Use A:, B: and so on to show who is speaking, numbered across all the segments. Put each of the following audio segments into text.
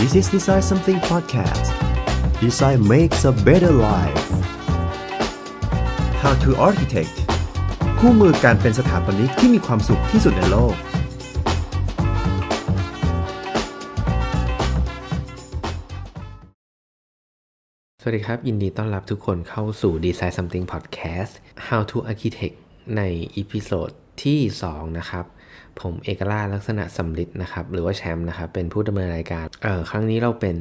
A: This is Design Something Podcast Design makes a better life How to Architect คู่มือการเป็นสถาปนิกที่มีความสุขที่สุดในโลก
B: สวัสดีครับ ยินดีต้อนรับทุกคนเข้าสู่ Design Something Podcast How to Architect ใน episode ที่ 2 นะครับ ผมเอกราชลักษณะสำลิดนะครับ หรือว่าแชมป์นะครับ เป็นผู้ดำเนินรายการ เออครั้งนี้เราเป็น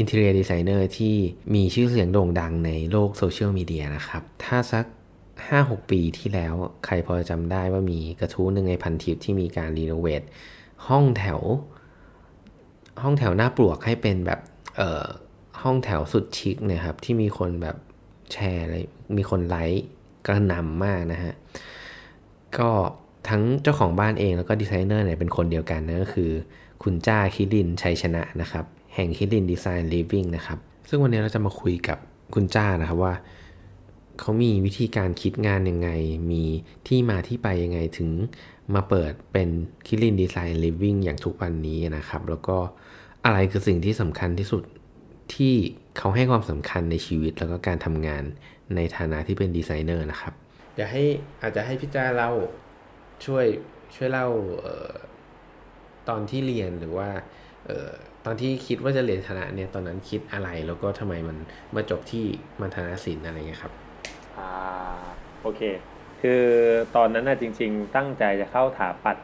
B: Interior Designer ที่มีชื่อเสียงโด่งดังในโลกโซเชียลมีเดียนะครับ ถ้าสัก 5-6 ปีที่แล้วใครพอจะจำได้ว่ามีกระทู้หนึ่งในพันทิปที่มีการรีโนเวทห้องแถว ห้องแถวหน้าปลวกให้เป็นแบบเอ่อห้องแถวสุดชิคเนี่ยครับ ที่มีคนแบบแชร์เลยมีคนไลค์กระหน่ำมากนะฮะ ก็ ทั้งเจ้าของบ้านเองแล้วก็ดีไซเนอร์เนี่ยเป็นคนเดียวกันนะก็คือ คุณจ้าคิรินชัยชนะนะครับแห่ง Kirin Design Living นะครับซึ่งวันนี้เราจะมาคุยกับคุณจ้านะครับว่าเขามีวิธีการคิดงานยังไง มีที่มาที่ไปยังไงถึงมาเปิดเป็น Kirin Design Living อย่างทุกวันนี้นะครับ แล้วก็อะไรคือสิ่งที่สำคัญที่สุดที่เขาให้ความสำคัญในชีวิตแล้วก็การทำงานในฐานะที่เป็นดีไซเนอร์นะครับอยากให้อาจจะให้พี่จ้าเล่า ช่วยช่วยเล่าเออตอนที่เรียนหรือว่าเออตอนที่คิดว่าจะเรียนคณะเนี่ยตอนนั้นคิดอะไรแล้วก็ทำไมมันมาจบที่มัธนศิลป์อะไรเงี้ยครับ
C: อ่าโอเค คือตอนนั้นน่ะจริง ๆ ตั้งใจจะเข้าถาปัด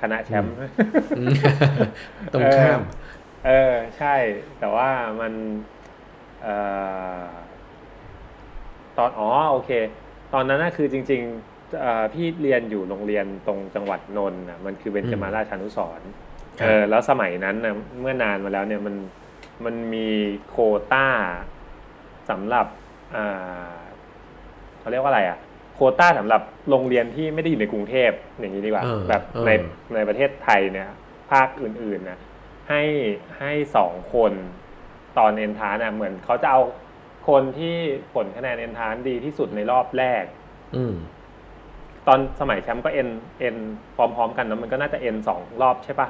C: คณะแชมป์
B: ตรงข้าม
C: เออใช่ แต่ว่ามันเอ่อตอนอ๋อโอเค ตอนนั้นน่ะคือจริงๆเอ่อ พี่เรียนอยู่โรงเรียนตรงจังหวัดนนท์นะมันคือเบญจมาราชานุสรณ์
B: ครับ
C: เออแล้วสมัยนั้นนะเมื่อนานมาแล้วเนี่ยมันมันมีโควต้าสำหรับอ่าเขาเรียกว่าอะไรอะโควต้าสำหรับโรงเรียนที่ไม่ได้อยู่ในกรุงเทพอย่างนี้ดีกว่า
B: เออ
C: แบบ
B: เออ
C: ในในประเทศไทยเนี่ย ภาคอื่นๆนะให้ให้สองคนตอนเอนทานอะเหมือนเขาจะเอาคนที่ผลคะแนนเอนทานดีที่สุดในรอบแรก
B: อืม
C: ตอนสมัยแชมป์ก็เอ็นเอ็นพร้อมๆกันนะมันก็น่าจะเอ็นสองรอบใช่ปะ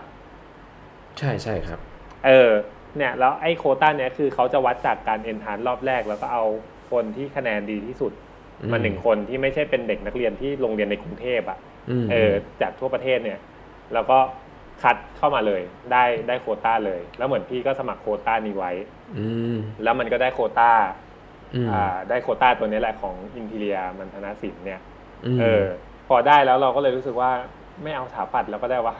B: ใช่ใช่ครับ
C: เออเนี่ยแล้วไอ้โควต้าเนี้ยคือเขาจะวัดจากการเอนทานรอบแรก แล้วก็เอาคนที่คะแนนดีที่สุด
B: อืม
C: มาหนึ่งคนที่ไม่ใช่เป็นเด็กนักเรียนที่โรงเรียนในกรุงเทพอะ
B: ม
C: เออจากทั่วประเทศเนี่ย แล้วก็คัดเข้ามาเลยได้ได้โควต้าเลย แล้วเหมือนพี่ก็สมัครโควต้านี้ไว้
B: อืม
C: แล้วมันก็ได้โควต้า
B: อืม
C: อ่าได้โควต้าตัวนี้แหละของอินทีเรียมันธนศิลป์เนี่ย
B: ม
C: เออ พอได้แล้วเราก็เลยรู้สึกว่าไม่เอาถาปัดแล้วก็ได้วะ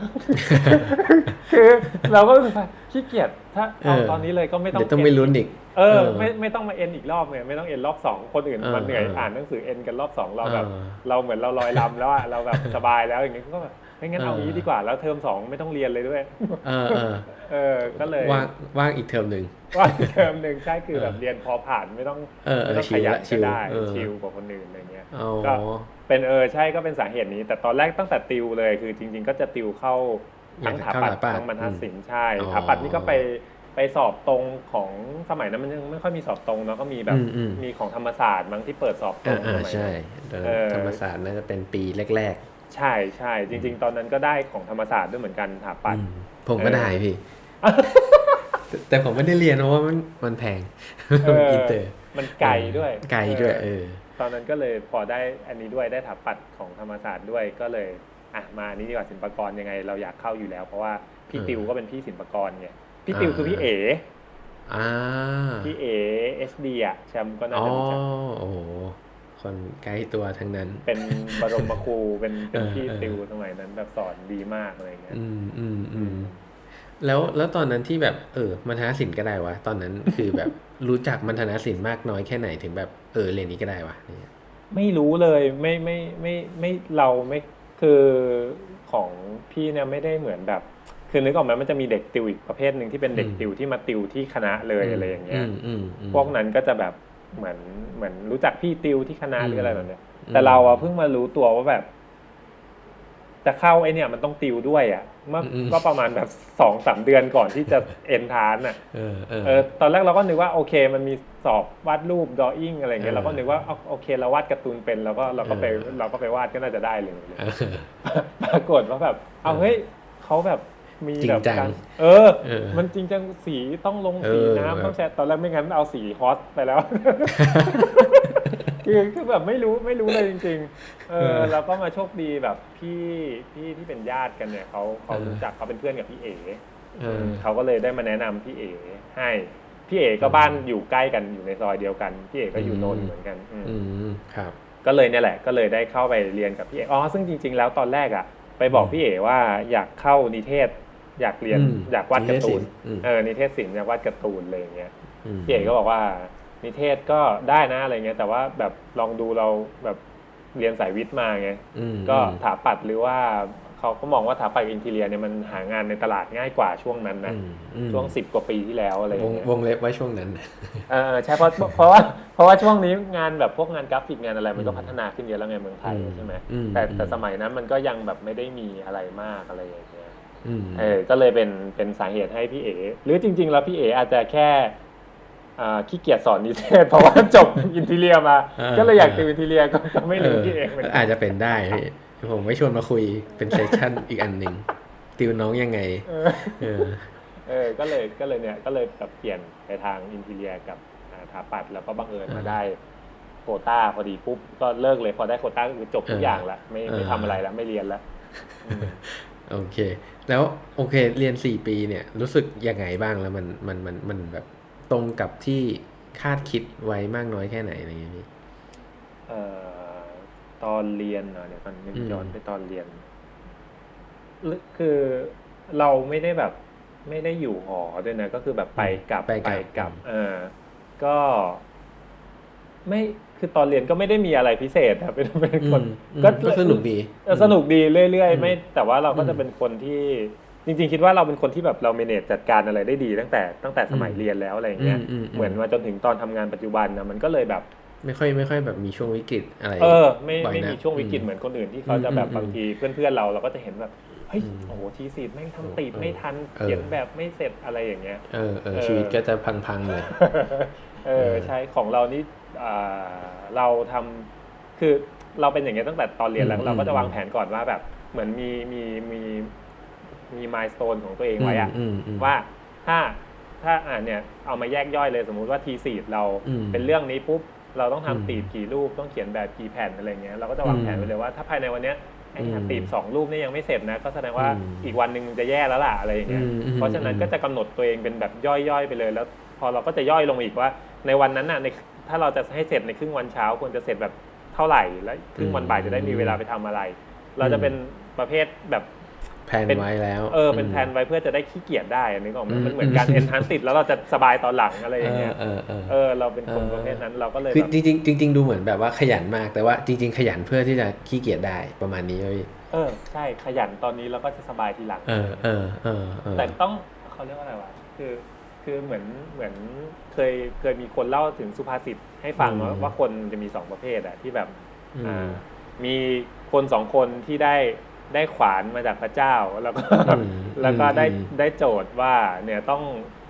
C: คือเราก็รู้สึกว่าขี้เกียจถ้าเอา
B: เออ
C: ตอนนี้เลยก็ไม่ต้อง
B: เดี๋ยวต้องไปลุ้นอีก
C: เออ
B: เออ
C: ไม่ไม่ต้องมาเอ็นอีกรอบเลยไม่ต้องเอ็นรอบสองคนอื่น
B: เออ
C: มันเหนื่อย
B: เอออ่
C: อ่านหนังสือเอ็นกันรอบสองเราแบบ
B: เออ
C: เราเหมือนเราลอยลำแล้วอะเราแบบสบายแล้วอย่างเงี้ยก็แบบไม่งั้นเอา
B: เออ
C: งี้ดีกว่าแล้วเทอมสองไม่ต้องเรียนเลยด้วย
B: เออเออ
C: เออก็เลย
B: ว่างว่างอีกเทอมหนึ่ง
C: ว่าเทอมหนึ่งใช่คือแบบ
B: เออ
C: เรียนพอผ่านไม่ต้อง
B: เออเอ
C: ไม่
B: อ
C: ต้อง
B: ชิ
C: ข
B: ล
C: ยัน
B: ละชิ
C: ก็
B: ล
C: ได้
B: เออ
C: ชิลกว่าคนอื่นอะไรเงี้ย
B: อ๋อ
C: ก็ เป็นเออใช่ก็เป็นสาเหตุนี้ แต่ตอนแรกตั้งแต่ติวเลย คือจริง ๆ ก็จะติวเข้าทั้งถาปัด
B: เข้าถาปัด
C: ทั้งบรรทัดศิลป์ใช่
B: อ๋อ
C: ถาปัดนี่ก็ไปไปสอบตรงของสมัยนั้นมันยังไม่ค่อยมีสอบตรงเนาะก็มีแบบ
B: อืมอืม
C: มีของธรรมศาสตร์มั้งที่เปิดสอบตร
B: อ่างอ่า
C: สมัย
B: ใช่
C: นั้น
B: เออ
C: เออ
B: ธรรมศาสตร์น่าจะเป็นปีแรก
C: ใช่ใช่จริง ๆ ตอนนั้นก็ได้ของธรรมศาสตร์ด้วยเหมือนกันถา
B: ๆ
C: ปัด
B: อืมผมก็
C: เออ
B: ได้พี่แต่แต่ผมไม่ได้เรียนเพราะว่ามันมันแพง
C: เออ
B: อินเตอร์
C: มันไกลด้วย
B: ไกลด้วย เออ
C: ตอนนั้นก็เลยพอได้อันนี้ด้วยได้ถาปัดของธรรมศาสตร์ด้วยก็เลยอะมาอันนี้ดีกว่าศิลปากรยังไง เราอยากเข้าอยู่แล้ว เพราะว่าพี่
B: เออ
C: ติวก็เป็นพี่ศิลปากรไงพี่ติว
B: อ่า
C: คือพี่เอ๋
B: อ่า
C: พี่เอ๋เอสดีอะแชมป์ก็น่า
B: อ๋อ
C: จะรู้จัก
B: โอ้โหคนใกล้ตัวทั้งนั้น
C: เป็นบรมครูเป็นเป็น
B: เออ
C: พี่
B: เออ
C: ติวสมัยนั้นแบบสอนดีมากอะไรเงี้ย
B: อืมอืมอืม แล้วแล้วตอนนั้นที่แบบเออมัธนศิลป์ก็ได้วะตอนนั้นคือแบบรู้จักมัธนศิลป์มากน้อยแค่ไหนถึงแบบเออเรียนนี้ก็ได้วะเนี่ย
C: ไม่รู้เลยไม่ไม่ไม่ไม่เราไม่คือของพี่เนี่ยไม่ได้เหมือนแบบ คือนึกออกไหมมันจะมีเด็กติวอีกประเภทหนึ่งที่เป็นเด็ก
B: อืม
C: ติวที่มาติวที่คณะเลยอะไรอย่างเงี้ย
B: มอืมอืม
C: พวกนั้นก็จะแบบเหมือนเหมือนรู้จักพี่ติวที่คณะ
B: อืม
C: หรืออะไรแบบเนี้ย
B: อืม
C: แต่เราอะเพิ่งมารู้ตัวว่าแบบ จะเข้าไอเนี่ยมันต้องติวด้วยอะ เมื่ออก็ประมาณแบบสองสามเดือนก่อนที่จะเอนทานอะ
B: เออเออ
C: เออตอนแรกเราก็นึกว่าโอเค มันมีสอบวาดรูปดออิ่งอะไรเงี้ย
B: เออ
C: เราก็นึกว่าเอาโอเคเราวาดการ์ตูนเป็นเราก็เราก็ไป
B: เออ
C: เราก็ไปวาดก็น่าจะได้เลย
B: เออ
C: ปรากฏว่าแบบเอาเฮ้ยเขาแบบมี
B: จริ
C: แบ
B: ง
C: บ
B: จัง
C: การเออ
B: เออ
C: มันจริงจังสีต้องลงสี
B: เออ
C: น้ำ
B: แบบ
C: ต้องแช่ตอนแรกไม่งั้นเอาสีฮอตไปแล้ว คือคือแบบไม่รู้ไม่รู้เลยจริง ๆ เออแล้วก็มาโชคดีแบบพี่พี่ที่เป็นญาติกันเนี่ยเขาเขารู้จักเขาเป็นเพื่อนกับพี่เอ๋
B: เออ
C: เขาก็เลยได้มาแนะนำพี่เอ๋ให้พี่เอ๋ก็บ้านอยู่ใกล้กันอยู่ในซอยเดียวกันพี่เอ๋ก็อยู่
B: อืม
C: นนท์เหมือนกัน อืม
B: อืมครับ
C: ก็เลยเนี่ยแหละ ก็เลยได้เข้าไปเรียนกับพี่เอ๋อ๋อซึ่งจริง ๆ แล้วตอนแรกอะ ไปบอกพี่เอ๋ว่าอยากเข้านิเทศ อยากเรียน
B: อืม
C: อยากวาดการ์ตูน
B: นิเทศศิลป์อืม
C: เออนิเทศศิลป์อยากวาดการ์ตูนอะไรอย่างเงี้ย
B: ม
C: พี่เอ๋ก็บอกว่า นิเทศก็ได้นะอะไรเงี้ย แต่ว่าแบบลองดูเราแบบเรียนสายวิทย์มาไง
B: อืม
C: ก็ถาปัดหรือว่าเขาก็มองว่าถาปัดอินทีเรียเนี่ยมันหางานในตลาดง่ายกว่าช่วงนั้นนะ
B: อืมอืม
C: ช่วงสิบกว่าปีที่แล้วอะไรอ
B: ว
C: ย่างงเงี้ย
B: วงเล็บไว้ช่วงนั้น
C: เออใช่เพราะเพราะว่าเพราะว่าช่วงนี้งานแบบพวกงานกราฟิกงานอะไรมันก็
B: อืม
C: พัฒนาขึ้นเยอะแล้วไงเมืองไทย
B: อืม
C: ใช่ไหม
B: อืม
C: แต่
B: อืม
C: แต่สมัยนั้นมันก็ยังแบบไม่ได้มีอะไรมากอะไรอย่างเงี้ย
B: อืม
C: เออก็เลยเป็นเป็นสาเหตุให้พี่เอหรือจริง ๆ แล้วพี่เออาจจะแค่อ่า ขี้เกียจสอนนิเทศ เพราะว่าจบ interior มา ก็เลยอยากติว interior ก็ก็ไม่รู้พี่เอเหมือนกัน
B: อาจจะเป็นได้พี่ผมไม่ชวนมาคุยเป็น session อีกอันหนึ่งติวน้องยังไง
C: เออ
B: เออ
C: เออก็เลยก็เลยเนี่ยก็เลยแบบเปลี่ยนไปทางอินทีเรียกับอ่าถาปัดแล้วก็บังเอิญมา
B: อ่า
C: ได้โควต้าพอดีปุ๊บก็เลิกเลยพอได้โควต้าก็คือจบทุก
B: เออ
C: อ
B: อ
C: ย่างละไม่ไม่
B: เออ
C: ทำอะไรแล้วไม่เรียนแล้วอืม
B: โอเค แล้วโอเค เรียนสี่ปีเนี่ย รู้สึกยังไงบ้างแล้วมันมันมันมันแบบ ตรงกับที่คาดคิดไว้มากน้อยแค่ไหนอะไรอย่างเงี้ยพี่
C: เอ่อตอนเรียนเนาะเดี๋ยวมันนึก
B: อืม
C: ย้อนไปตอนเรียนหรือคือเราไม่ได้แบบไม่ได้อยู่หอด้วยนะก็คือแบบไปกลับ
B: ไปกลับ
C: เออ ก็ ไม่คือตอนเรียนก็ไม่ได้มีอะไรพิเศษอะเป็นเป็นคน
B: อืม
C: ก็
B: ก็สนุกดี
C: เออสนุกดีเรื่อย
B: อื
C: ๆ
B: ม
C: ไม่ แต่ว่าเราก็
B: อื
C: จะ
B: ม
C: เป็นคนที่ จริงๆ คิดว่าเราเป็นคนที่แบบเราเมเนจจัดการอะไรได้ดี ตั้งแต่ตั้งแต่สมัย
B: อืม
C: เรียนแล้วอะไรอย่างเงี้ย
B: อืมอืม
C: เหมือนมาจนถึงตอนทำงานปัจจุบันนะมันก็เลยแบบ
B: ไม่ค่อยไม่ค่อยแบบมีช่วงวิกฤตอะไร
C: เออไม่
B: บ่อย
C: ไม่
B: นะ
C: มีช่วงวิกฤต
B: อืม
C: เหมือนคนอื่นที่เขาจะ
B: อืม
C: แบบ
B: อืม
C: บางทีเพื่อนๆเราเราก็จะเห็นแบบเฮ้ย
B: อืม
C: โอ้โหทีสีแม่งทำตีบ
B: เออ
C: ไม่ทัน
B: เออ
C: เขียนแบบไม่เสร็จอะไรอย่างเงี้ย
B: เออเออ
C: เออ
B: ชีวิตก็จะพังๆเลย
C: เออใช่ของเรานี่อ่าเราทำคือเราเป็นอย่างเงี้ยตั้งแต่ตอนเรียนแล้ว
B: อืม
C: เราก็จะวางแผนก่อนว่าแบบเหมือนมีมีมี มีมายสเตนของตัวเองไว้อะ
B: อืมอืม
C: ว่าถ้าถ้าอ่านเนี่ยเอามาแยกย่อยเลยสมมุติว่าทีสีเรา
B: อืม
C: เป็นเรื่องนี้ปุ๊บเราต้องทำ
B: อืม
C: ตีบกี่รูปต้องเขียนแบบกี่แผ่นอะไรเงี้ยเราก็จะวางแผน
B: อืม
C: ไว้เลยว่าถ้าภายในวันเนี้ยไอ้
B: อืม
C: ตีบสองรูปนี่ยังไม่เสร็จนะก็แสดงว่า
B: อืม
C: อีกวันหนึ่งจะแย่แล้วล่ะอะไรอย่างเงี้ย
B: อืมอืม
C: เพราะฉะนั้น
B: อืม
C: ก็จะกำหนดตัวเองเป็นแบบย่อยๆไปเลย แล้วพอเราก็จะย่อยลงอีกว่า ในวันนั้นน่ะในถ้าเราจะให้เสร็จในครึ่งวันเช้าควรจะเสร็จแบบเท่าไหร่ แล้วครึ่งวันบ่ายจะได้มีเวลาไปทำอะไร เราจะเป็นประเภทแบบ
B: แผนไว้แล้ว
C: เออเป็นแผนไว้เพื่อจะได้ขี้เกียจได้อันนี้ก็
B: อืม
C: มันเหมือนการเอ็นทันติดแล้วเราจะสบายตอนหลังอะไรอย่างเงี้ย
B: เออเออ
C: เออเราเป็นคนประเภทนั้นเราก็เลย
B: คือ
C: แบบ
B: จริงๆจริงๆดูเหมือนแบบว่าขยันมากแต่ว่าจริง ๆ ขยันเพื่อที่จะขี้เกียจได้ประมาณนี้เลย
C: เออใช่ขยันตอนนี้เราก็จะสบายทีหลัง
B: เออเออเออเออ
C: แต่ต้องเขาเรียกว่าอะไรวะคือคือเหมือนเหมือนเคยเคยมีคนเล่าถึงสุภาษิตให้ฟังว่าว่าคนจะมีสองประเภทอะที่แบบ
B: อื
C: อ่ามมีคนสองคนที่ได้ ได้ขวานมาจากพระเจ้าแล้วก็
B: อืม
C: แล้วก็ได้
B: อืม
C: ได้โจทย์ว่าเนี่ยต้อง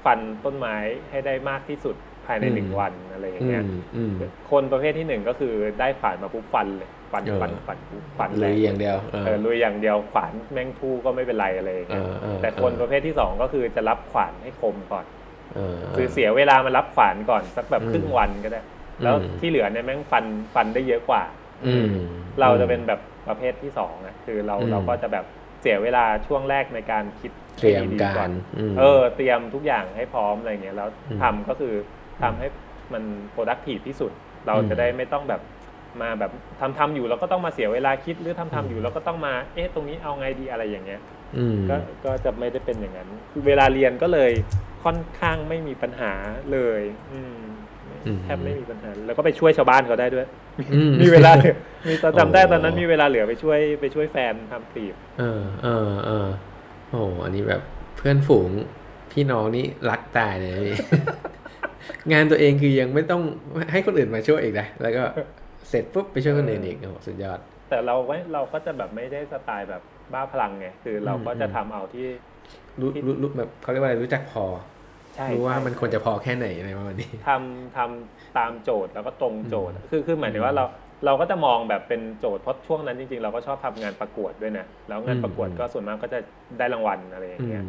C: ฟันต้นไม้ให้ได้มากที่สุดภายใน
B: อืม
C: หนึ่งวันอะไรอย่าง
B: อื
C: เงี้ย
B: มอืม
C: คนประเภทที่หนึ่งก็คือได้ขวานมาปุ๊บฟันเลยฟัน
B: เออ
C: ฟันฟันปุ๊บฟัน
B: เล
C: เลย
B: อย่างเดียวเออ
C: เออลุยอย่างเดียวขวานแม่งทู่ก็ไม่เป็นไรอะไรอย่างเงี้ย
B: เออเออ
C: แต่คนประเภทที่สองก็คือจะรับขวานให้คมก่อน
B: เออ
C: คือเสียเวลามารับขวานก่อนสักแบบ
B: อืม
C: ครึ่งวันก็ได้ แล้ว
B: อืม
C: ที่เหลือเนี่ยแม่งฟันฟันได้เยอะกว่า
B: อืม
C: เราจะเป็นแบบประเภทที่สองนะคือเรา
B: อืม
C: เราก็จะแบบเสียเวลาช่วงแรกในการคิด
B: เตรียม
C: ให้ดี
B: กา
C: ๆอน
B: รอืม
C: เออ เตรียมทุกอย่างให้พร้อมอะไรเงี้ยแล้ว
B: อืม
C: ทำก็คือทำให้มัน productive ที่สุด เรา
B: อืม
C: จะได้ไม่ต้องแบบมาแบบทำทำอยู่แล้วก็ต้องมาเสียเวลาคิดหรือทำทำอยู่แล้วก็ต้องมา เอ๊ะตรงนี้เอาไงดีอะไรอย่างเงี้ย
B: อืม
C: ก็ก็จะไม่ได้เป็นอย่างนั้นคือเวลาเรียนก็เลยค่อนข้างไม่มีปัญหาเลย อืม
B: อืม
C: แทบไม่มีปัญหาแล้วก็ไปช่วยชาวบ้านเขาได้ด้วย
B: อืม
C: มีเวลาเหลือมีตอนจำได้
B: โอ้
C: ตอนนั้นมีเวลาเหลือไปช่วยไปช่วยแฟนทำตีบ
B: เออเออเออโอ้โหอันนี้แบบเพื่อนฝูงพี่น้องนี่รักตายเลยพี่งานตัวเองคือยังไม่ต้องให้คนอื่นมาช่วยอีกนะแล้วก็เสร็จปุ๊บไปช่วยคนอื่นอีกโอ้โหสุดยอด
C: แต่เราไม่เราก็จะแบบไม่ได้สไตล์แบบบ้าพลังไงคือเราก็จะทำเอาที่
B: รู้รู้รู้แบบเขาเรียกว่าอะไรรู้จักพอ
C: ใช่
B: รู้ว่า
C: ใช่
B: มันควรจะพอแค่ไหนอะไรประมาณนี้
C: ทำทำตามโจทย์แล้วก็ตรงโจทย์ คือคือหมายถึงว่าเราเราก็จะมองแบบเป็นโจทย์เพราะช่วงนั้นจริงๆ เราก็ชอบทำงานประกวดด้วยนะแล้วงานประกวดก็ส่วนมากก็จะได้รางวัลอะไรอย่างเงี้ย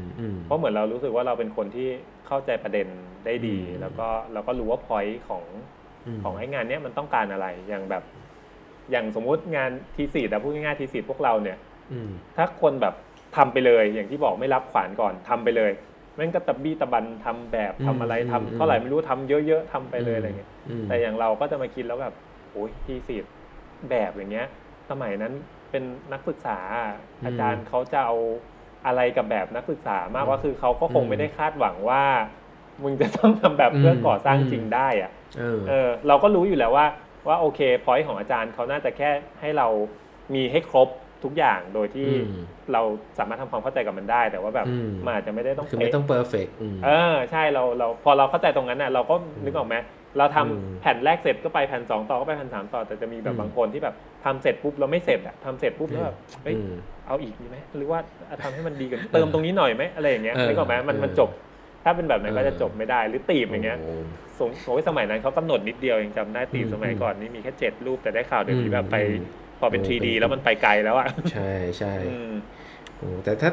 C: เพราะเหมือนเรารู้สึกว่าเราเป็นคนที่เข้าใจประเด็นได้ดี แล้วก็เราก็รู้ว่าพอยต์ของของไอ้งานเนี้ยมันต้องการอะไรอย่างแบบ อย่างสมมุติงานทีสีแต่พูดง่ายๆทีสีพวกเราเนี่ยถ้าคนแบบทำไปเลยอย่างที่บอกไม่รับขวานก่อนทำไปเลย แม่งก็ตะบี้ตะบันทำแบบทำอะไรทำเท่าไหร่ไม่รู้ทำเยอะๆทำไปเลยอะไรเงี้ยแต่อย่างเราก็จะมาคิดแล้วแบบโอ้ยทีสิบแบบอย่างเงี้ย สมัยนั้นเป็นนักศึกษา อาจารย์เขาจะเอาอะไรกับแบบนักศึกษามากว่าคือเขาก็คงไม่ได้คาดหวังว่า มึงจะต้องทำแบบเพื่อก่อสร้างจริงได้อะเออ เราก็รู้อยู่แล้วว่า ว่าโอเค point ของอาจารย์เขาน่าจะแค่ให้เรามีให้ครบ ทุกอย่างโดยที่เราสามารถทำความเข้าใจกับมันได้ แต่ว่าแบบมันอาจจะไม่ได้ต้อง
B: คือไม่ต้องเพอร์เฟก
C: เออใช่เราเราพอเราเข้าใจตรงนั้นน่ะเราก็นึกออกไหมเราทำแผ่นแรกเสร็จก็ไปแผ่นสองต่อก็ไปแผ่นสามต่อแต่จะมีแบบบางคนที่แบบทำเสร็จปุ๊บเราไม่เสร็จอะทำเสร็จปุ๊บแล้วแบบเฮ้ยเอาอีกดีไหมหรือว่าทำให้มันดีกว่าเติมตรงนี้หน่อยไหมอะไรอย่างเงี้ยนึกออกไหมมันมันจบ ถ้าเป็นแบบนั้นก็จะจบไม่ได้หรือทีฟอย่างเงี้ยสงโอ้ยสมัยนั้นเขากำหนดนิดเดียวเองจำได้ทีฟสมัยก่อนนี่มีแค่เจ็ดรูปแต่ได้ข่าวเดี๋ยวนี้แบบไป พอเป็น 3D แล้วมันไปไกลแล้วอะ
B: ใช่ใช่โอ้แต่ถ้า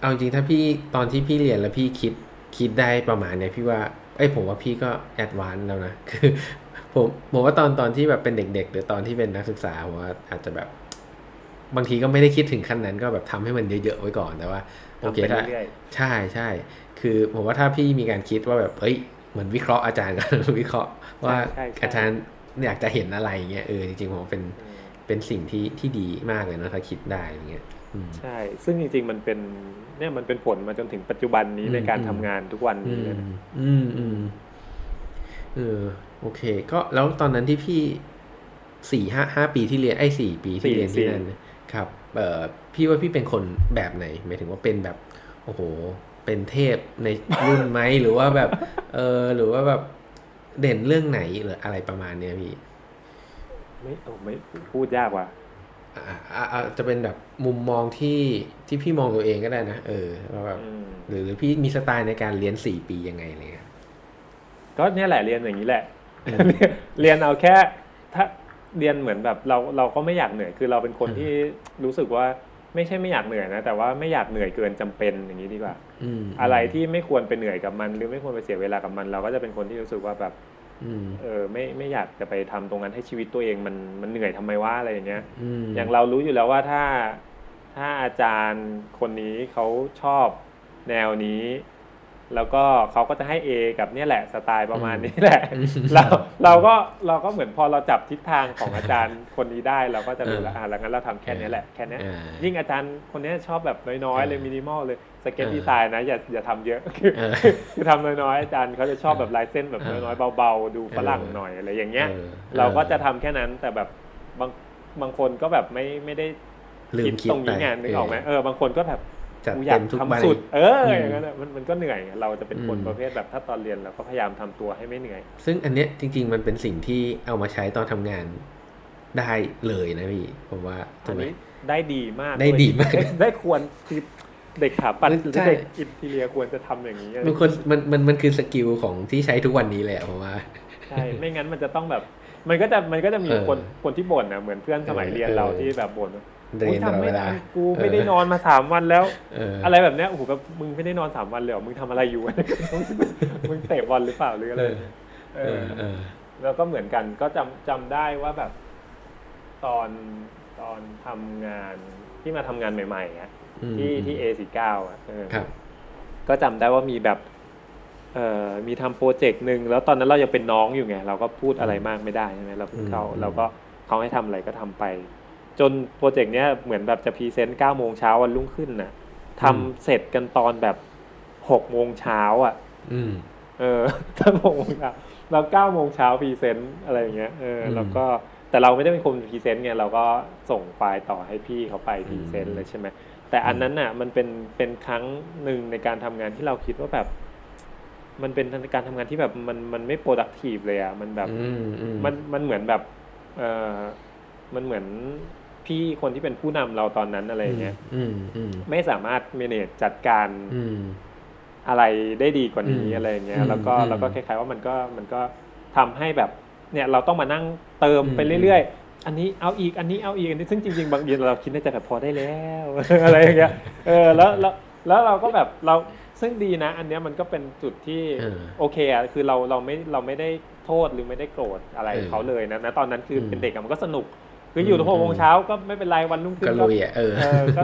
B: เอาจริงถ้าพี่ตอนที่พี่เรียนแล้วพี่คิดคิดได้ประมาณเนี้ยพี่ว่าไอ้ผมว่าพี่ก็ advance แล้วนะคือผมผมว่าตอนตอนที่แบบเป็นเด็ก ๆ หรือตอนที่เป็นนักศึกษาผมว่าอาจจะแบบบางทีก็ไม่ได้คิดถึงขั้นนั้นก็แบบทำให้มันเยอะๆไว้ก่อนแต่ว่าโอเคถ้าใช่ใช่คือผมว่าถ้าพี่มีการคิดว่าแบบเอ้ยเหมือนวิเคราะห์อาจารย์กันวิเคราะห์ว่าอาจารย์อยากจะเห็นอะไรเงี้ยเออจริงๆผมเป็น เป็นสิ่งที่ที่ดีมากเลยนะถ้าคิดได้เงี้ย
C: ใช่ ซึ่งจริงๆมันเป็นเนี่ยมันเป็นผลมาจนถึงปัจจุบันนี้ในการทำงานทุกวันนี้เลย
B: อืมอืมเออโอเค ก็แล้วตอนนั้นที่พี่สี่ห้าห้าปีที่เรียนไอ้สี่ปีที่เรียนที่นั่นครับ เอ่อพี่ว่าพี่เป็นคนแบบไหนหมายถึงว่าเป็นแบบ โอ้โห เป็นเทพในรุ่นไหมหรือว่าแบบ เออหรือว่าแบบเด่นเรื่องไหนหรืออะไรประมาณเนี้ยพี่
C: ไม่โอ้ไม่พูดยากว่ะ
B: อาจจะเป็นแบบมุมมองที่ที่พี่มองตัวเองก็ได้นะเออแบบหรือหรือพี่มีสไตล์ในการเรียนสี่ปียังไงเลย
C: ก็เนี่ยแหละเรียนอย่างนี้แหละ เรียนเอาแค่ ถ้าเรียนเหมือนแบบเราเราก็ไม่อยากเหนื่อยคือเราเป็นคนที่รู้สึกว่าไม่ใช่ไม่อยากเหนื่อยนะ แต่ว่าไม่อยากเหนื่อยเกินจำเป็นอย่างนี้ดีกว่าอะไรที่ไม่ควรไปเหนื่อยกับมัน หรือไม่ควรไปเสียเวลากับมัน เราก็จะเป็นคนที่รู้สึกว่าแบบ เออไม่ไม่อยากจะไปทำตรงนั้นให้ชีวิตตัวเองมันมันเหนื่อยทำไมว่าอะไรอย่างเงี้ยอย่างเรารู้อยู่แล้วว่าถ้าถ้าอาจารย์คนนี้เขาชอบแนวนี้ แล้วก็เขาก็จะให้ A กับเนี่ยแหละสไตล์ประมาณนี้แหละ เราเราก็เราก็เหมือนพอเราจับทิศทางของอาจารย์คนนี้ได้เราก็จะรู้แล้วอ่าแล้วงั้นเราทำแค่นี้แหละแค่นี้ยิ่งอาจารย์คนนี้ชอบแบบน้อยๆเลยมินิมอลเลย สเก็ตดีไซน์นะอย่าอย่าทำเยอะคือคือทำน้อยๆอาจารย์เขาจะชอบแบบลายเส้นแบบน้อยๆเบาๆ ดูฝรั่งหน่อยอะไรอย่างเงี้ย เราก็จะทำแค่นั้นแต่แบบบางบางคนก็แบบไม่ไม่ได้คิดตรงนี้งานนึกออกไหมเออบางคนก็แบบจัดเต็มทุกวันสุด เอออย่างนั้นมันมันก็เหนื่อย เราจะเป็นคนประเภทแบบถ้าตอนเรียนเราก็พยายามทำตัวให้ไม่เหนื่อย
B: ซึ่งอันเนี้ยจริง ๆ มันเป็นสิ่งที่เอามาใช้ตอนทำงานได้เลยนะพี่ผมว่า
C: ถูกไหมได้ดีมาก
B: ได้ดีมาก
C: ได้ควรคือ เด็กถาปัดหรือเด็ก interior ควรจะทำอย่างนี้
B: มันคนมันมันมันคือ skill ของที่ใช้ทุกวันนี้แหละผมว่า
C: ใช่ไม่งั้นมันจะต้องแบบ มันก็จะมันก็จะมีคนคนที่บ่นนะเหมือนเพื่อนสมัยเรียนเราที่แบบบ่นเรียนตลอดเวลากูไม่ได้นอนมาสามวันแล้วอะไรแบบเนี้ยโอ้โหแบบมึงไม่ได้นอนสามวันเลยมึงทำอะไรอยู่มึงเตะบอลหรือเปล่าหรืออะไรแล้วก็เหมือนกันก็จำจำได้ว่าแบบ ตอนตอนทำงานที่มาทำงานใหม่ๆอะ ที่ที่เอสี่เก้าอะก็จำได้ว่ามีแบบเอ่อมีทำโปรเจกต์หนึ่งแล้วตอนนั้นเรายังเป็นน้องอยู่ไง เราก็พูดอะไรมากไม่ได้ใช่ไหมเราเพิ่งเข้าเราก็เขาให้ทำอะไรก็ทำไป จน project เนี้ยเหมือนแบบจะ present เก้าโมงเช้าวันรุ่งขึ้นน่ะทำเสร็จกันตอนแบบหกโมงเช้าอะเออตั้งหกโมงเช้าเราเก้าโมงเช้า present อะไรอย่างเงี้ยเออแล้วก็แต่เราไม่ได้เป็นคน present ไงเราก็ส่งไฟล์ต่อให้พี่เขาไป present เลยใช่ไหม แต่อันนั้นน่ะมันเป็นเป็นครั้งหนึ่งในการทำงานที่เราคิดว่าแบบ มันเป็นการทำงานที่แบบมันมันไม่ productive เลยอะมันแบบมันมันเหมือนแบบเออมันเหมือนพี่คนที่เป็นผู้นำเราตอนนั้นอะไรเงี้ยไม่สามารถเมเนจจัดการอะไรได้ดีกว่านี้อะไรเงี้ยแล้วก็แล้วก็คล้ายๆว่ามันก็มันก็ทำให้แบบเนี่ยเราต้องมานั่งเติมไปเรื่อยๆ อันนี้เอาอีกอันนี้เอาอีกอันนี้ซึ่งจริงๆบางทีเราคิดในใจแบบพอได้แล้วอะไรอย่างเงี้ยเออแล้วแล้วแล้วเราก็แบบเราซึ่งดีนะ อันเนี้ยมันก็เป็นจุดที่
B: เออ
C: โอเคอะคือเราเราไม่เราไม่ได้โทษหรือไม่ได้โกรธอะไร
B: เออ
C: เขาเลยนะนะตอนนั้นคืออ
B: ม
C: เป็นเด็กอะมันก็สนุกคืออยู่ถึงหกโมงเช้าก็ไม่เป็นไรวันรุ่งขึ้น
B: ก็ลุยอะเออ
C: เออก็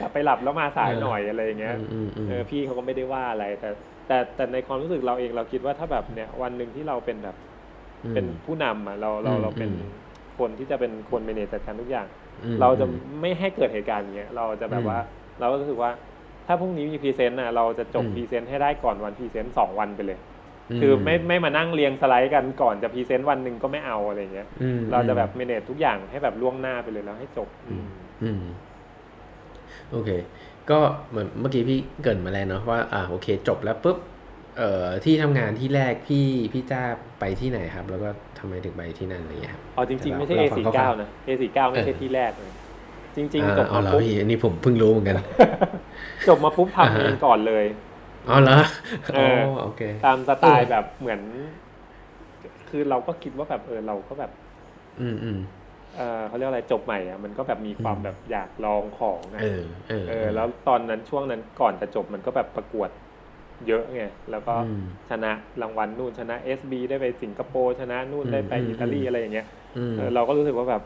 C: กลับไปหลับแล้วมาสายหน่อยอะไรอย่างเงี้ย
B: อืมอืม
C: เออพี่เขาก็ไม่ได้ว่าอะไรแต่ แต่แต่ในความรู้สึกเราเองเราคิดว่าถ้าแบบเนี่ยวันหนึ่งที่เราเป็นแบบ
B: อืม
C: เป็นผู้นำอะเราเรา
B: อืม
C: เราเป็น
B: อืม
C: คนที่จะเป็นคน manage จัดการทุกอย่าง
B: อืม
C: เราจะไม่ให้เกิดเหตุการณ์อย่างเงี้ยเราจะแบบว่าเราก็รู้สึกว่าถ้าพรุ่งนี้มี present น่ะเราจะจบ
B: อืม
C: present ให้ได้ก่อนวัน present สองวันไปเลย คือไม่ไม่มานั่งเรียงสไลด์กันก่อนจะ present วันหนึ่งก็ไม่เอาอะไรเงี้ย
B: อืม
C: เราจะแบบ manage ทุกอย่างให้แบบล่วงหน้าไปเลยแล้วให้จบ
B: อืมอืมโอเค ก็เหมือนเมื่อกี้พี่เกริ่นมาแล้วเนาะว่าอ่าโอเค จบแล้วปุ๊บเอ่อที่ทำงานที่แรกพี่พี่จ้าไปที่ไหนครับ แล้วก็ ทำไมถึงไปที่นั่นอะไรอย่างเงี้ยครับ
C: อ๋อจริง ๆ ไม่ใช่
B: เราฟัง
C: A49 นะ A49 ไม่ใช่
B: เออ
C: ที่แรกเลยจริง
B: อ่า
C: ๆจบ
B: เอา
C: มา
B: เหรอ
C: ปุ๊บ
B: พี่อันนี้ผมเพิ่งรู้เหมือนกัน
C: จบมาปุ๊บ
B: อ่า
C: ทำ
B: ฮะ
C: เองก่อนเลย
B: อ๋อเหรอ
C: เอ
B: อ๋อ
C: อ
B: โอเค
C: ตามสไต
B: เอ
C: ล์
B: อ
C: แบบเหมือน คือเราก็คิดว่าแบบเออเราก็แบบ
B: อืมอืม
C: เออเขาเรียกอะไรจบใหม่อะมันก็แบบมีความ
B: อืม
C: แบบอยากลองของอะ
B: เออเออ
C: เออ แล้วตอนนั้นช่วงนั้นก่อนจะจบมันก็แบบประกวด เยอะไงแล้วก็
B: อืม
C: ชนะรางวัลนู่นชนะ SB ได้ไปสิงคโปร์ชนะนู่น
B: อืม
C: ได้ไป
B: อืม
C: อิตาลี
B: อืม
C: อะไรอย่างเงี้ย
B: อืม
C: เออเราก็รู้สึกว่าแบบ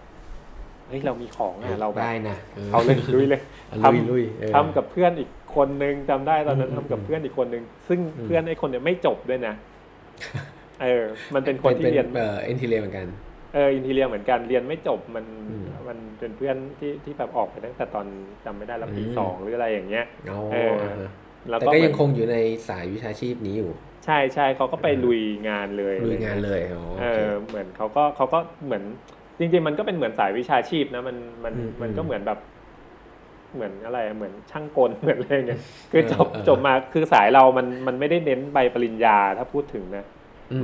C: เฮ้ยเรามีของอะเราแบบ
B: ได้นะ
C: เอาเลยลุยเลย
B: เอา
C: ท
B: ลุยลุยเออำ
C: ทำกับเพื่อนอีกคนนึงจำได้ตอนนั้น
B: อืม
C: ทำกับเพื่อนอีกคนนึง ซึ่ง
B: อืม
C: เพื่อนไอ้คนเนี้ยไม่จบด้วยนะเออ มันเป็นคนที่เรียน
B: เอ่อเอ็นทีเรียเหมือนกัน
C: เอออินทีเรียเหมือนกันเรียนไม่จบมัน
B: อืม
C: มันเป็นเพื่อนที่ที่แบบออกไปตั้งแต่ตอนจำไม่ได้แล้วปี
B: อืม
C: สองหรืออะไรอย่างเงี้ย
B: อ๋อ
C: เออ
B: อ่าฮะ
C: แล้ว
B: แต่
C: ก็
B: ก็
C: เหมื
B: ยั
C: อน
B: งคงอยู่ในสายวิชาชีพนี้อยู่
C: ใช่ใช่เขาก็ไป
B: เออ
C: ลุยงานเลย
B: ลุยงานเลยอ๋อ
C: เอ
B: โอเค
C: อเหมือนเขาก็เขาก็เหมือน จริง ๆ มันก็เป็นเหมือนสายวิชาชีพนะมันมัน
B: อืม
C: มันก็
B: อืม
C: เหมือนแบบ เหมือนอะไรเหมือนช่างกลเหมือนอะไรเงี้ยคือจบ
B: เออเออ
C: จบมาคือสายเรามันมันไม่ได้เน้นใบปริญญาถ้าพูดถึงนะ
B: อื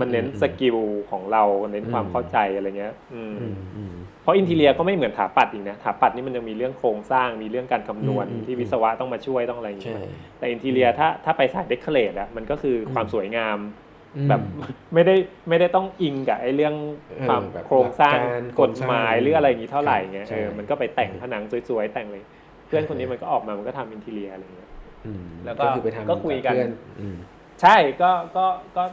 C: มันเน้น
B: อื
C: skill ของเราเน้นความ
B: อืม
C: เข้าใจอะไรเงี้ยอืม
B: อืมอืม
C: เพราะ interior ก็ไม่เหมือนถาปัดอีกนะถาปัดนี่มันยังมีเรื่องโครงสร้างมีเรื่องการคำนวณ
B: อืม
C: ที่วิศวะต้องมาช่วยต้องอะไรอย่าง
B: ใช่
C: เงี้ยแต่ interior ถ้าถ้าไปสาย decorate อะมันก็คือความสวยงาม
B: อืม
C: แบบไม่ได้ไม่ได้ต้องอิงกับไอ้เรื่อง
B: เออ
C: ความ
B: แบบ
C: โครงสร้าง
B: หลักการ
C: กฎหมาย
B: โครงสร้าง
C: หรืออะไรอย่างนี้เท่าไหร่เงี้ย
B: ใช่
C: เออมันก็ไปแต่ง
B: เออ
C: ผนังสวยๆแต่งเลย เพื่อนคนนี้มันก็ออกมามันก็ทำอินทีเรียอะไรเงี้ย
B: อืม
C: แล้วก็
B: คือไปทำ
C: ก็คุยกัน
B: บเพื่ออืม
C: ใช่ก็ก็ก็อ่า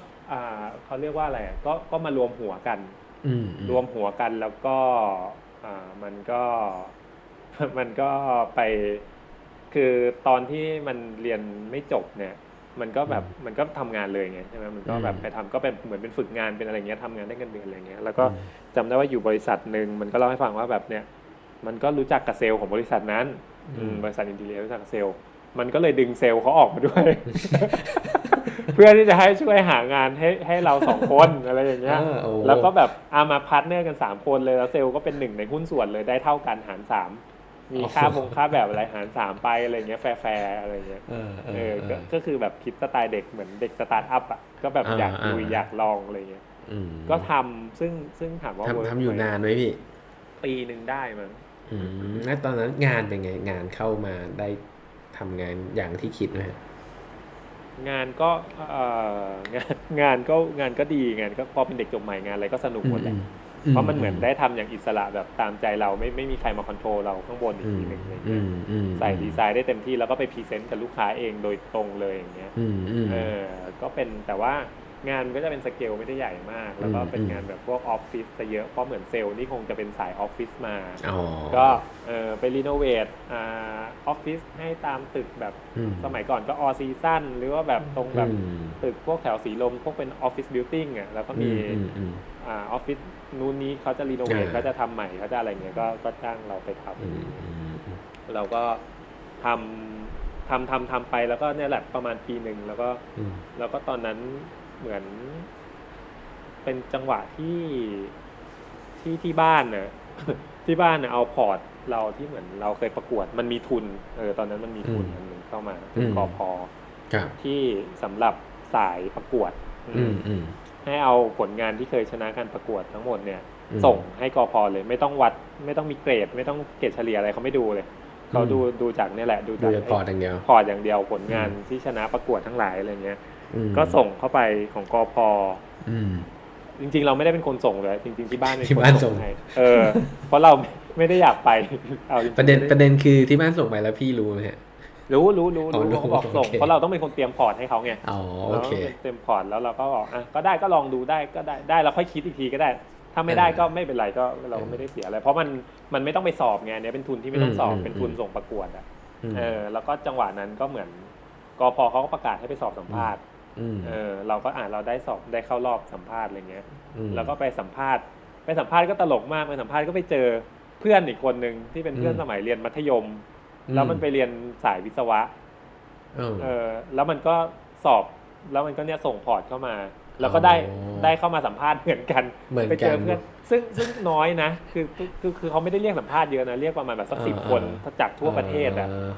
C: เขาเรียกว่าอะไรอะก็ก็มารวมหัวกัน
B: อืมอื
C: รวมหัวกันแล้วก็อ่ามันก็มันก็ไป คือตอนที่มันเรียนไม่จบเนี่ย มันก็แบบมันก็ทำงานเลยไงใช่ไหมมันก็แบบไปทำก็เป็นเหมือนเป็นฝึกงานเป็นอะไรเงี้ยทำงานได้เงินเดือนอะไรเงี้ยแล้วก็
B: อืม
C: จำได้ว่าอยู่บริษัทหนึ่งมันก็เล่าให้ฟังว่าแบบเนี่ย มันก็รู้จักกับเซลส์ของบริษัทนั้น
B: อืม
C: อืมบริษัท interior รู้จักกับเซลส์ มันก็เลยดึงเซลส์เขาออกมาด้วย เพื่อที่จะให้ช่วยหางานให้ให้เราสองคนอะไรอย่างเงี้ย
B: อ่าโอ้
C: แล้วก็แบบอามา partner กันสามคนเลยแล้วเซลส์ก็เป็นหนึ่งในหุ้นส่วนเลยได้เท่ากันหารสามมีค่า
B: โอ้
C: บงค่าแบบอะไรหารสามไปอะไรเงี้ยแฟร์ๆอะไรเงี้ย
B: เออเอ
C: เอ
B: อ
C: อ
B: เอ
C: ก็
B: อ
C: ก็คือแบบคิดสไตล์เด็กเหมือนเด็กสตาร์ทอัพอะก็แบบ
B: อ่า
C: อยากลุย
B: อ่า
C: อยากลองอะไรเงี้ย
B: อืม
C: ก็ทำซึ่งซึ่งถามว่า
B: ทำ
C: work
B: ทำอยู่
C: ไหม
B: นานไหมพี่
C: ปีหนึ่งได้มั้ง
B: อืมแล้วตอนนั้นงานเป็นไงงานเข้ามาได้ ทำงานอย่างที่คิดไหมฮะ
C: งานก็เอ่องานงานก็งานก็ดีงานก็พอเป็นเด็กจบใหม่งานอะไรก็สนุกหมดแหละเพราะมันเหมือนได้ทำอย่างอิสระแบบตามใจเราไม่ไม่มีใครมา control เราข้างบนอีก
B: อืม
C: ทีหนึ่งอะไร
B: อื
C: เงี้ย
B: มอืม
C: ใส่ดีไซน์ได้เต็มที่แล้วก็ไป present กับลูกค้าเองโดยตรงเลยอย่างเงี้ย
B: อืมอืม
C: เออก็เป็นแต่ว่า งานก็จะเป็นสเกลไม่ได้ใหญ่มาก แล้วก็
B: อืม
C: เป็น
B: อืม
C: งานแบบพวกออฟฟิศจะเยอะเพราะเหมือนเซลส์นี่คงจะเป็นสายออฟฟิศมา
B: อ๋อ
C: ก็เออไป renovate อ่าออฟฟิศให้ตามตึกแบบ
B: อืม
C: สมัยก่อนก็ All Seasons หรือว่าแบบตรงแบบ
B: อืม
C: ตึกพวกแถวสีลมพวกเป็น office building อะแล้วก็มี
B: อืมอืม
C: อ่าออฟฟิศนู้นนี้เขาจะรีโนเวท
B: อ่า
C: เขาจะทำใหม่เขาจะอะไรเงี้ยก็ก็จ้างเราไปทำ
B: อืมอืมอืม
C: เราก็ทำทำทำทำไปแล้วก็เนี่ยแหละประมาณปีหนึ่งแล้วก็
B: อืม
C: แล้วก็ตอนนั้น เหมือน เป็นจังหวะที่ที่ที่บ้านเน่ะที่บ้านเน่ะเอาพอร์ตเราที่เหมือนเราเคยประกวดมันมีทุนเออตอนนั้นมันมีทุน
B: อืม
C: อันหนึ่งเข้ามา
B: อืม
C: กอพอ
B: ครับ
C: ที่สำหรับสายประกวด
B: อืมอืม
C: ให้เอาผลงานที่เคยชนะการประกวดทั้งหมดเนี่ย
B: อืม
C: ส่งให้กอพอเลย ไม่ต้องวัด ไม่ต้องมีเกรด ไม่ต้องเกรดเฉลี่ยอะไรเขาไม่ดูเลยเขา
B: อืม
C: ดูดูจากเนี่ยแหละ ดู
B: ดู
C: จาก
B: จาก port อย่างเดียว
C: port อย่างเดียวผลงานที่ชนะประกวดทั้งหลายอะไรเงี้ย
B: อืม
C: ก็ส่งเข้าไปของกอพอ
B: อืม
C: จริง ๆ เราไม่ได้เป็นคนส่งเลยจริง ๆ ที่บ้านเป็น
B: ที่
C: คน
B: บ้านส่
C: ส่
B: ง
C: งให้เออ เพราะเราไม่ไม่ได้อยากไปเอาจงๆ
B: ประเด็น
C: ไม่ไป
B: ระเด็นคือที่บ้านส่งไปแล้วพี่รู้ไหมฮะ
C: รู้รู้รู้
B: อ๋อ
C: รู้เขาบอกส่ง
B: โอเค
C: เพราะเราต้องเป็นคนเตรียมพอร์ตให้เขาไง
B: อ๋อโอ
C: เรา
B: เค
C: ต้องเป็นเตรียมพอร์ตแล้วเราก็บอกอะก็ได้ก็ลองดูได้ก็ได้ได้แล้วค่อยคิดอีกทีก็ได้ ถ้าไม่ได้
B: เออ
C: ก็ไม่เป็นไรก็เราก็ไม่ได้เสียอะไร เพราะมันมันไม่ต้องไปสอบไงเนี่ยเป็นทุนที่ไม่ต้องสอบ
B: อืม
C: เป็นทุน
B: อืม
C: ส่งประกวดอะ
B: ม
C: เออแล้วก็จังหวะนั้นก็เหมือนกพเขาก็ประกาศให้ไปสอบสัมภาษณ์
B: ม
C: เออเราก็อ่านเราได้สอบได้เข้ารอบสัมภาษณ์อะไรเงี้ย
B: ม
C: แล้วก็ไปสัมภาษณ์ ไปสัมภาษณ์ก็ตลกมากไปสัมภาษณ์ก็ไปเจอเพื่อนอีกคนหนึ่งที่เป็นเพื่อน
B: อืม
C: สมัยเรียนมัธยม แล้วมันไปเรียนสายวิศวะ
B: เออ
C: เออแล้วมันก็สอบแล้วมันก็เนี่ยส่งพอร์ตเข้ามา แล้วก็ได้
B: อ๋อ
C: ได้เข้ามาสัมภาษณ์เหมือนกัน
B: เหมือนกัน
C: ไปเจอเพื่อนซึ่งซึ่งน้อยนะคือคือคือคือเขาไม่ได้เรียกสัมภาษณ์เยอะนะ เรียกประมาณแบบสักสิบ
B: อ่า
C: คนจากทั่วประเทศอะาเออ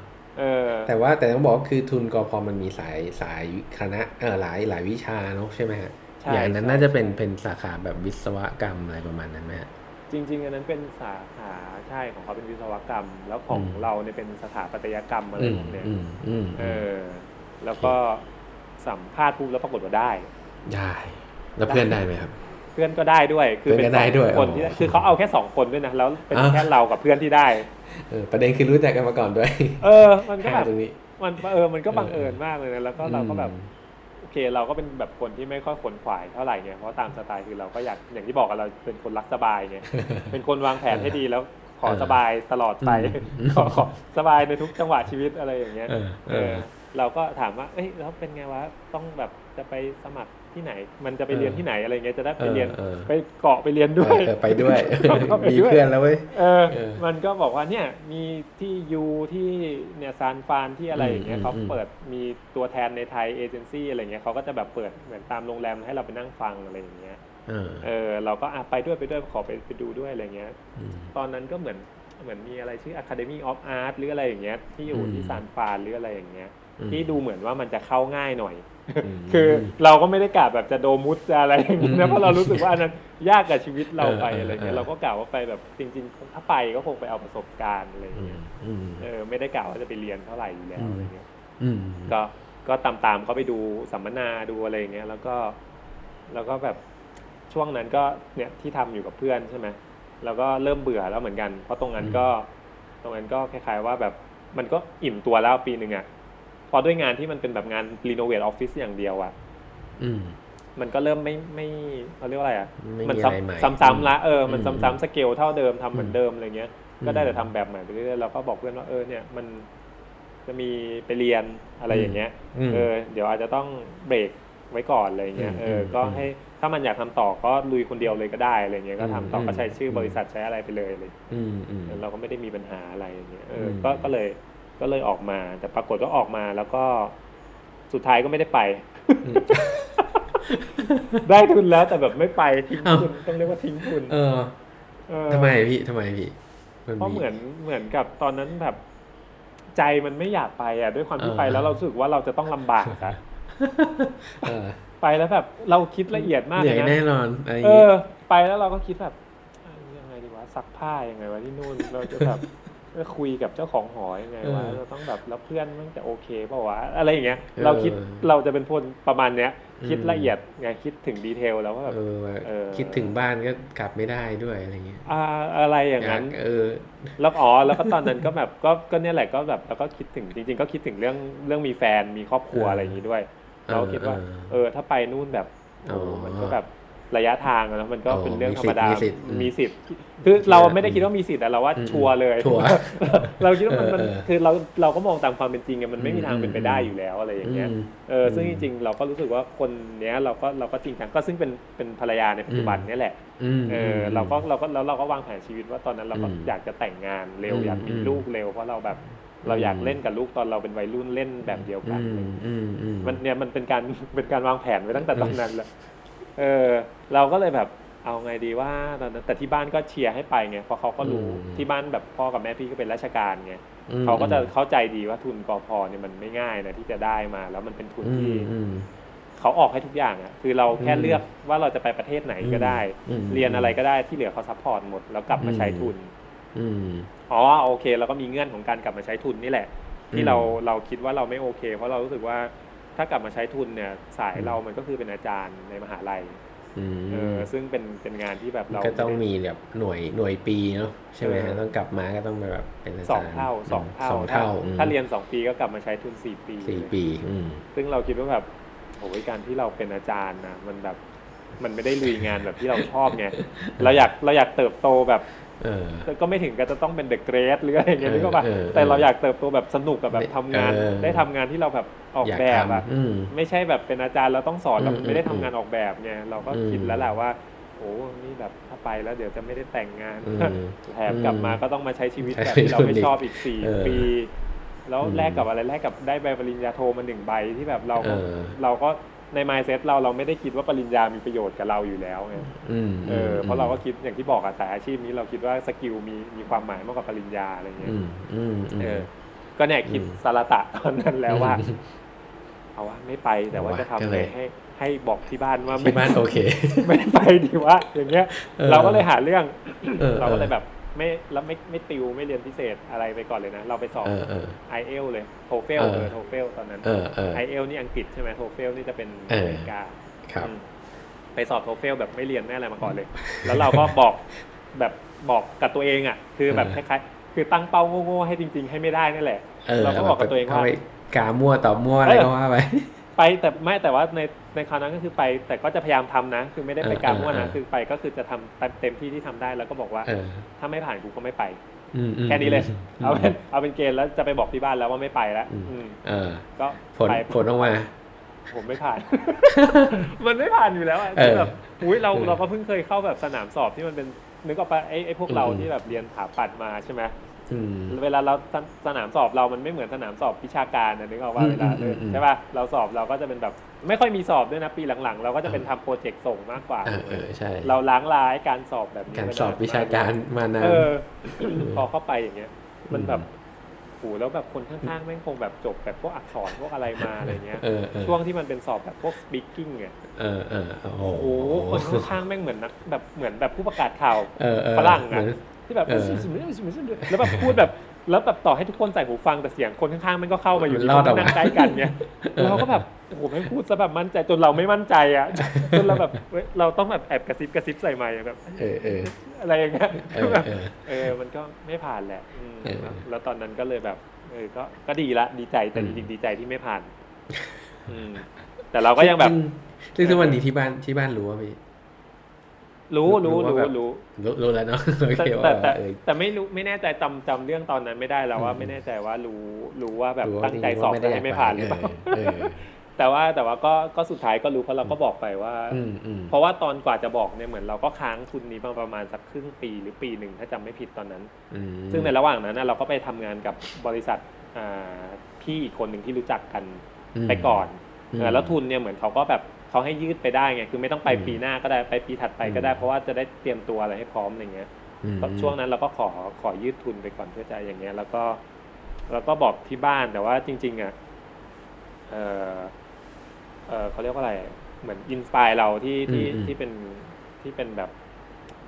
B: แต่ว่าแต่ต้องบอกว่าคือทุนกพมันมีสายสายคณะเออหลายหลายวิชาเนอะใช่ไหมฮะ
C: ใช่
B: อย่างนั้น
C: ใช่
B: น่าจะเป็น
C: ใช่
B: เป็นสาขาแบบวิศวกรรมอะไรประมาณนั้นไหมฮะ
C: จริง ๆ อันนั้นเป็นสาขาใช่ของเขาเป็นวิศวกรรม แล้วของ
B: อืม
C: เราเนี่ยเป็นสถาปัตยกรรมอะไร
B: อืม
C: พวกเนี้ย
B: อืมอืม
C: เออ แล้วก็สัมภาษณ์ปุ๊บแล้วปรากฏว่าได้
B: ได้ แล้วเพื่อนได้ไหมครับ
C: เพื่อนก็ได้ด้วย คือเป็น
B: เพื่อนก็ได้ด้วย
C: สองคนที่
B: อ๋อ
C: คือเขาเอาแค่สองคนด้วยนะแล้วเป็น
B: อ่า
C: แค่เรากับเพื่อนที่ได้
B: เออประเด็นคือรู้จักกันมาก่อนด้วย
C: เออ มันก็แบบ
B: ตรงนี้
C: มันเออมันก็บังเอิญมากเลยนะแล้วก็เราก็แบบ
B: อืม
C: โอเคเราก็เป็นแบบคนที่ไม่ค่อยขนขวายเท่าไหร่ไงเพราะตามสไตล์คือเราก็อยากอย่างที่บอกกันเราเป็นคนรักสบายไงเป็นคนวางแผนให้ดีแล้วขอ
B: เออ
C: สบายตลอดไป
B: อืม
C: ขอขอสบายในทุกจังหวะชีวิตอะไรอย่างเงี้ย
B: เออ
C: เอ
B: เอ
C: อ
B: อ
C: เราก็ถามว่าเอ้ยแล้วเป็นไงวะต้องแบบจะไปสมัคร ที่ไหน มันจะไปเรียนที่ไหนอะไรเงี้ยจะได้ไปเรียน
B: เออเออ
C: ไปเกาะไปเรียนด้วย
B: เออไปด้วย
C: ก็ไป
B: มี
C: ด้วย
B: เพื่อนแล้วเว้ย
C: เออ
B: เออ
C: มันก็บอกว่าเนี่ยมีที่ยูที่เนี่ยซานฟานที่อะไรอย่างเงี้ย
B: อืม
C: เขา
B: อืม
C: เปิดมีตัวแทนในไทยเอเจนซี่อะไรเงี้ยเขาก็จะแบบเปิดเหมือนตามโรงแรมให้เราไปนั่งฟังอะไรอย่างเงี้ย
B: เออ
C: เออเราก็อะไปด้วยไปด้วยขอไปไปดูด้วยอะไรเงี้ย
B: ม
C: ตอนนั้นก็เหมือนเหมือนมีอะไรชื่อ Academy of Art หรืออะไรอย่างเงี้ยที่อยู่
B: อืม
C: ที่ซานฟานหรืออะไรอย่างเงี้ย
B: อืม
C: ที่ดูเหมือนว่ามันจะเข้าง่ายหน่อย
B: อืม
C: คือเราก็ไม่ได้กะแบบจะโดมุดจะอะไรอย่างนี้
B: อื
C: นะ
B: ม
C: เพราะเรารู้สึกว่าอันนั้นยากกับชีวิตเราไป
B: เออเออ
C: อะไรเงี้ย
B: เออ
C: เราก็กะว่าไปแบบจริง ๆ ถ้าไปก็คงไปเอาประสบการณ์อะไร
B: อื
C: เงี้
B: ม
C: ย
B: อืม
C: เออไม่ได้กะว่าจะไปเรียนเท่าไหร่อยู่แล้ว
B: อืม
C: อะไรเงี้ย
B: อืม
C: ก็ก็ตามตามๆเขาไปดูสัมมนาดูอะไรเงี้ยแล้วก็ แล้วก็แบบช่วงนั้นก็เนี่ยที่ทำอยู่กับเพื่อนใช่ไหมแล้วก็เริ่มเบื่อแล้วเหมือนกัน เพราะตรงนั้นก็ ตรงนั้นก็คล้ายๆว่าแบบมันก็อิ่มตัวแล้วปีหนึ่งอะ พอด้วยงานที่มันเป็นแบบงานรีโนเวทออฟฟิศอย่างเดียวอะ
B: อืม
C: มันก็เริ่มไม่ไม่เขาเรียกว่าอะไรอะ
B: ไม่
C: มั
B: มี
C: ซ้
B: อะไรใหม่ำ
C: ซ้ำๆละเออมัน
B: อืม
C: ซ้ำๆสเกลเท่าเดิมทำเหมือนเดิมอะไรเงี้ย
B: อืม
C: ก็ได้แต่ทำแบบใหม่ไปเรื่อยๆเราก็บอกเพื่อนว่าเออเนี่ยมันจะมีไปเรียนอะไรอย่างเงี้ย
B: ม
C: เออเดี๋ยวอาจจะต้องเบรกไว้ก่อนอะไรเงี้ย
B: อืม
C: เอออ
B: ม
C: ก็ให้ถ้ามันอยากทำต่อก็ลุยคนเดียวเลยก็ได้อะไรเงี้ยก็ทำต่ออ
B: ม
C: ก็ใช้ชื่ออ
B: ม
C: บริษัทใช้อะไรไปเลยเลย
B: อืมอืม
C: เราก็ไม่ได้มีปัญหาอะไรอย่างเงี้ยเอออ
B: ม
C: ก็ก็เลย ก็เลยออกมา แต่ปรากฏว่าออกมาแล้วก็สุดท้ายก็ไม่ได้ไป
B: อืม
C: ได้ทุนแล้วแต่แบบไม่ไปทิ้ง
B: อ้าว
C: ทุนต้องเรียกว่าทิ้งทุน
B: เออ
C: เออ
B: ทำไมพี่ทำไมพี่
C: เพราะเหมือนเหมือนกับตอนนั้นแบบ ใจมันไม่อยากไปอะ ด้วยความที่
B: เออ
C: ไปแล้วเรารู้สึกว่าเราจะต้องลำบากอะ
B: เออ
C: ไปแล้วแบบเราคิดละเอียดมาก
B: เหนื่
C: เล
B: อย
C: ย
B: แน่
C: นะ
B: นอนอะไรอย่าง
C: เอ
B: งี้
C: อไปแล้วเราก็คิดแบบอะยังไงดีวะซักผ้ายังไงวะที่นู่นเราจะแบบจะ คุยกับเจ้าของหอยังไงวะ
B: เออ
C: เราต้องแบบแล้วเพื่อนมันจะโอเคเปล่าวะอะไรอย่างเงี้ย
B: เออ
C: เราคิดเราจะเป็นคนประมาณเนี้ย คิด
B: อืม
C: ละเอียดไงคิดถึงดีเทลแล้วว่าแบบ
B: เออว่า
C: เออ
B: คิดถึงบ้านก็กลับไม่ได้ด้วยอะไรเงี้ย
C: อ่าอะไรอย่างนั้น
B: กเออ
C: แล้วอ๋อแล้วก็ตอนนั้นก็แบบก็ก็เนี่ยแหละก็แบบแล้วก็คิดถึงจริง ๆ ก็คิดถึงเรื่องเรื่องมีแฟนมีครอบครัว
B: เอออ
C: อะไรอย่างนี้ด้วย
B: เออ
C: เราคิดว่า
B: เออ
C: เออถ้าไปนู่นแบบโอ้
B: อ๋อ
C: มันก็แบบ ระยะทางอะนะมันก็
B: อ๋อ
C: เป็นเรื่องธรรมดา
B: มีสิทธิ์มี
C: มี
B: สิ
C: สิ
B: ท
C: ท
B: ธิ์
C: ธิ์คือเรา
B: อืม
C: ไม่ได้คิดว่ามีสิทธิ์แต่เราว่า
B: อืม
C: ชัวร์เลย
B: ชัวร์
C: เราคิดว่ามันมัน
B: เออ
C: คือเราเราก็มองตามความเป็นจริงไงมันไม่มีทาง
B: อืม
C: เป็นไปได้อยู่แล้วอะไรอย่างเงี้ย
B: อืม
C: เออซึ่ง
B: อื
C: จ
B: ม
C: ริงๆเราก็รู้สึกว่าคนเนี้ยเราก็เราก็จริงจังก็ซึ่งเป็นเป็นภรรยาในปัจจุบัน
B: อืม
C: เนี้ยแหละ
B: อืม
C: เออเราก็เราก็แล้วเราก็วางแผนชีวิตว่าตอนนั้นเราก็
B: อืม
C: อยากจะแต่งงานเร็ว
B: อืม
C: อยากมี
B: อืม
C: ลูกเร็วเพราะเราแบบเราอยากเล่นกับลูกตอนเราเป็นวัยรุ่นเล่นแบบเดียวกัน
B: อืมอืมอืม
C: มันเนี่ยมันเป็นการเป็นการวางแผนไว้ตั้งแต่ตอนนั้นเลย เออเราก็เลยแบบเอาไงดีว่าตอนนั้นแต่ที่บ้านก็เชียร์ให้ไปไงเพราะเขาก็รู้
B: อืม
C: ที่บ้านแบบพ่อกับแม่พี่ก็เป็นราชการไง
B: อืม
C: เขาก็จะเข้าใจดีว่าทุน ก.พ. เนี่ยมันไม่ง่ายนะที่จะได้มา แล้วมันเป็นทุน
B: อื
C: ที่
B: มอืม
C: เขาออกให้ทุกอย่างอะคือเราแค่
B: อืม
C: เลือกว่าเราจะไปประเทศไหนก็ได้
B: อืม
C: เรียนอะไรก็ได้ที่เหลือเขา support หมดแล้วกลับมาใช้ทุน
B: อืม
C: อ๋อโอเคแล้วก็มีเงื่อนของการกลับมาใช้ทุนนี่แหละ ที่
B: อืม
C: เราเราคิดว่าเราไม่โอเค เพราะเรารู้สึกว่า ถ้ากลับมาใช้ทุนเนี่ยสาย
B: อืม
C: เรามันก็คือเป็นอาจารย์ในมหาลัย
B: อืม
C: เออซึ่งเป็นเป็นงานที่แบบเรา
B: ก็ต้อง
C: ไได้
B: มีแบบหน่วยหน่วยปีเนาะใช่ไหม
C: เออ
B: ฮะต้องกลับมาก็ต้องไปแบบเป็นอาจารย์
C: สองเท่าสองเท่า
B: สองเท่า
C: ถ้
B: อืม
C: ถ้าเรียนสองปีก็กลับมาใช้ทุนสี่ปี
B: สี่ปีอืม
C: ซึ่งเราคิดว่าแบบโอ้ยการที่เราเป็นอาจารย์นะมันแบบมันไม่ได้ลุยงานแบบที่เราชอบไงเราอยากเราอยากเติบโตแบบ
B: เออ
C: ก็ไม่ถึงกับจะต้องเป็นเดอะเกรดหรืออะไรอย่างเงี้ย
B: เออ
C: นึกออกปะ
B: เออ
C: แต่เราอยากเติบโตแบบสนุกกับแบบ
B: ไม่
C: ทำงาน
B: เออ
C: ได้ทำงานที่เราแบบออก
B: อยาก
C: แบบอะ
B: ทำอืม
C: ไม่ใช่แบบเป็นอาจารย์เราต้องสอนเรา
B: อืม
C: ไม่ได้ทำ
B: อืม
C: งานออกแบบไงเราก็
B: อืม
C: คิดแล้วแหละว่าโอ้นี่แบบถ้าไปแล้วเดี๋ยวจะไม่ได้แต่งงาน
B: อืม
C: แถมกลับมาก็ต้องมาใช้ชีวิต
B: ใช้
C: แบบที่เราไม่
B: ชีวิต
C: ชอบอีกสี่
B: เออ
C: ปีแล้ว
B: อืม
C: แลกกับอะไรแลกกับได้ใบปริญญาโทมาหนึ่งใบที่แบบเราก็
B: เออ
C: เราก็ ใน mindset เราเราไม่ได้คิดว่าปริญญามีประโยชน์กับเราอยู่แล้วไง
B: อืม
C: เออเพราะเราก็คิดอย่างที่บอกอะสายอาชีพนี้เราคิดว่าสกิลมีมีความหมายมากกว่าปริญญาอะไรเงี้ย
B: อืมอืมอืม
C: เออ ก็เนี่ยคิด
B: อืม
C: สารตะตอนนั้นแล้วว่า
B: อืม
C: เอาว่าไม่ไปแต่ว่า
B: เอาวะ
C: จะทำ
B: ก็
C: ไง
B: เลย
C: ให้ให้บอกที่บ้านว่า
B: ที่บ้านโอเค
C: ไม่ไม่ไปดีวะอย่างเงี้ย
B: เออ
C: เราก็เลยหาเรื่อง
B: เออ
C: เราก็เลยแบบ ไม่แล้วไม่ไม่ติวไม่เรียนพิเศษอะไรไปก่อนเลยนะ เราไปสอบ
B: เออเออ
C: IELTS เลย TOEFL เอ
B: อ
C: เออ TOEFL ตอนนั้น
B: เออเออ
C: IELTS นี่อังกฤษใช่ไหม TOEFL นี่จะเป็น
B: เออ
C: อเมริกา
B: ครับ
C: อืมไปสอบ TOEFL แบบไม่เรียนไม่อะไรมาก่อนเลย แล้วเราก็บอกแบบบอกกับตัวเองอะ คือแบบ
B: เอ
C: ค
B: อ
C: ล้ายๆคือตั้งเป้าโง่ๆให้จริง ๆ ให้ไม่ได้นั่นแหละ
B: เออ
C: เราก็บอกกับตัวเองว่า
B: ข้ไปกามั่วต่อมั่วอะไร
C: เออ
B: ก็ว่าไป
C: ไปแต่ไม่แต่ว่าในในคราวนั้นก็คือไป แต่ก็จะพยายามทำนะ คือไม่ได้ไป
B: เออ
C: การมั่ว
B: เออ
C: นะ
B: เออ
C: คือไปก็คือจะทำเต็มเต็มที่ที่ทำได้แล้วก็บอกว่า
B: เออ
C: ถ้าไม่ผ่านกูก็ไม่ไป
B: อืมอืม
C: แค่นี้เลย
B: ม
C: เอาเป็นเอาเป็นเกณฑ์แล้วจะไปบอกที่บ้านแล้วว่าไม่ไปแล้ว
B: อืม
C: อืม
B: เออ
C: ก็
B: ผล
C: ไป
B: ผลออกมา
C: ผมไม่ผ่าน มันไม่ผ่านอยู่แล้วอะ
B: เออ
C: คือแบบอุ้ยเรา
B: เออ
C: เราก็เพิ่งเคยเข้าแบบสนามสอบที่มันเป็นนึกออกปะไอ้ไอ้พวกเรา
B: อืม
C: ที่แบบเรียนถาปัดมาใช่ไหม
B: อืม
C: เวลาเราสสนามสอบเรามันไม่เหมือนสนามสอบวิชาการนะนึกออกว่า
B: อืม
C: เวลา
B: อืมอืม
C: ใช่ป่ะเราสอบเราก็จะเป็นแบบ ไม่ค่อยมีสอบด้วยนะปีหลังๆ เราก็จะเป็นทำโปรเจกต์ส่งมากกว่า
B: เออเออใช่
C: เราล้างลายการสอบแบบนี้
B: การ
C: มนน
B: สอบวิชาการมานาน
C: เออพอเข้าไปอย่างเงี้ย มันแบบโหแล้วแบบคนข้างๆแม่งคงแบบจบแบบพวกอักษรพวกอะไรมาอะไรเงี้ย
B: เออเออ
C: ช่วงที่มันเป็นสอบแบบพวก speaking อะ
B: เออเออโอ้โห
C: โอ้โหคนข้างๆแม่งเหมือนนักแบบเหมือนแบบผู้ประกาศข่าว
B: เออเออ
C: ฝรั่ง
B: เหมื
C: อะ
B: อน
C: ที่แบบ
B: เออ
C: แล้วแบบพูดแบบแล้วแบบต่อให้ทุกคนใส่หูฟังแต่เสียงคนข้างๆมันก็เข้ามาอยู่
B: มันรอดออกมา
C: นั่งใกล้กันเนี่ย
B: เออ
C: เราก็แบบโอ้โหไม่งพูดซะแบบมั่นใจจนเราไม่มั่นใจอะจนเราแบบเว้ยเราต้องแบบแอบกระซิบกระซิบใส่ไมค์อะแบบ
B: เออเออ
C: อะไรอย่างเงี้ย
B: เออเออ
C: เออมันก็ไม่ผ่านแหละอืม
B: เออ
C: แล้วตอนนั้นก็เลยแบบ เออก็ก็ดีละดีใจแต่
B: อื
C: จ
B: ม
C: ริงๆดีใจที่ไม่ผ่าน อืมแต่เราก็ยังแบบ
B: ซึ่งซึ่งวันนี้ที่บ้านที่บ้านรู้ว่าพี่
C: รู้
B: รู้
C: รู้
B: ว่า
C: รู้
B: แบบ
C: รู้
B: รู้รู้แล้วเนาะโอ
C: แต่
B: เค
C: แต่
B: ว่า
C: แต่
B: เออ
C: แต่ไม่รู้ไม่แน่ใจจำจำเรื่องตอนนั้นไม่ได้แล้วว่า
B: อืม
C: ไม่แน่ใจว่ารู้รู้ว่าแบบ
B: รู้ว่า
C: ตั้งใจ
B: จริงๆ
C: สอบ
B: ว่าไม่
C: จะ
B: ได้
C: ให้ไม่ผ่านหรือเปล่า
B: เออ
C: แต่ว่าแต่ว่าก็ก็สุดท้ายก็รู้เพราะเราก็บอกไปว่า
B: อืมอืม
C: เพราะว่าตอนกว่าจะบอกเนี่ยเหมือนเราก็ค้างทุนนี้มาประมาณสักครึ่งปีหรือปีหนึ่งถ้าจำไม่ผิดตอนนั้น
B: อืม
C: ซึ่งในระหว่างนั้นนะเราก็ไปทำงานกับบริษัทอ่าพี่อีกคนหนึ่งที่รู้จักกัน
B: ม
C: ไปก่อน
B: อืม
C: เออแล้วทุนเนี่ยเหมือนเขาก็แบบเขาให้ยืดไปได้ไงคือไม่ต้องไป
B: อืม
C: ปีหน้าก็ได้ไปปีถัดไปก็ได้
B: อืม
C: เพราะว่าจะได้เตรียมตัวอะไรให้พร้อมอะไรเงี้ย
B: อืม
C: ช่วงนั้นเราก็ขอขอยืดทุนไปก่อนเพื่อจะอย่างเงี้ย แล้วก็ แล้วก็บอกที่บ้านแต่ว่าจริง ๆอะเออเออเขาเรียกว่าอะไร เหมือนอินสปายเราที่ที่
B: อืมอืม
C: ที่เป็นที่เป็นแบบ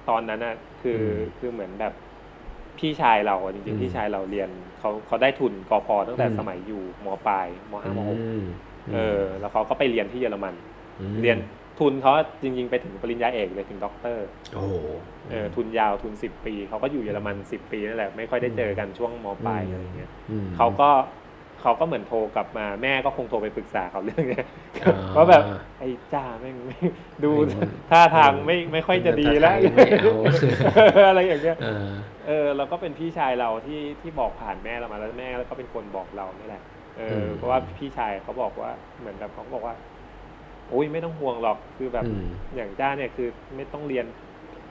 C: ตอนนั้นอะคืออ
B: ม
C: คือเหมือนแบบพี่ชายเราอะจ
B: อื
C: ริง
B: ม
C: ๆพี่ชายเราเรียนเขาเขาได้ทุนกอพอตั้งแต่
B: อืม
C: สมัยอยู่มปลายมห้ามหก
B: อืม
C: เออ แล้วเขาก็ไปเรียนที่เยอรมัน
B: ม
C: เรียนทุนเขาจริง ๆ ไปถึงปริญญาเอกเลยถึงด็อกเตอร์
B: โอ้โห
C: เออทุนยาวทุนสิบปี เขาก็อยู่เยอรมันสิบปีนั่นแหละไม่ค่อยได้เจอกันช่วงมปลาย
B: อืม
C: อะไรเงี้ย
B: อืม
C: เขาก็เขาก็เหมือนโทรกลับมาแม่ก็คงโทรไปปรึกษาเขาเรื่องเนี้ย
B: อ่า
C: ว่าแบบไอ้จ้าแม่งไม่ดู
B: ไม่
C: ท่าทางไม่ไม่ค่อยจะดีแล้ว
B: ท่าทางไม่เอา
C: อะไรอย่างเงี้ย
B: เออ
C: เออแล้วก็เป็นพี่ชายเราที่ที่บอกผ่านแม่เรามาแล้วแม่แล้วก็เป็นคนบอกเรานี่แหละเอออ
B: ม
C: เพราะว่าพี่ชายเขาบอกว่าเหมือนแบบเขาบอกว่าโอ้ยไม่ต้องห่วงหรอกคือแบบ
B: อืม
C: อย่างจ้าเนี่ยคือไม่ต้องเรียน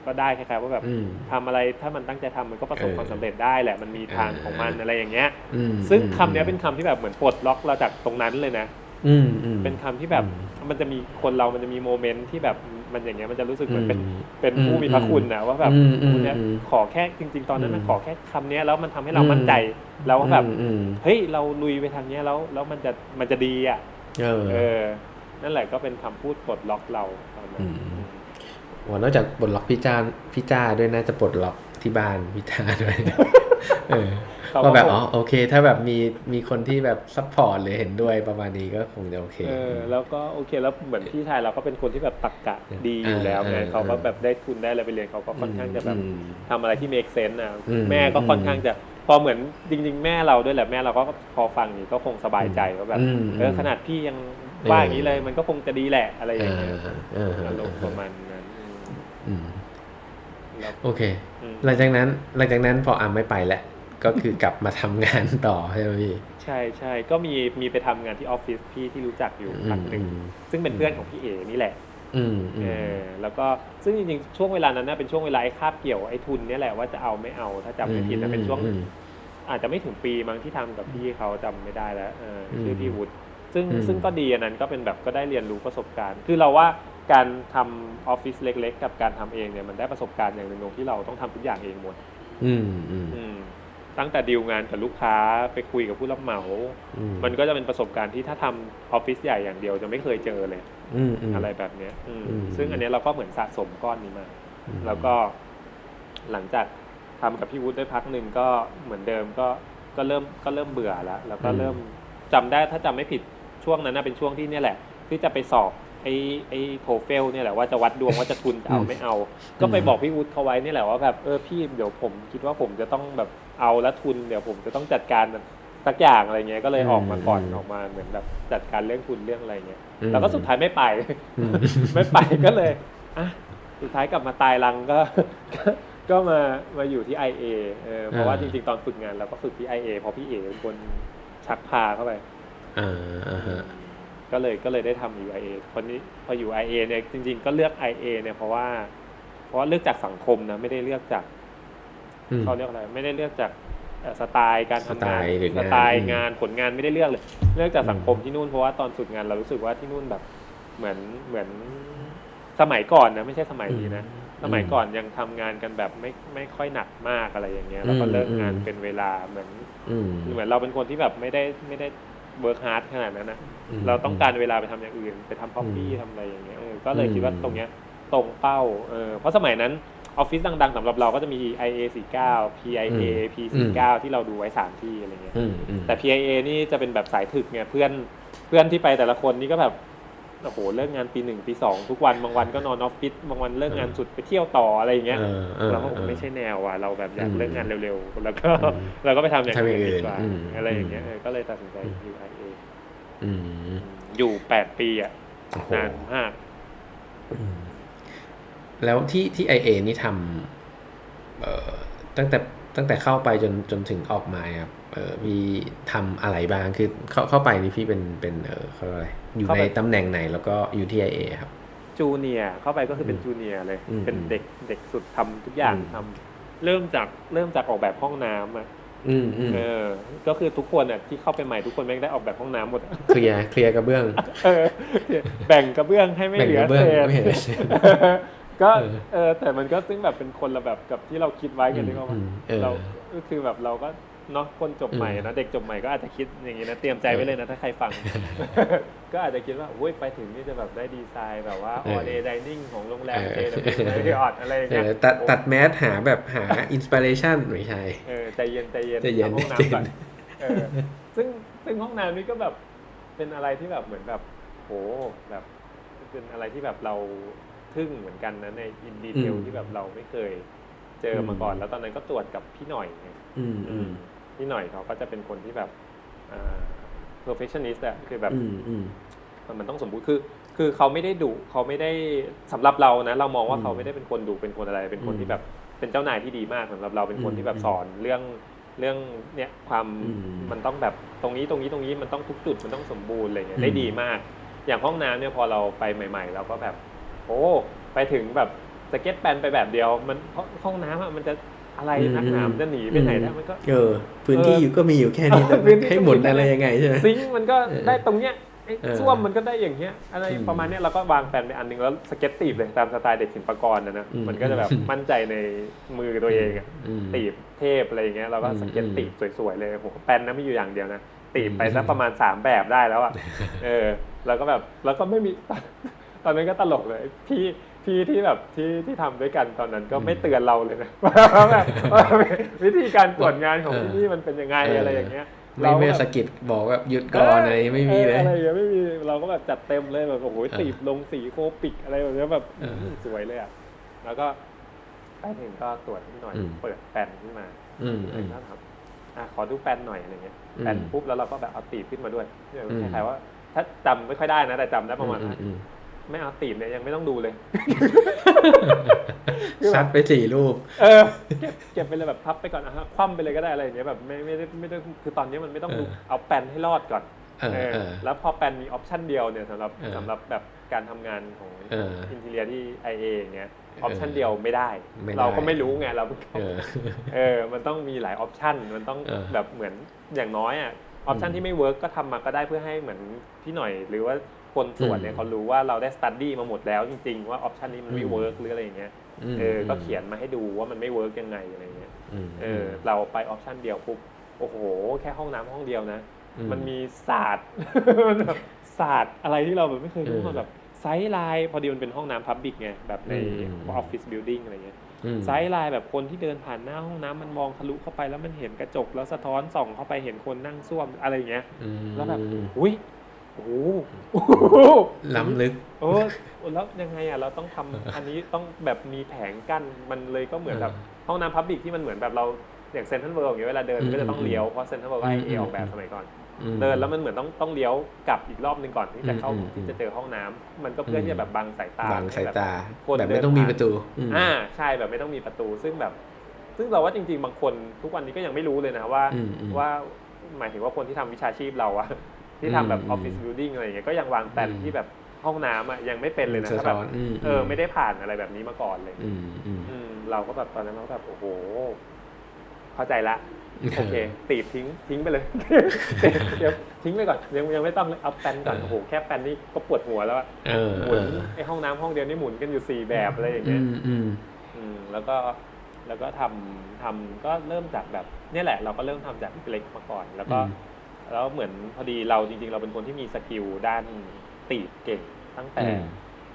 C: ก็ได้คล้ายๆว่าแบบ
B: อืม
C: ทำอะไรถ้ามันตั้งใจทำมันก็ประสบ
B: เออ
C: ความสำเร็จได้แหละมันมีทางของมัน
B: เอออ
C: อะไรอย่างเงี้ย
B: อืม
C: ซึ่งคำเนี้ยเป็นคำที่แบบเหมือนปลดล็อกเราจากตรงนั้นเลยนะ
B: อืมอืม
C: เป็นคำที่แบบ
B: อืม
C: มันจะมีคนเรามันจะมีโมเมนต์ที่แบบมันอย่างเงี้ยมันจะรู้สึกเหมือนเป็น
B: อืม
C: เป็นผู้มีพระคุณนะว่าแบบ
B: อืมอืม
C: เนี่ย
B: อืม
C: ขอแค่จริง ๆ ตอนนั้นมัน
B: อืม
C: ขอแค่คำเนี้ยแล้วมันทำให้เรา
B: อืม
C: มั่นใจแล้วว่าแบบ
B: อืมอืม
C: เฮ้ยเราลุยไปทางเนี้ยแล้วแล้วมันจะมันจะดีอะ
B: เออ
C: เออ นั่นแหละก็เป็นคำพูดปลดล็อกเราตอนนั้น
B: อืมว่านอกจากปลดล็อกพี่จ้าพี่จ้าด้วยน่าจะปลดล็อกที่บ้านพี่จ้าด้วยเออก็แบบอ๋อโอเค ถ้าแบบมีมีคนที่แบบ support หรือเห็นด้วยประมาณนี้ก็คงจะโอเค
C: เออแล้วก็โอเคแล้วเหมือนพี่ชายเราก็เป็นคนที่แบบตรรกะดีอยู่แล้วไงเขาก็แบบได้ทุนได้อะไรไปเรียนเขาก็ค่อนข้างจะแบบทำอะไรที่ make sense อะแม่ก็ค่อนข้างจะพอเหมือนจริง ๆ แม่เราด้วยแหละแม่เราก็พอฟังนี้ก็คงสบายใจว่าแบบเออขนาดพี่ยัง ว่าอย่างนี้เลย มันก็คงจะดีแหละอะไรอย่างเงี้ยอารมณ์ประมาณนั้น
B: โอเค หลังจากนั้น หลังจากนั้นพออามไม่ไปแล้วก็คือกลับมาทำงานต่อใช่ไหมพี่
C: ใช่ใช่ก็มีมีไปทำงานที่ออฟฟิศพี่ที่รู้จักอยู่พักหนึ่งซึ่งเป็นเพื่อนของพี่เอนี่แหละเออแล้วก็ซึ่งจริงๆช่วงเวลานั้นน่ะเป็นช่วงเวลาไอ้คาบเกี่ยวไอ้ทุนนี่แหละว่าจะเอาไม่เอาถ้าจำไม่ผิดนะเป็นช่วงอาจจะไม่ถึงปีมั้งที่ทำกับพี่เขาจำไม่ได้แล้วเออชื่อพี่วุฒิ ซึ่งซึ่งก็ดีอันนั้นก็เป็นแบบก็ได้เรียนรู้ประสบการณ์ คือเราว่าการทำออฟฟิศเล็ก ๆ กับการทำเองเนี่ยมันได้ประสบการณ์อย่างหนึ่งที่เราต้องทำทุกอย่างเองหมด
B: อืมอืม
C: ตั้งแต่ดีลงานกับลูกค้าไปคุยกับผู้รับเหมา มันก็จะเป็นประสบการณ์ที่ถ้าทำออฟฟิศใหญ่อย่างเดียวจะไม่เคยเจอเลยอะไรแบบเนี้ยซึ่งอันนี้เราก็เหมือนสะสมก้อนนี้มา แล้วก็หลังจากทำกับพี่วุฒิได้พักหนึ่งก็เหมือนเดิมก็ก็เริ่มก็เริ่มเบื่อแล้ว แล้วก็เริ่มจำได้ถ้าจำไม่ผิด ช่วงนั้นนะเป็นช่วงที่เนี่ยแหละ ที่จะไปสอบไอ้ไอ้โทเฟลเนี่ยแหละว่าจะวัดดวงว่าจะทุนจะเอาไม่เอา ก็ไปบอกพี่วุฒิเขาไว้นี่แหละว่าแบบเออพี่เดี๋ยวผมคิดว่าผมจะต้องแบบเอาแล้วทุนเดี๋ยวผมจะต้องจัดการสักอย่างอะไรเงี้ยก็เลยออกมาก่อนออกมาเหมือนแบบจัดการเรื่องทุนเรื่องอะไรเงี้ยแล้วก็สุดท้ายไม่ไป ไม่ไปก็เลยอะสุดท้ายกลับมาตายรังก็ ก็มามาอยู่ที่ไอเอเพราะว่าจริงๆ ตอนฝึกงานเราก็ฝึกที่ไอเอเพราะพี่เอเป็นคนชักพาเข้าไป ก็เลยก็เลยได้ทำอยู่ไอเอคนนี้พออยู่ไอเอเนี่ยจริง ๆ ก็เลือกไอเอเนี่ยเพราะว่า เพราะว่าเลือกจากสังคมนะไม่ได้เลือกจากเขาเรียกอะไรไม่ได้เลือกจากสไตล์การทำงานสไตล์งานผลงานไม่ได้เลือกเลย เลือกจากสังคมที่นู่นเพราะว่าตอนฝึกงานเรารู้สึกว่าที่นู่นแบบเหมือนเหมือนสมัยก่อนนะไม่ใช่สมัยนี้นะสมัยก่อนยังทำงานกันแบบไม่ไม่ค่อยหนักมากอะไรอย่างเงี้ยแล้วก็เลิกงานเป็นเวลาเหมือนเหมือนเราเป็นคนที่แบบไม่ได้ไม่ได้ work hard ขนาดนั้นนะเราต้องการเวลาไปทำอย่างอื่น ไปทำ hobby ทำอะไรอย่างเงี้ยก็เลยคิดว่าตรงเนี้ยตรงเป้าเออเพราะสมัยนั้นออฟฟิศดังๆสำหรับเราก็จะมี IA49 PIA P49 ที่เราดูไว้สามที่อะไรเงี้ยแต่ PIA นี่จะเป็นแบบสายถึกไงเพื่อนเพื่อนที่ไปแต่ละคนนี่ก็แบบ โอ้โหเลิกงานปีหนึ่งปีสองทุกวันบางวันก็นอนออฟฟิศบางวันเลิกงานสุดไปเที่ยวต่ออะไรอย่างเงี้ยเราก็ไม่ใช่แนวว่ะเราแบบอยากเลิกงานเร็วๆแล้วก็เราก็ไปทำอย่างอื่นดีกว่าอะไรอย่างเงี้ยก็เลยตัดสินใจอยู่ IA อยู่แปดปีอะนานมาก
B: แล้วที่ที่ไอเอนี่ทำเอ่อตั้งแต่ตั้งแต่เข้าไปจนจนถึงออกมาครับเออ พี่ทำอะไรบ้างคือเข้าเข้าไปนี่พี่เป็นเป็นเออเขาอะไรอยู่ในตำแหน่งไหนแล้วก็อยู่ที่ไอเอครับ
C: จูเนียเข้าไปก็คือเป็นจูเนียเลย เป็นเด็กเด็กสุดทำทุกอย่างทำเริ่มจากเริ่มจากออกแบบห้องน้ำอะเออ ก็คือทุกคนอะที่เข้าไปใหม่ทุกคนแม่งได้ออกแบบห้องน้ำหมด
B: เคลียร์เคลียร์กระเบื้อง
C: แบ่งกระเบื้องให้ไม่เหลือเศษก็เออแต่มันก็ซึ่งแบบเป็นคนละแบบกับที่เราคิดไว้กันนี่ก็ว่าเราก็คือแบบเราก็ เนาะคนจบใหม่นะเด็กจบใหม่ก็อาจจะคิดอย่างนี้นะเตรียมใจไว้เลยนะถ้าใครฟัง ก็อาจจะคิดว่าโอ้ยไปถึงนี่จะแบบได้ดีไซน์แบบว่าออเดย์ดิเนิ่งของโรงแรมเจนเออดอะไรเงี้ย
B: ตัดตัดแมสหาแบบหาอินสปิเรชันไม่ใช่
C: เออใจเย็นใจเย็นทำห้องน้ำก่อนซึ่งซึ่งห้องน้ำนี่ก็แบบเป็นอะไรที่แบบเหมือนแบบโหแบบเป็นอะไรที่แบบเราทึ่งเหมือนกันนะในอินดีเทลที่แบบเราไม่เคยเจอมาก่อน แล้วตอนนั้นก็ตรวจกับพี่หน่อยไง พี่หน่อยเขาก็จะเป็นคนที่แบบ perfectionist อะคือแบบมันต้องสมบูรณ์คือ คือเขาไม่ได้ดุเขาไม่ได้สำหรับเรานะ เรามองว่าเขาไม่ได้เป็นคนดุเป็นคนอะไร เป็นคนที่แบบเป็นเจ้านายที่ดีมากสำหรับเราเป็นคนที่แบบสอนเรื่องเรื่องเนี่ยความมันต้องแบบตรงนี้ตรงนี้ตรงนี้มันต้องทุกจุดมันต้องสมบูรณ์อะไรเงี้ยได้ดีมาก อย่างห้องน้ำเนี่ยพอเราไปใหม่ ๆ เราก็แบบ โอ้ไปถึงแบบ sketch plan ไปแบบเดียว มันห้องน้ำอะมันจะ อะไรนักหนามจะหนีไปไหนได้มันก็
B: เออพื้นที่อยู่ก็มีอยู่แค่นี้ให้หมดอะไรยังไงใช่ไหม
C: sink มันก็ได้ตรงเนี้ยส้วมมันก็ได้อย่างเงี้ยอะไรประมาณนี้เราก็วางแผนไปอันนึงแล้วสเก็ตตีฟเลยตามสไตล์เด็กศิลปากรนะนะมันก็จะแบบมั่นใจในมือตัวเองอะตีฟเทพอะไรอย่างเงี้ยเราก็สเก็ตตีฟสวยๆเลยโอ้โห plan นะไม่อยู่อย่างเดียวนะตีบไปสักประมาณสามแบบได้แล้วอะเออ แล้วก็แบบแล้วก็ไม่มีตอนนั้นก็ตลกเลยพี่ พี่ที่แบบที่ที่ทำด้วยกันตอนนั้นก็ไม่เตือนเราเลยนะว่าแบบว่าวิธีการตรวจงานของที่นี่มันเป็นยังไงอะไรอย่างเงี้ย
B: ไม่ไม่
C: เราก็
B: สะกิดบอกแบบหยุดก่อนอะไรไม่มีเลย
C: อะไรอย่างเงี้ยไม่มีเราก็แบบจัดเต็มเลยแบบโอ้โห
B: เออ
C: ตีบลงสีโคปิกอะไรแบบเนี้ยแบบ
B: เออ
C: สวยเลยอะแล้วก็ไปถึงก็ตรวจนิดหน่อย
B: อืม
C: เปิดแปนขึ้นมา
B: อืมอืม
C: แล้วครับอะขอดู plan หน่อยอะไรเงี้ย
B: อืม
C: plan ปุ๊บแล้วเราก็แบบเอาตีฟขึ้นมาด้วย
B: อืม
C: คล้ายๆว่า ถ้าจำไม่ค่อยได้นะแต่จำได้ประมาณ
B: อื
C: นั้น
B: อืม
C: ไม่เอาตีฟเนี่ยยังไม่ต้องดูเลย
B: ซัดไปสี่รูป
C: เออเก็บเก็บไปเลยแบบพับไปก่อนนะฮะคว่ำไปเลยก็ได้อะไรอย่างเงี้ยแบบไม่ไม่ได้ไม่ได้คือตอนนี้มันไม่ต้องดู
B: เออ
C: เอา plan ให้รอดก่อน
B: เออ
C: เออ
B: เออ
C: แล้วพอ plan มี option เดียวเนี่ยสำหรับ
B: เออ
C: สำหรับแบบการทำงานของ
B: เออ
C: interior ที่ IA อย่างเงี้ย
B: เอ
C: อ option เดียวไม่ได้
B: ไม่ได้
C: เราก็ไม่รู้ไงเราเพิ่ง
B: เออ
C: เออมันต้องมีหลาย option มันต้อง
B: เออ
C: แบบเหมือนอย่างน้อยอะ option อื
B: ม
C: ที่ไม่ work ก็ทำมาก็ได้เพื่อให้เหมือนพี่หน่อย หรือว่า คนตรวจเนี่ย
B: อืม
C: เขารู้ว่าเราได้ study มาหมดแล้วจริงๆ ว่า option นี้มันไม่
B: อืม
C: work หรืออะไรอย่างเงี้ย
B: ม
C: เออก็เขียนมาให้ดูว่ามันไม่ work ยังไงอะไรเงี้ย
B: ม
C: เออเราไป option เดียวปุ๊บโอ้โห แค่ห้องน้ำห้องเดียวนะ
B: อื
C: มันมีศาสตร์มันแบบศาสตร์อะไรที่เราแบบไม่เคยรู้
B: เออ
C: มาแบบ sight line พอดีมันเป็นห้องน้ำ public ไงแบบใน
B: อืม
C: office building อะไรเงี้ย
B: อืม
C: sight line แบบคนที่เดินผ่านหน้าห้องน้ำมันมองทะลุเข้าไปแล้วมันเห็นกระจกแล้วสะท้อนส่องเข้าไปเห็นคนนั่งส้วมอะไรอย่างเงี้ย
B: อืม
C: แล้วแบบอุ้ย โอ้โหโอ้โห
B: ล้ำลึก
C: โอ้แล้วยังไงอะเราต้องทำอันนี้ต้องแบบมีแผงกั้นมันเลยก็เหมือนแบบ
B: เออ
C: ห้องน้ำ public ที่มันเหมือนแบบเราอย่างเซนทรัลเวิลด์อย่างเงี้ยเวลาเดิน
B: อืม
C: ก็จะต้องเลี้ยวเพราะเซนทรัลเวิลด์ให้
B: อืม
C: เอออกแบบสมัยก่อน
B: อืม
C: เดินแล้วมันเหมือนต้องต้องเลี้ยวกลับอีกรอบหนึ่งก่อนที่จะเข้า
B: อืมอืม
C: ที่จะเจอห้องน้ำมันก็เพื่อที่จะแบบบังสายตา
B: บังสายตา
C: คน
B: แบบ
C: เดิ
B: ไม่
C: น
B: ต้องมี
C: ผ่าน
B: ประตูม
C: อ่าใช่แบบไม่ต้องมีประตูซึ่งแบบ ซึ่งเราว่าจริง ๆ บางคนทุกวันนี้ก็ยังไม่รู้เลยนะว่า
B: อืมอืม
C: ว่าหมายถึงว่าคนที่ทำวิชาชีพเราอะ ที่ทำแบบ
B: อื
C: อ
B: ม
C: อฟฟิศบิลดิ่งอะไรอย่างเงี้ยก็ยังวางแผน
B: อืม
C: ที่แบบห้องน้ำอะยังไม่เป็นเลยนะ
B: สะ
C: ถ้าแบ
B: ท้
C: บ
B: อนอืม
C: เออไม่ได้ผ่านอะไรแบบนี้มาก่อนเลย
B: อืมอืม
C: อืมเราก็แบบตอนนั้นเราก็แบบโอ้โห เข้าใจละโอเคตีบทิ้งทิ้งไปเลยเดี๋ยวทิ้งไปก่อนยังยังไม่ต้องเลยเอาแปนก่อน
B: เออ
C: โอ้โหแค่แปนนี่ก็ปวดหัวแล้วอะ
B: เออ
C: ห
B: เอ
C: มุน
B: อ
C: ไอห้องน้ำห้องเดียวนี่หมุนกันอยู่สี่แบบอะไรอย่าง
B: อื
C: เงี้ย
B: มอืม
C: อืมแล้วก็แล้วก็ทำทำก็เริ่มจากแบบเนี่ยแหละ เราก็เริ่มทำจากเล็กมาก่อน แล้วก็
B: อืม
C: แล้วเหมือนพอดีเราจริง ๆ เราเป็นคนที่มีสกิลด้านตีบเก่งตั้งแต่
B: อืม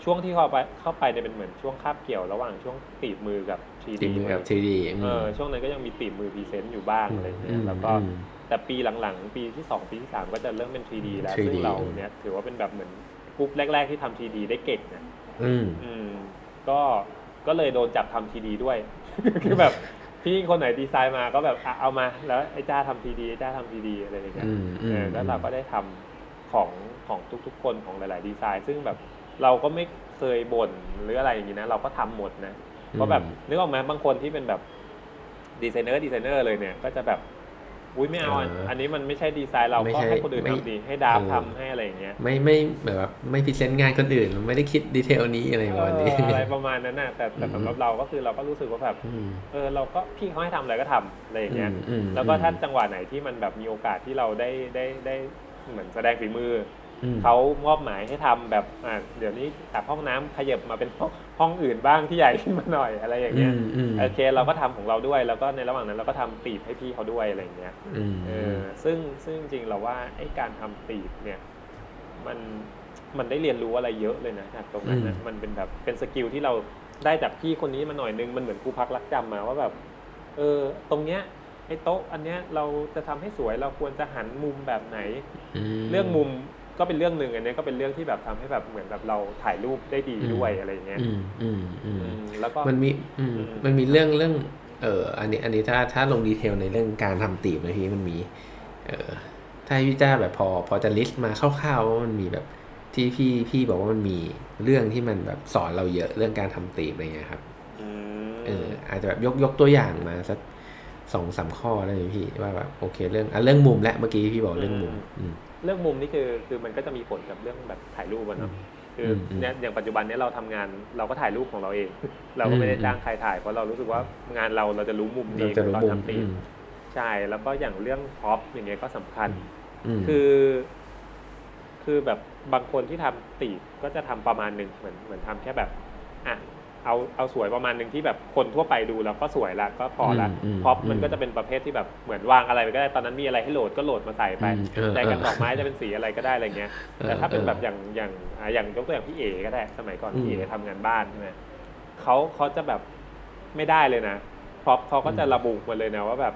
C: ช่วงที่เข้าไปเข้าไปเนี่ยเป็นเหมือนช่วงคาบเกี่ยวระหว่างช่วงตีฟมือกับ 3D
B: ทีมือกับทีดี
C: เออช่วงนั้นก็ยังมีตีฟมือ present อยู่บ้างอะไรอย่างเงี้ยแล้วก็
B: อืม
C: แต่ปีหลังๆ ปีที่ 2 ปีที่ 3 ก็จะเริ่มเป็น 3D แล้ว
B: 3D
C: ซึ่งเราเนี่ยถือว่าเป็นแบบเหมือนกรุ๊ปแรก ๆที่ทำ 3D ได้เก่งนะ
B: อืม
C: อืมก็ก็เลยโดนจับทำ 3D ด้วย คือแบบ พี่คนไหนดีไซน์มาก็แบบอะเอามา แล้วไอ้จ้าทำ 3D ไอ้จ้าทำ 3D อะไรอย่างเงี้ย
B: อืมอื
C: เอ
B: ม
C: อแล้วเราก็ได้ทำของของทุกๆ คนของหลาย ๆ ดีไซน์ ซึ่งแบบเราก็ไม่เคยบ่นหรืออะไรอย่างงี้นะ เราก็ทำหมดนะเพราะแบบนึกออกไหมบางคนที่เป็นแบบ designer designer เลยเนี่ย ก็จะแบบ อุ้ยไม่เอาอัน
B: เอออั
C: อันนี้มันไม่ใช่ดีไซน์เรา
B: ไม่
C: ก็
B: ใช่
C: ให้คนอื่น
B: ไม่
C: ทำดีให้ draft
B: เออ
C: ทำให้อะไรอย่างเงี้ย
B: ไม่ไม่แบบว่าไม่ present งานคนอื่นไม่ได้คิด detail นี้อะไรประมาณนี้
C: เอออะไรประมาณนั้นน่ะแต่แต่
B: อืม
C: สำหรับเราก็คือเราก็รู้สึกว่าแบบ
B: อืม
C: เออเราก็พี่เขาให้ทำอะไรก็ทำอะไรอย่างเงี้ย
B: อืมอืม
C: แล้วก็ถ้าจังหวะไหนที่มันแบบมีโอกาสที่เราได้ได้ได้เหมือนแสดงฝีมือ
B: อืม
C: เขามอบหมายให้ทำแบบอ่าเดี๋ยวนี้จากห้องน้ำขยับมาเป็นห้องห้องอื่นบ้างที่ใหญ่ขึ้นมาหน่อยอะไรอย่างเงี้ย
B: อืมอืม
C: โอเค เราก็ทำของเราด้วย แล้วก็ในระหว่างนั้นเราก็ทำตีบให้พี่เขาด้วยอะไรอย่างเงี้ย
B: อืม
C: เออซึ่งซึ่งจริงๆเราว่าไอ้การทำตีบเนี่ย มันมันได้เรียนรู้อะไรเยอะเลยนะจากตรงนั้นนะมันเป็นแบบเป็นสกิลที่เราได้จากพี่คนนี้มาหน่อยนึงมันเหมือนครูพักรักจำมาว่าแบบ เออ ตรงเนี้ยไอ้โต๊ะ อันเนี้ยเราจะทำให้สวยเราควรจะหันมุมแบบไหน
B: ม
C: เรื่องมุม ก็เป็นเรื่องหนึ่งอันเนี้ยก็เป็นเรื่องที่แบบทำให้แบบเหมือนแบบเราถ่ายรูปได้ดีด้วยอะไรอย่างเงี้ย
B: อืมอืมอืม
C: อืมแล้วก็
B: มันมีอืม
C: อืม
B: มันมีเรื่องเรื่อง เอออันนี้ อันนี้ถ้าถ้าลงดีเทลในเรื่องการทำตีบนะพี่มันมี เออถ้าให้พี่จ้าแบบพอ พอจะลิสต์มาคร่าวๆว่ามันมีแบบที่พี่พี่บอกว่ามันมีเรื่องที่มันแบบสอนเราเยอะเรื่องการทำตีบอะไรเงี้ยครับ
C: อืม
B: เออ อาจจะแบบยกยกตัวอย่างมาสักสองสามข้อได้ไหมพี่ว่าแบบโอเค เรื่องอะเรื่องมุมและเมื่อกี้พี่บอกเรื่องมุม อืม
C: เรื่องมุมนี่คือคือมันก็จะมีผลกับเรื่องแบบถ่ายรูปอะเนาะคืออ
B: มอืม
C: เนี่ยอย่างปัจจุบันเนี้ยเราทำงานเราก็ถ่ายรูปของเราเอง เราก็ไม่ได้
B: อืม
C: จ้างใครถ่ายเพราะเรารู้สึกว่างานเราเราจะรู้มุมดี
B: เราจะรู้
C: ตอน
B: มุม
C: ทำตี
B: อืม
C: ใช่แล้วก็อย่างเรื่องพ็อปอย่างเงี้ยก็สำคัญ
B: อืม
C: คือ คือแบบบางคนที่ทำตีบก็จะทำประมาณหนึ่งเหมือนเหมือนทำแค่แบบอะ เอาเอาสวยประมาณหนึ่งที่แบบคนทั่วไปดูแล้วก็สวยละก็พอละ
B: อืม
C: พ็อป
B: อืม
C: มันก็จะเป็นประเภทที่แบบเหมือนวางอะไรไปก็ได้ตอนนั้นมีอะไรให้โหลดก็โหลดมาใส่ไป
B: อืมเออ
C: แต่กัน
B: เออ
C: ดอกไม้จะเป็นสีอะไรก็ได้อะไรเงี้ยแต่ถ้าเป็นแบบอย่างอย่างอ่าอย่างยกตัวอย่างพี่เอก็ได้สมัยก่อน
B: อืม
C: พี่เอทำงานบ้านใช่ไหมเขาเขาจะแบบไม่ได้เลยนะพอเขาก็จะระบุมาเลยนะว่าแบบ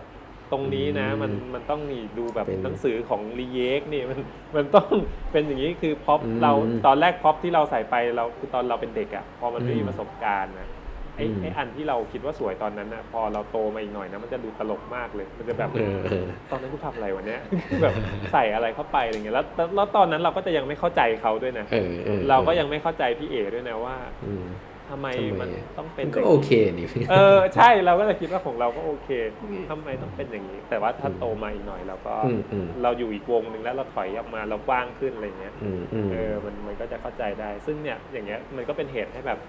C: ตรงนี้นะมันมันต้องนี่ดูแบบ
B: เป็น
C: หนังสือของรีเยกนี่มันมันต้องเป็นอย่างนี้คือพ็อป
B: อืม
C: เราตอนแรกพ็อปที่เราใส่ไปเราคือตอนเราเป็นเด็กอะ่ะพอมันไม่มี
B: อืม
C: ประสบการณ์นะไอ้
B: อืม
C: ไอ้อันที่เราคิดว่าสวยตอนนั้นนะพอเราโตมาอีกหน่อยนะมันจะดูตลกมากเลย มันจะแบบ
B: เออเออ
C: ตอนนั้นกูทำอะไรวะเนี้ยแบบใส่อะไรเข้าไปอะไรเงี้ยแล้วแล้วแล้วตอนนั้นเราก็จะยังไม่เข้าใจเขาด้วยนะ
B: เออออ
C: เราก็ยังไม่เข้าใจพี่เอด้วยนะว่า
B: อืม
C: ทำไม
B: ทำไม
C: มันต้องเป็น
B: มันก็
C: ย่าง
B: โอ
C: นี้
B: เคนี่พี่
C: เออใช่เราก็เลยคิดว่าของเราก็โอเคทำไมต้องเป็นอย่างนี้ แต่ว่าถ้าโตมาอีกหน่อยเราก็
B: อืมอืม
C: เราอยู่อีกวงหนึ่งแล้วเราถอยออกมาเรากว้างขึ้นอะไรเงี้ย
B: อืมอืม
C: เออมันมันก็จะเข้าใจได้ ซึ่งเนี่ยอย่างเงี้ยมันก็เป็นเหตุให้แบบ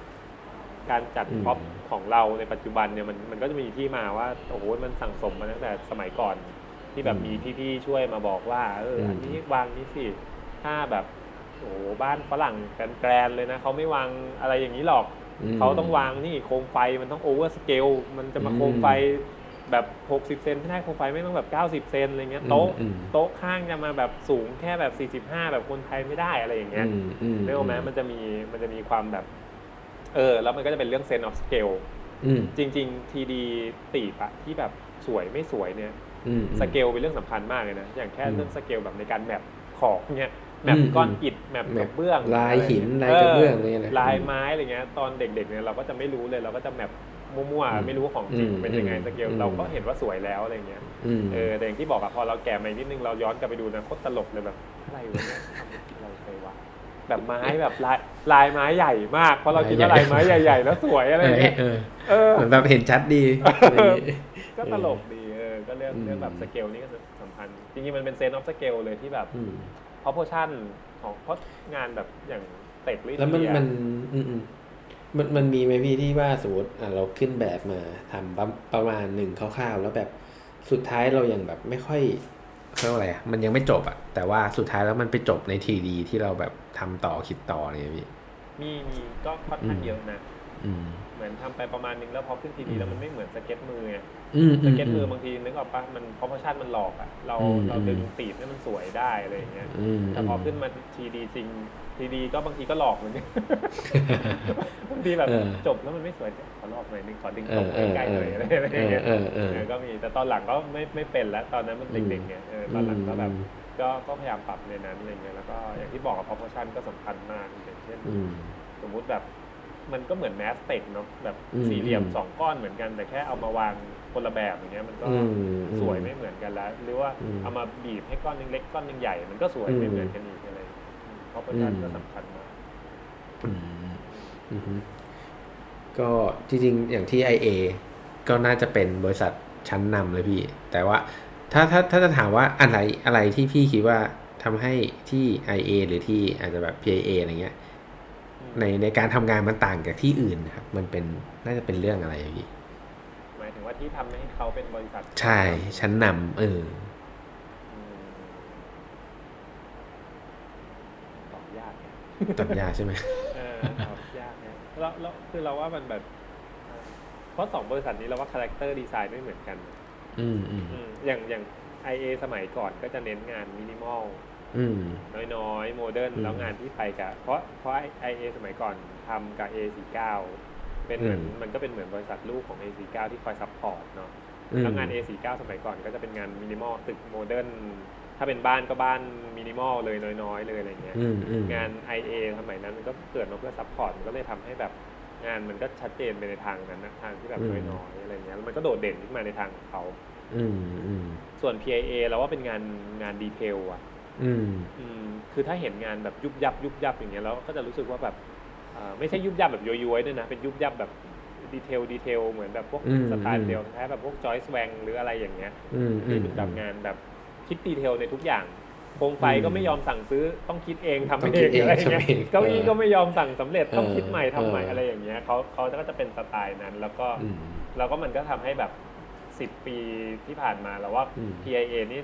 C: การจัด
B: อืม
C: พ็อปของเราในปัจจุบันเนี่ยมันมันก็จะมีที่มาว่าโอ้โหมันสั่งสมมาตั้งแต่สมัยก่อน ที่แบบมีพี่ๆช่วยมาบอกว่าเอออันนี้วางนี้สิถ้าแบบโอ้โหบ้านฝรั่ง grand ๆเลยนะเขาไม่วางอะไรอย่างนี้หรอก
B: ม
C: เขาต้องวางนี่โคมไฟมันต้อง over scale มันจะมา
B: อืม
C: โคมไฟแบบหกสิบเซนไม่ได้โคมไฟไม่ต้องแบบเก้าสิบเซนอะไรเงี้ยโต๊ะ
B: อืม
C: โต๊ะข้างจะมาแบบสูงแค่แบบสี่สิบห้าแบบคนไทยไม่ได้อะไรอย่างเงี้ย
B: อืมอืม
C: เรื่องไหมมันจะมีมันจะมีความแบบ เออ แล้วมันก็จะเป็นเรื่อง sense of scale อื
B: ม
C: จริง ๆ 3D ตีฟอะที่แบบสวยไม่สวยเนี่ย
B: อืม
C: สเกลเป็นเรื่องสำคัญมากเลยนะ อย่างแค่
B: อืม
C: เรื่องสเกลแบบในการ map ของเนี่ย map
B: อืม
C: ก้อนอิฐ
B: map map
C: ก
B: ระ
C: เบื้อง
B: ลายหินะลายกระเบื้องอะไรเงี้ยนะ
C: ลายไม้อะไรเงี้ยตอนเด็กๆเนี่ยเราก็จะไม่รู้เลยเราก็จะ map มั่ว
B: อืม
C: ๆไม่รู้ว่าของจริง
B: อืม
C: เป็นยังไง
B: อืม
C: สเกล
B: อืม
C: เราก็เห็นว่าสวยแล้วอะไรเงี้ย
B: อืม
C: เออแต่อย่างที่บอกอะพอเราแก่มาอีกนิดนึงเราย้อนกลับไปดูนะโคตรตลกเลยแบบอะไรวะเนี่ยทำอะไรไปวะแบบไม้แบบลายลายไม้ใหญ่มากเพราะเราคิดว่าลายไม้ใหญ่ ๆ แล้วสวยอะไร
B: เออ
C: เงี้ย
B: เออ
C: เออ
B: เหมือนแบบเห็นชัดดีอะไรอย่างงี้
C: ก็ตลกดีเออก็เรื่อง
B: อืม
C: เรื่องแบบสเกลนี่ก็สำคัญจริงๆมันเป็นเซนออฟสเกลเลยที่แบบ
B: อืม
C: เพราะโพชั่นของเพราะงานแบบอย่างเตะลิ
B: แล้วมัน
C: เทีย
B: มันอืมอืมมันมันมีไหมพี่ที่ว่าสมมติอะเราขึ้นแบบมาทำประประมาณหนึ่งคร่าวๆ แล้วแบบสุดท้ายเรายังแบบไม่ค่อยเขาเรียกว่าอะไรอะมันยังไม่จบอะแต่ว่าสุดท้ายแล้วมันไปจบใน 3D ที่เราแบบทำต่อคิดต่อเนี่ยพี่
C: มีมีก็ค่อนข้างเยอะนะ
B: อืม
C: เหมือนทำไปประมาณนึงแล้วพอขึ้นทีดี
B: อืม
C: แล้วมันไม่เหมือนสเก็ตมือไง
B: อืม
C: สเก็ตมือบางทีนึกออกปะมัน proportion มันหลอกอะเรา
B: อืม
C: เราดึงตีฟให้มันสวยได้อะไรอย่างเงี้ย
B: อืม
C: แต่พอขึ้นมา 3D จริง 3D ก็บางทีก็หลอกเหมือนกันบางทีแบบ
B: เออ
C: จบแล้วมันไม่สวยขอลอกหน่อยนึงขอดึง
B: เอ
C: ตร
B: องเออ
C: ใกล้ๆหน่อย
B: เอ
C: อะไร
B: อ
C: อย่างเงี้ย
B: เออเออ
C: เออก็มีแต่ตอนหลังก็ไม่ไม่เป็นแล้วตอนนั้นมันเด็กๆไงเออตอนหลังก็แบบ
B: อืม
C: ก็ก็พยายามปรับในนั้นอะไรเงี้ยแล้วก็อย่างที่บอกกับ proportion ก็สำคัญมากอย่างเช่น
B: อืม
C: สมมุติแบบมันก็เหมือนแมสเต็กเนาะแบบ
B: อืม
C: สี่เหลี่ยม
B: อืม
C: สองก้อนเหมือนกันแต่แค่เอามาวาง คนละแบบอย่างเงี้ยมันก็
B: อืม
C: สวยไม่เหมือนกันแล้ว หรือว่า
B: อืม
C: เอามาบีบให้ก้อนหนึงเล็กก้อนหนึงใหญ่ มันก็สวย
B: อืม
C: ไม่เหมือนกันอีกอะไรเพราะ proportion
B: อืม
C: ก็สำคัญมาก
B: อืมอือฮึก็จริงๆ อย่างที่ IA ก็น่าจะเป็นบริษัทชั้นนำเลยพี่ แต่ว่าถ้าถ้าถ้าจะถามว่าอะไรอะไรที่พี่คิดว่าทำให้ที่ IA หรือที่อาจจะแบบ PIA อะไรเงี้ย ในในการทำงานมันต่างจากที่อื่นนะครับ มันเป็นน่าจะเป็นเรื่องอะไรอะพี่
C: หมายถึงว่า ที่ทำให้เขาเป็นบริษัท
B: ใช่ ชั้นนำเออ
C: อืมตอบยากไง
B: ตอบยากใช่ไหม
C: เออตอบยากนะแล้วแล้วคือเราว่ามันแบบเอ่อเพราะสองบริษัทนี้เราว่า character design ไม่เหมือนกัน
B: อืมอืม
C: อืมอย่างอย่าง IA สมัยก่อนก็จะเน้นงานมินิมอล
B: อืม
C: น้อยๆ modern
B: อืม
C: แล้วงานที่ไปกับเพราะเพราะ IA สมัยก่อนทำกับ A49 เป็นเหมือน
B: อืม
C: มันก็เป็นเหมือนบริษัทลูกของ A49 ที่คอย support เนาะ
B: อืม
C: แล้วงาน A49 สมัยก่อนก็จะเป็นงานมินิมอลตึก modernถ้าเป็นบ้านก็บ้านมินิมอลเลยน้อยๆ เลยอะไรเงี้ย
B: อืมอืม
C: งาน IA สมัยนั้นมันก็เกิดมาเพื่อ support มันก็เลยทำให้แบบงานมันก็ชัดเจนไปในทางนั้นนะทางที่แบบ
B: อืม
C: น้อยๆอะไรเงี้ยแล้วมันก็โดดเด่นขึ้นมาในทางของเขา
B: อืมอืม
C: ส่วน PIA เราว่าเป็นงานงาน detail อะ
B: อืม
C: อืมคือถ้าเห็นงานแบบยุบยับยุบยับอย่างเงี้ยเราก็จะรู้สึกว่าแบบอ่า ไม่ใช่ยุบยับแบบย้อยๆด้วยนะ เป็นยุบยับแบบ detail detail เหมือนแบบพวก
B: อืม
C: สไตล์
B: อืม
C: เดียวแท้แบบพวก Joyce Wang หรืออะไรอย่างเงี้ย
B: อืมอื
C: ที่
B: ม
C: เป็นแบบงานแบบคิดดีเทลในทุกอย่างโคมไฟ
B: อืม
C: ก็ไม่ยอมสั่งซื้อต้องคิดเองทำ
B: ต้อง
C: เอ
B: คิ
C: ง
B: ดเอง
C: อะไรอย่างเงี้ย
B: ทำเอง
C: เก้าอี้
B: เออ
C: ก็ไม่ยอมสั่งสำเร็จต้อง
B: เออ
C: คิดใหม่ทำใหม่
B: เอออ
C: อะไรอย่างเงี้ยเขาเขาก็จะเป็นสไตล์นั้น แล้วก็
B: อืม
C: แล้วก็มันก็ทำให้แบบสิบปีที่ผ่านมาแล้วว่า
B: อืม
C: PIA นี่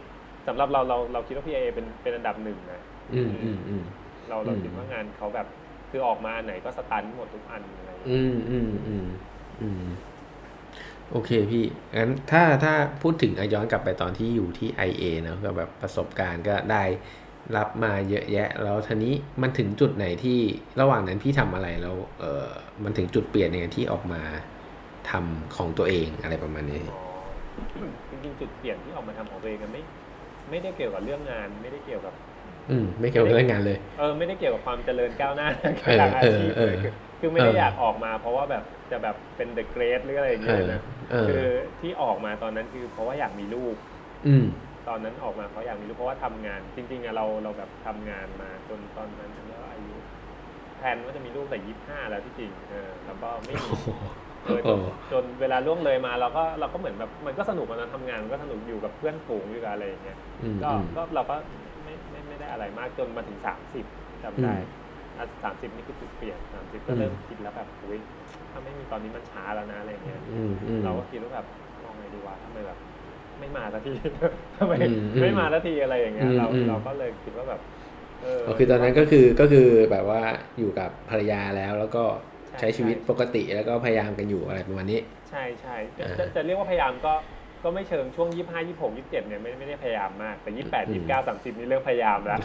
C: สำหรับเราเราเราคิดว่า PIA เป็นเป็นอันดับหนึ่งนะ
B: อืมอืมอืม
C: เราเรา
B: อืม
C: คิดว่างานเขาแบบ คือออกมาอันไหนก็สตันหมดทุกอันอะไรอย่างเงี้ย
B: อืมอืมอืมอืมโอเคพี่งั้นถ้าถ้าพูดถึงอะย้อนกลับไปตอนที่อยู่ที่ IA เนอะก็แบบประสบการณ์ก็ได้รับมาเยอะแยะ แล้วทีนี้มันถึงจุดไหนที่ระหว่างนั้นพี่ทำอะไรแล้วเออมันถึงจุดเปลี่ยนยังไงที่ออกมาทำของตัวเองอะไรประมาณนี้
C: อ๋อจริงๆจุดเปลี่ยนที่ออกมาทำของตัวเองกันไม่ ไม่ได้เกี่ยวกับเรื่องงาน ไม่ได้เกี่ยวกับ
B: อืมไม่เกี่ยวกับเรื่องงานเลย
C: เออไม่ได้เกี่ยวกับความเจริญก้าวหน้า
B: เออ
C: ทางอาชีพ
B: เออ
C: เลย
B: เออ
C: คือคือไม่ได้
B: เออ
C: อยากออกมา เพราะว่าแบบจะแบบเป็นเดอะเกรดหรืออะไรอย่างเงี้ยนะ
B: เออเออ
C: คือที่ออกมาตอนนั้นคือเพราะว่าอยากมีลูก
B: อืม
C: ตอนนั้นออกมาเพราะอยากมีลูกเพราะว่าทำงาน จริงๆอะเราเราแบบทำงานมาจนตอนนั้นแล้วอายุแพลนว่าจะมีลูกแต่ยี่ห้าแล้วที่จริงเออแล้วก็ไม่มีเออจนจนเวลาล่วงเลยมาเราก็เราก็เหมือนแบบมันก็สนุกตอนนั้นทำงานมันก็สนุกอยู่กับเพื่อนฝูงอยู่กับอะไรอย่างเงี้ย
B: อืม
C: ก็
B: อืม
C: ก็เราก็ ไม่ไม่ไม่ได้อะไรมากจนมาถึงสามสิบจำได้
B: อืม
C: สามสิบนี่คือจุดเปลี่ยนสามสิบก็
B: อืม
C: เริ่มคิดแล้วแบบอุ้ยถ้าไม่มีตอนนี้มันช้าแล้วนะอะไรเงี้ย
B: อืมอืม
C: เราก็คิดว่าแบบมองไงดีวะทำไมแบบ ไม่มาสักทีทำไม
B: อืมอืม
C: ไม่มาสักทีอะไรอย่างเงี้ย
B: อืม
C: เรา
B: อืม
C: เราก็เลยคิดว่าแบบเออ
B: ก็คือตอนนั้นก็คือก็คือแบบว่าอยู่กับภรรยาแล้วแล้วก็
C: ใช่
B: ใช้ชีวิต
C: ใช่
B: ปกติแล้วก็พยายามกันอยู่อะไรประมาณนี้
C: ใช่ใช่จะ
B: อ่า
C: จะจะเรียกว่าพยายามก็ ก็ไม่เชิงช่วงยี่ห้ายี่หกยี่เจ็ดเนี่ยไม่ไม่ได้พยายามมาก แต่ยี่แปด
B: อืม
C: ยี่เก้าสามสิบนี่เริ่มพยายามแล้ว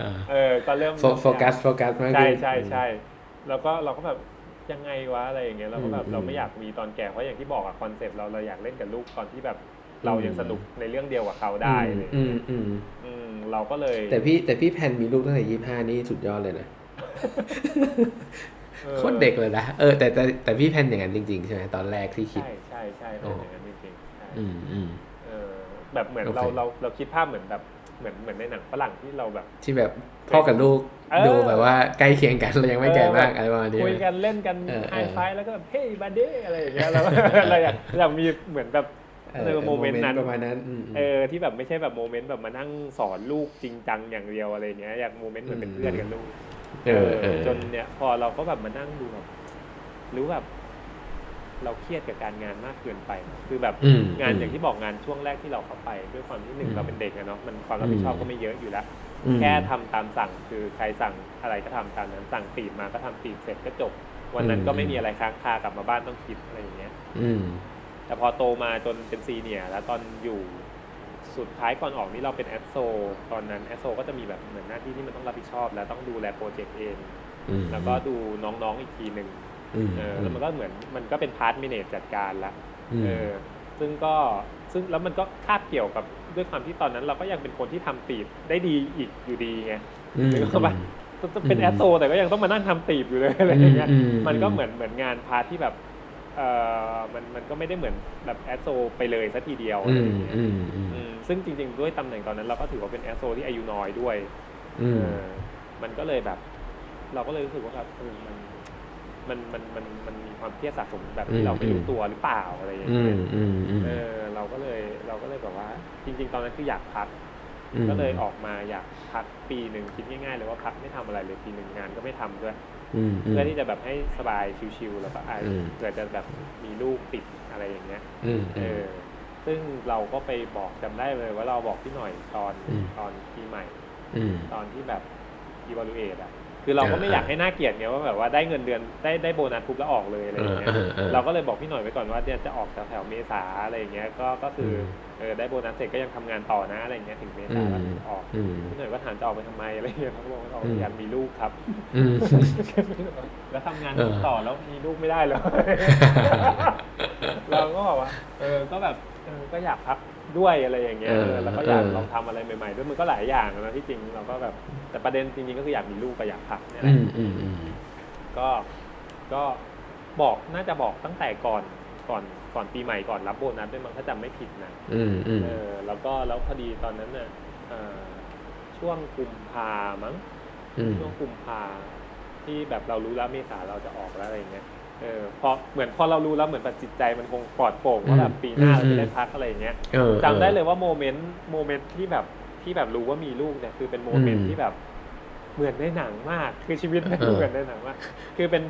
B: อ่า
C: เออก็เริ่ม
B: โฟโฟกัสโฟกัสมาก
C: ใช่
B: ขึ้น
C: ใช่ใช่แล้วก็เราก็แบบยังไงวะอะไรอย่างเงี้ยเราก็แบบ
B: อืม
C: เราไม่อยากมีตอนแก่เพราะอย่างที่บอกอะ concept เราเราอยากเล่นกับลูกตอนที่แบบเรายัง
B: อืม
C: สนุกในเรื่องเดียวกับเขาได้อะไรอย่าง
B: อื
C: เงี้
B: ม
C: ย
B: อืม
C: อืมเราก็เลย
B: แต่พี่แต่พี่แพนมีลูกตั้งแต่ยี่ห้านี่สุดยอดเลยนะ
C: ออ
B: โคตรเด็กเลยนะเออแต่แต่แต่พี่แพนอย่างนั้นจริง ๆ ใช่ไหมตอนแรกที่คิด
C: ใช่ใช่ใช่ แบบเหมือน
B: โอเค
C: เราเราเราคิดภาพเหมือนแบบเหมือนเหมือนในหนังฝรั่งที่เราแบบ
B: ที่แบบพ่อกับลูก
C: เออ
B: ดูแบบว่าใกล้เคียงกันเรายังไม่แก่มากอะไรประมาณนี้
C: คุยกันเล่นกัน
B: เออ
C: ไฮ
B: เออ
C: five แล้วก็แบบเฮ้ย buddy อะไรอย่างเงี้ยเราเราอยากอยากมีเหมือนแบบ
B: เออ
C: เออ moment นั้น
B: ประมาณนั้นอืมอืม
C: เออที่แบบไม่ใช่แบบ moment แบบมานั่งสอนลูกจริงจังอย่างเดียวอะไรเงี้ยอยาก moment เหมือนเป็นเพื่อนกันลูก
B: เออเออ
C: จนเนี่ยพอเราก็แบบมานั่งดูแบบรู้แบบ เราเครียดกับการงานมากเกินไป คือแบบ
B: อืม
C: งาน
B: อืม
C: อย่างที่บอกงานช่วงแรกที่เราเข้าไปด้วยความที่หนึ่ง
B: อืม
C: เราเป็นเด็กอะเนาะมันความรับผิดชอบ
B: อืม
C: ก็ไม่เยอะอยู่แล้ว
B: อืม
C: แค่ทำตามสั่งคือใครสั่งอะไรก็ทำตามนั้นสั่งตีบมาก็ทำตีบเสร็จก็จบ วันนั้น
B: อืม
C: ก็ไม่มีอะไรค้างคากลับมาบ้านต้องคิดอะไรอย่างเงี้ย
B: อืม
C: แต่พอโตมาจนเป็นซีเนียร์แล้วตอนอยู่สุดท้ายก่อนออกนี่เราเป็นแอดโซตอนนั้น asso ก็จะมีแบบเหมือนหน้าที่ที่มันต้องรับผิดชอบ แล้วต้องดูแล project เอง
B: อืม
C: แล้วก็ดูน้องๆอีกทีหนึ่ง
B: อืม
C: เออแล้วมันก็เหมือนมันก็เป็น part manage จัดการละ
B: ม
C: เออซึ่งก็ซึ่งแล้วมันก็คาบเกี่ยวกับด้วยความที่ตอนนั้นเราก็ยังเป็นคนที่ทำตีฟได้ดีอีกอยู่ดีไง
B: อืม
C: นึกออกปะจะเป็น
B: อืม
C: แอดโซแต่ก็ยังต้องมานั่งทำตีฟอยู่เลยอะไรอย่างเงี้ย
B: อืมอืม
C: มันก็เหมือนเหมือนงาน part ที่แบบเออมันมันก็ไม่ได้เหมือนแบบ assoไปเลยสัทีเดียวอะไร
B: อื
C: อ
B: ม
C: ย่างเงี้ย
B: อืมอืม
C: อืมซึ่งจริง ๆ ด้วยตำแหน่งตอนนั้นเราก็ถือว่าเป็นแอดโซที่อายุน้อยด้วย
B: อืม
C: เออมันก็เลยแบบ เราก็เลยรู้สึกว่าแบบเออมัน มันมันมันมันมีความเครียดสะสมแบบที่เราไม่รู้ตัวหรือเปล่าอะไรอย่าง
B: อื
C: เงี้
B: ม
C: ย
B: อืมอืม
C: เออเราก็เลยเราก็เลยแบบว่า จริง ๆ ตอนนั้นคืออยากพัก
B: ม
C: ก็เลยออกมาอยากพักปีหนึ่งคิดง่ายๆเลยว่าพักไม่ทำอะไรเลยปีหนึ่งงานก็ไม่ทำด้วย
B: อืม
C: เพื่อที่จะแบบให้สบายชิวๆแล้วก็อาจ
B: อืม
C: เผื่อจะแบบมีลูกติดอะไรอย่างเงี้ย
B: อืม
C: เอ
B: อืม
C: อซึ่งเราก็ไปบอกจำได้เลยว่าเราบอกพี่หน่อยตอน
B: อืม
C: ตอนปีใหม่
B: อืม
C: ตอนที่แบบ evaluate อะ คือเราก็ไม่
B: อ่า
C: อยากให้น่าเกลียดไงว่าแบบว่าได้เงินเดือนได้ได้โบนัสทุบแล้วออกเลยอะไรอย่างเงี้ย
B: เออเออเออ
C: เราก็เลยบอกพี่หน่อยไว้ก่อนว่าเนี่ยจะออกแถวๆเมษาอะไรอย่างเงี้ยก็ก็คืออ
B: ม
C: เออได้โบนัสเสร็จก็ยังทำงานต่อนะอะไรอย่างเงี้ยถึงเมษาแล้วถึงออก
B: อืม
C: พี่หน่อยก็ถามจะออกไปทำไมอะไรอย่างเงี้ยเขาก็บอกว่าออก
B: อืม
C: อยากมีลูกครับ
B: อืม
C: แล้วทำงาน
B: เออ
C: ต่อแล้วมีลูกไม่ได้เลยเราก็บอกว่าเออก็แบบเออ ก็อยากพักด้วยอะไรอย่างเงี้ย
B: เออ
C: เออแล้วก็อยาก
B: เออ
C: ลองทำอะไรใหม่ๆด้วยมันก็หลายอย่างนะที่จริงเราก็แบบแต่ประเด็นจริงๆก็คืออยากมีลูกกับอยากพักเนี่ยแห
B: อื
C: ละ
B: มอืมอืม
C: ก็ก็บอกน่าจะบอกตั้งแต่ก่อนก่อนก่อนปีใหม่ก่อนรับโบนัสด้วยมั้งถ้าจำไม่ผิดนะ
B: อืมอืม
C: เออ แล้วก็แล้วพอดีตอนนั้นน่ะเอ่อช่วงกุมภามั้ง
B: อืม
C: ช่วงกุมภาที่แบบเรารู้แล้วเมษาเราจะออกแล้วอะไรเงี้ย เออพอเหมือนพอเรารู้แล้วเหมือนแบบจิตใจมันคงปลอดโปร่งว่าแบบปีหน้าเราจะได้พักอะไรอย่างเงี้ย
B: เออ
C: จำได้เลยว่า moment moment ที่แบบที่แบบรู้ว่ามีลูกเนี่ยคือเป็น moment
B: อืม
C: ที่แบบเหมือนในหนังมาก คือชีวิตมัน
B: เออ
C: เหมือนในหนังมาก คือเป็น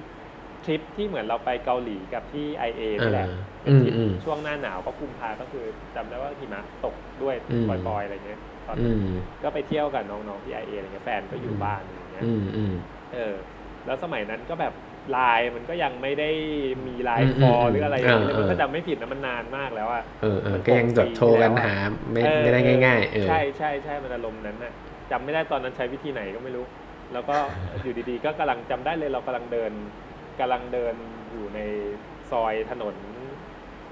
C: ทริปที่เหมือนเราไปเกาหลีกับที่ไอเอนี่แหละ
B: เออ
C: เป็นทริป
B: อืมอืม
C: ช่วงหน้าหนาวก็กุมภาก็คือจำได้ว่าหิมะตกด้วย
B: อืม
C: ปล่อยๆอะไรเงี้ยตอน
B: อื
C: นั้น
B: ม
C: ก็ไปเที่ยวกับน้องๆที่ไอเออะไรเงี้ยแฟนก็อยู่บ้านอะไรเงี้ย
B: อืมอืม
C: เออ แล้วสมัยนั้นก็แบบ ไลน์มันก็ยังไม่ได้มีไลน์
B: อืม
C: คอ
B: อืม
C: หรืออะไร
B: เออ
C: อย่างเงี้ยมันก็
B: เออ
C: จำไม่ผิดนะมันนานมากแล้วอะ
B: เออเออ
C: มัน
B: ก็ยังจดโทรกันหาไม่
C: เออ
B: ไม่ได้ง่ายๆเออ
C: ใช่ใช่ใช่มันอารมณ์นั้นน่ะจำไม่ได้ตอนนั้นใช้วิธีไหนก็ไม่รู้ แล้วก็อยู่ดีๆ ก็กำลังจำได้เลยเรากำลังเดินกำลังเดินอยู่ในซอยถนน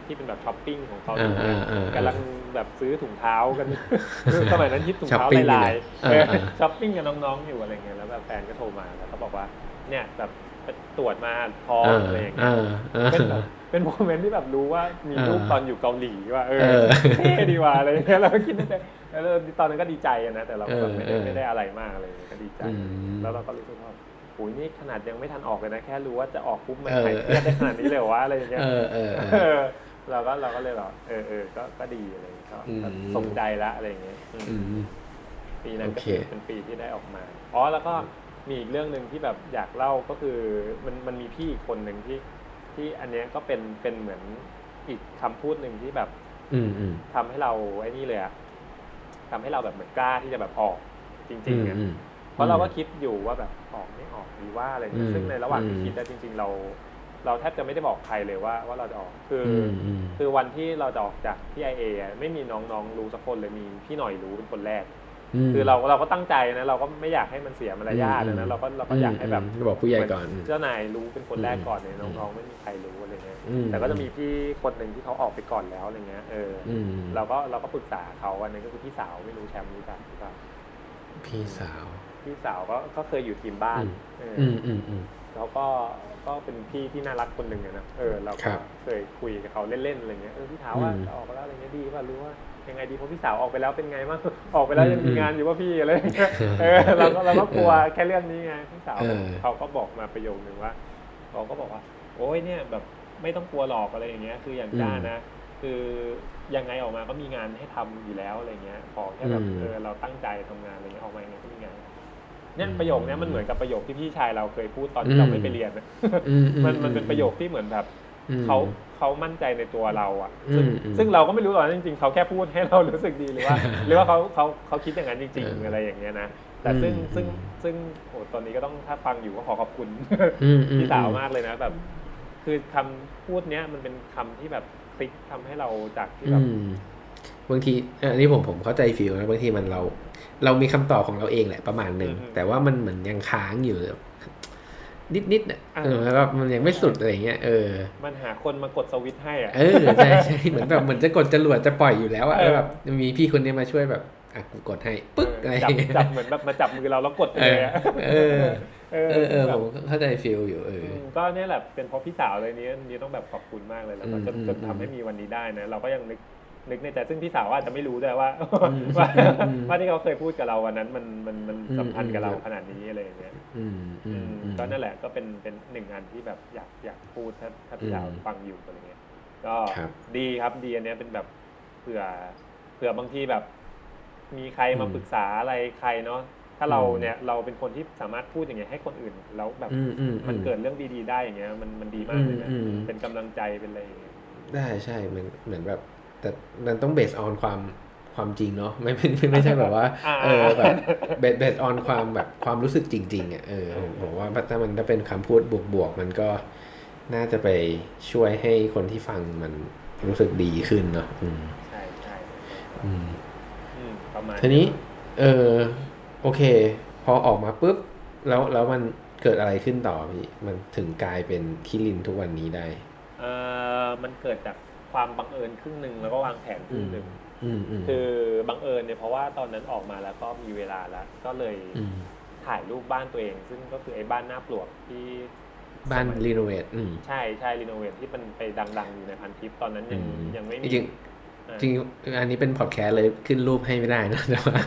C: ที่เป็นแบบช้อปปิ้งของเขาอยู่
B: เออเออเออ
C: กำลังแบบซื้อถุงเท้ากันสมัยนั้นฮิตถุงเท้าลายๆ
B: นะ
C: ช้อปปิ้งอยู่
B: เออเออ
C: ช้อปปิ้งกับน้องๆอยู่อะไรเงี้ยแล้วแบบแฟนก็โทรมาแล้วเขาบอกว่าเนี่ยแบบไป ตรวจมาท้อง
B: เออ
C: อะไรอย่าง
B: เอ
C: เงี้ยเอ
B: อเออ
C: เป็นแบบเป็น moment ที่แบบรู้ว่ามี
B: เออ
C: รูปตอนอยู่เกาหลีว่าเออ
B: เออ
C: เท่ดีว่ะอะไรอย่างเงี้ยเราก็คิดในใจแล้วตอนนั้นก็ดีใจอะนะแต่เราก็แบบไม่ได้
B: เออเออ
C: ไม่ได้อะไรมากอะไรอย่างเงี้ยก็ดีใจ
B: อืม
C: แล้วเราก็รู้สึกว่าโอ้ยนี่ขนาดยังไม่ทันออกเลยนะแค่รู้ว่าจะออกปุ๊บมัน
B: เออ
C: หายเครียดได้ขนาดนี้เลยเหรอวะอะไรอย่างเงี้ย
B: เออเออเออ
C: เออเราก็เราก็เลยแบบเออเออก็ก็ดีอะไรอย่างเงี้ยก็
B: อืม
C: ก็สมใจละอะไรอย่างเงี้ยอืม
B: อืม
C: ปีนั้นก็
B: โอเค
C: คือเป็นปีที่ได้ออกมาอ๋อแล้วก็ มีอีกเรื่องหนึ่งที่แบบอยากเล่าก็คือมันมันมีพี่อีกคนหนึ่งที่ที่อันเนี้ยก็เป็นเป็นเหมือนอีกคำพูดหนึ่งที่แบบ
B: อืมอืม
C: ทำให้เราไอ้นี่เลยอะทำให้เราแบบเหมือนกล้าที่จะแบบออกจริ
B: อื
C: ง
B: ม
C: ๆอะ
B: อืม
C: เพราะเราก็คิดอยู่ว่าแบบออกไม่ออกดีว่าอะไรเงี้
B: อื
C: ย
B: ม
C: ซึ่งในระหว่างที่
B: อืม
C: คิดอะจริง ๆ เรา เราแทบจะไม่ได้บอกใครเลยว่า ว่าเราจะออกคืออ
B: อืมอืม
C: คือวันที่เราจะออกจากที่ไอเอะไม่มีน้องๆรู้สักคนเลยมีพี่หน่อยรู้เป็นคนแรก
B: ม
C: คือเราเราก็ตั้งใจนะเราก็ไม่อยากให้มันเสียมารยาท
B: อืม
C: นะเราก็เราก็อยากให้แบบ
B: อืมบอกผู้ใหญ่ก่อน
C: เจ้านายรู้เป็นคนแรกก่อนเนี่ย
B: อืม
C: น้องๆไม่มีใครรู้อะไรเงี้ย
B: อืม
C: แต่ก็จะมีพี่คนหนึ่งที่เขาออกไปก่อนแล้วอะไรเงี้ยเอออ
B: อืม
C: เราก็เราก็ปรึกษาเขาอันนี้ก็คือพี่สาวไม่รู้แชมป์รู้จักหรือเปล่า
B: พี่สาว
C: พี่สาวก็ก็เคยอยู่ทีมบ้าน
B: อืม
C: เอออ
B: อืมอืมอืม
C: เขาก็ก็เป็นพี่ที่น่ารักคนหนึ่งอะนะเออเรา
B: ครั
C: ก็
B: บ
C: เคยคุยกับเขาเล่นๆอะไรเงี้ยเออพี่สาวว่า
B: อืม
C: จะออกไปแล้วอะไรเงี้ยดีป่ะรู้ว่า ยังไงดีเพราะพี่สาวออกไปแล้วเป็นไงบ้างออกไปแล้วยังมีงานอยู่ว่าพี่อะไรอย่างเงี้ยเออเราก็เราก็กลัวแค่เรื่องนี้ไงพี่สาว
B: เออ
C: เขาก็บอกมาประโยคนึงว่าเขาก็บอกว่า โอ้ยเนี่ยแบบไม่ต้องกลัวหลอกอะไรอย่างเงี้ย คืออย่างจ้านะ คือยังไงออกมาก็มีงานให้ทำอยู่แล้วอะไรเงี้ยขอแค่แบบ
B: อืม
C: เออเราตั้งใจทำงานอะไรเงี้ยออกมายังไงก็มีงานเนี่ย
B: อืม
C: ประโยคเนี้ยมันเหมือนกับประโยคที่พี่ชายเราเคยพูดตอนที่เราไม่ไปเรียนนะ
B: อืมอื
C: มันมันเป็นประโยคที่เหมือนแบบ
B: อืม
C: เขา เขามั่นใจในตัวเราอะซึ่ง
B: อืมอืม
C: ซึ่งเราก็ไม่รู้หรอกนะจริงๆเขาแค่พูดให้เรารู้สึกดีหรือว่า หรือว่าเขาเขาเขาคิดอย่างนั้นจริง
B: เออ
C: ๆอะไรอย่างเงี้ยนะแต่ซึ่ง
B: อืม
C: ซึ่ง
B: อืม
C: ซึ่งโอ้ตอนนี้ก็ต้องถ้าฟังอยู่ก็ขอขอบคุณ
B: อืมอืม
C: พี่สาวมากเลยนะแบบ คือคำพูดเนี้ยมันเป็นคำที่แบบคลิกทำให้เราจากที่
B: อื
C: แบบ
B: มบางทีเอออันนี้ผมผมเข้าใจฟิลนะบางทีมันเรา เรามีคำตอบของเราเองแหละประมาณหนึ่งแต่ว่ามันเหมือนยังค้างอยู่ นิดนิดๆอะเออแล้วก็มันยังไม่สุดอะไรเงี้ยเออ
C: มันหาคนมากดสวิตช์ให้อะ
B: เออใช่ใช่เหมือนแบบเหมือนจะกดจรวดจะปล่อยอยู่แล้วอะ
C: เออ
B: แล้วแบบมีพี่คนนี้มาช่วยแบบอะกูกดให้ปึ๊กอะไร
C: จับ
B: เงี้ย
C: จับเหมือนแบบมาจับมือเราแล้วกดไป
B: เอ
C: เล
B: อย
C: อะ
B: เออ
C: เอ
B: เออเออ
C: แบ
B: ผ
C: บ
B: มเข้าใจฟิลอยู่เออ
C: มก็เนี่ยแหละเป็นเพราะพี่สาวเลยนี้นี้ต้องแบบขอบคุณมากเลยแล้วก็จน
B: อืม
C: จนทำให้มีวันนี้ได้นะเราก็ยังนึก นึกในใจซึ่งพี่สาวอาจจะไม่รู้ด้วยว่า
B: อืม
C: ว่า
B: อืม
C: ว่าที่เขาเคยพูดกับเราวันนั้นมันมันมัน
B: อืม
C: สัมพันธ์กับเรา
B: อืม
C: ขนาดนี้อะไรอย่างเงี้ย
B: อืมอืมอืม
C: ก็นั่นแหละก็เป็นเป็นหนึ่งอันที่แบบอยากอยากพูดถ้าถ้าพี่สาว
B: อืม
C: ฟังอยู่อะไรเงี้ยก็
B: ครับ
C: ดีครับดีอันเนี้ยเป็นแบบเผื่อเผื่อบางทีแบบ มีใครมาปรึกษาอะไรใครเนาะถ้าเราเนี่ยเราเป็นคนที่สามารถพูดอย่างเงี้ยให้คนอื่น แล้วแบบ
B: อืมอืม
C: มัน
B: อื
C: เกิดเรื่องดีๆได้อย่างเงี้ยมันมันดีมากเลยนะ
B: อืมอืม
C: เป็นกำลังใจเป็นอะไรอย่างเงี้ย
B: ได้ใช่เหมือนเหมือนแบบ แต่มันต้องเบสออนความความจริงเนาะไม่ไม่ไม่ไม่ใช่แบบว่า
C: อ่า
B: เออแบบเบสเบสออนความแบบความรู้สึกจริงๆอะเออผมผมว่าถ้ามันถ้าเป็นคำพูดบวกๆมันก็น่าจะไปช่วยให้คนที่ฟังมันรู้สึกดีขึ้นเนาะอืม
C: ใช่ใช่
B: อืม
C: อืมประมาณ
B: ทีนี้ เออโอเค พอออกมาปุ๊บ แล้วแล้วมันเกิดอะไรขึ้นต่อพี่ มันถึงกลายเป็นคิรินทุกวันนี้ได้
C: เออมันเกิดจาก ความบังเอิญครึ่งหนึ่งแล้วก็วางแผนครึ่งหนึ่ง
B: อืมอืม
C: คือบังเอิญเนี่ยเพราะว่าตอนนั้นออกมาแล้วก็มีเวลาแล้ว ก็เลย
B: ม
C: ถ่ายรูปบ้านตัวเอง ซึ่งก็คือไอ้บ้านหน้าปลวกที่
B: บ้าน
C: สมัย
B: renovate อืม
C: ใช่ใช่ renovate ที่มันไปดัง ๆ อยู่ในพันทิปตอนนั้นยัง
B: อืม
C: ยังไม่มีจ
B: ริง
C: เออ
B: จริงอันนี้เป็นพอดแคสต์เลยขึ้นรูปให้ไม่ได้นะแต่ว่า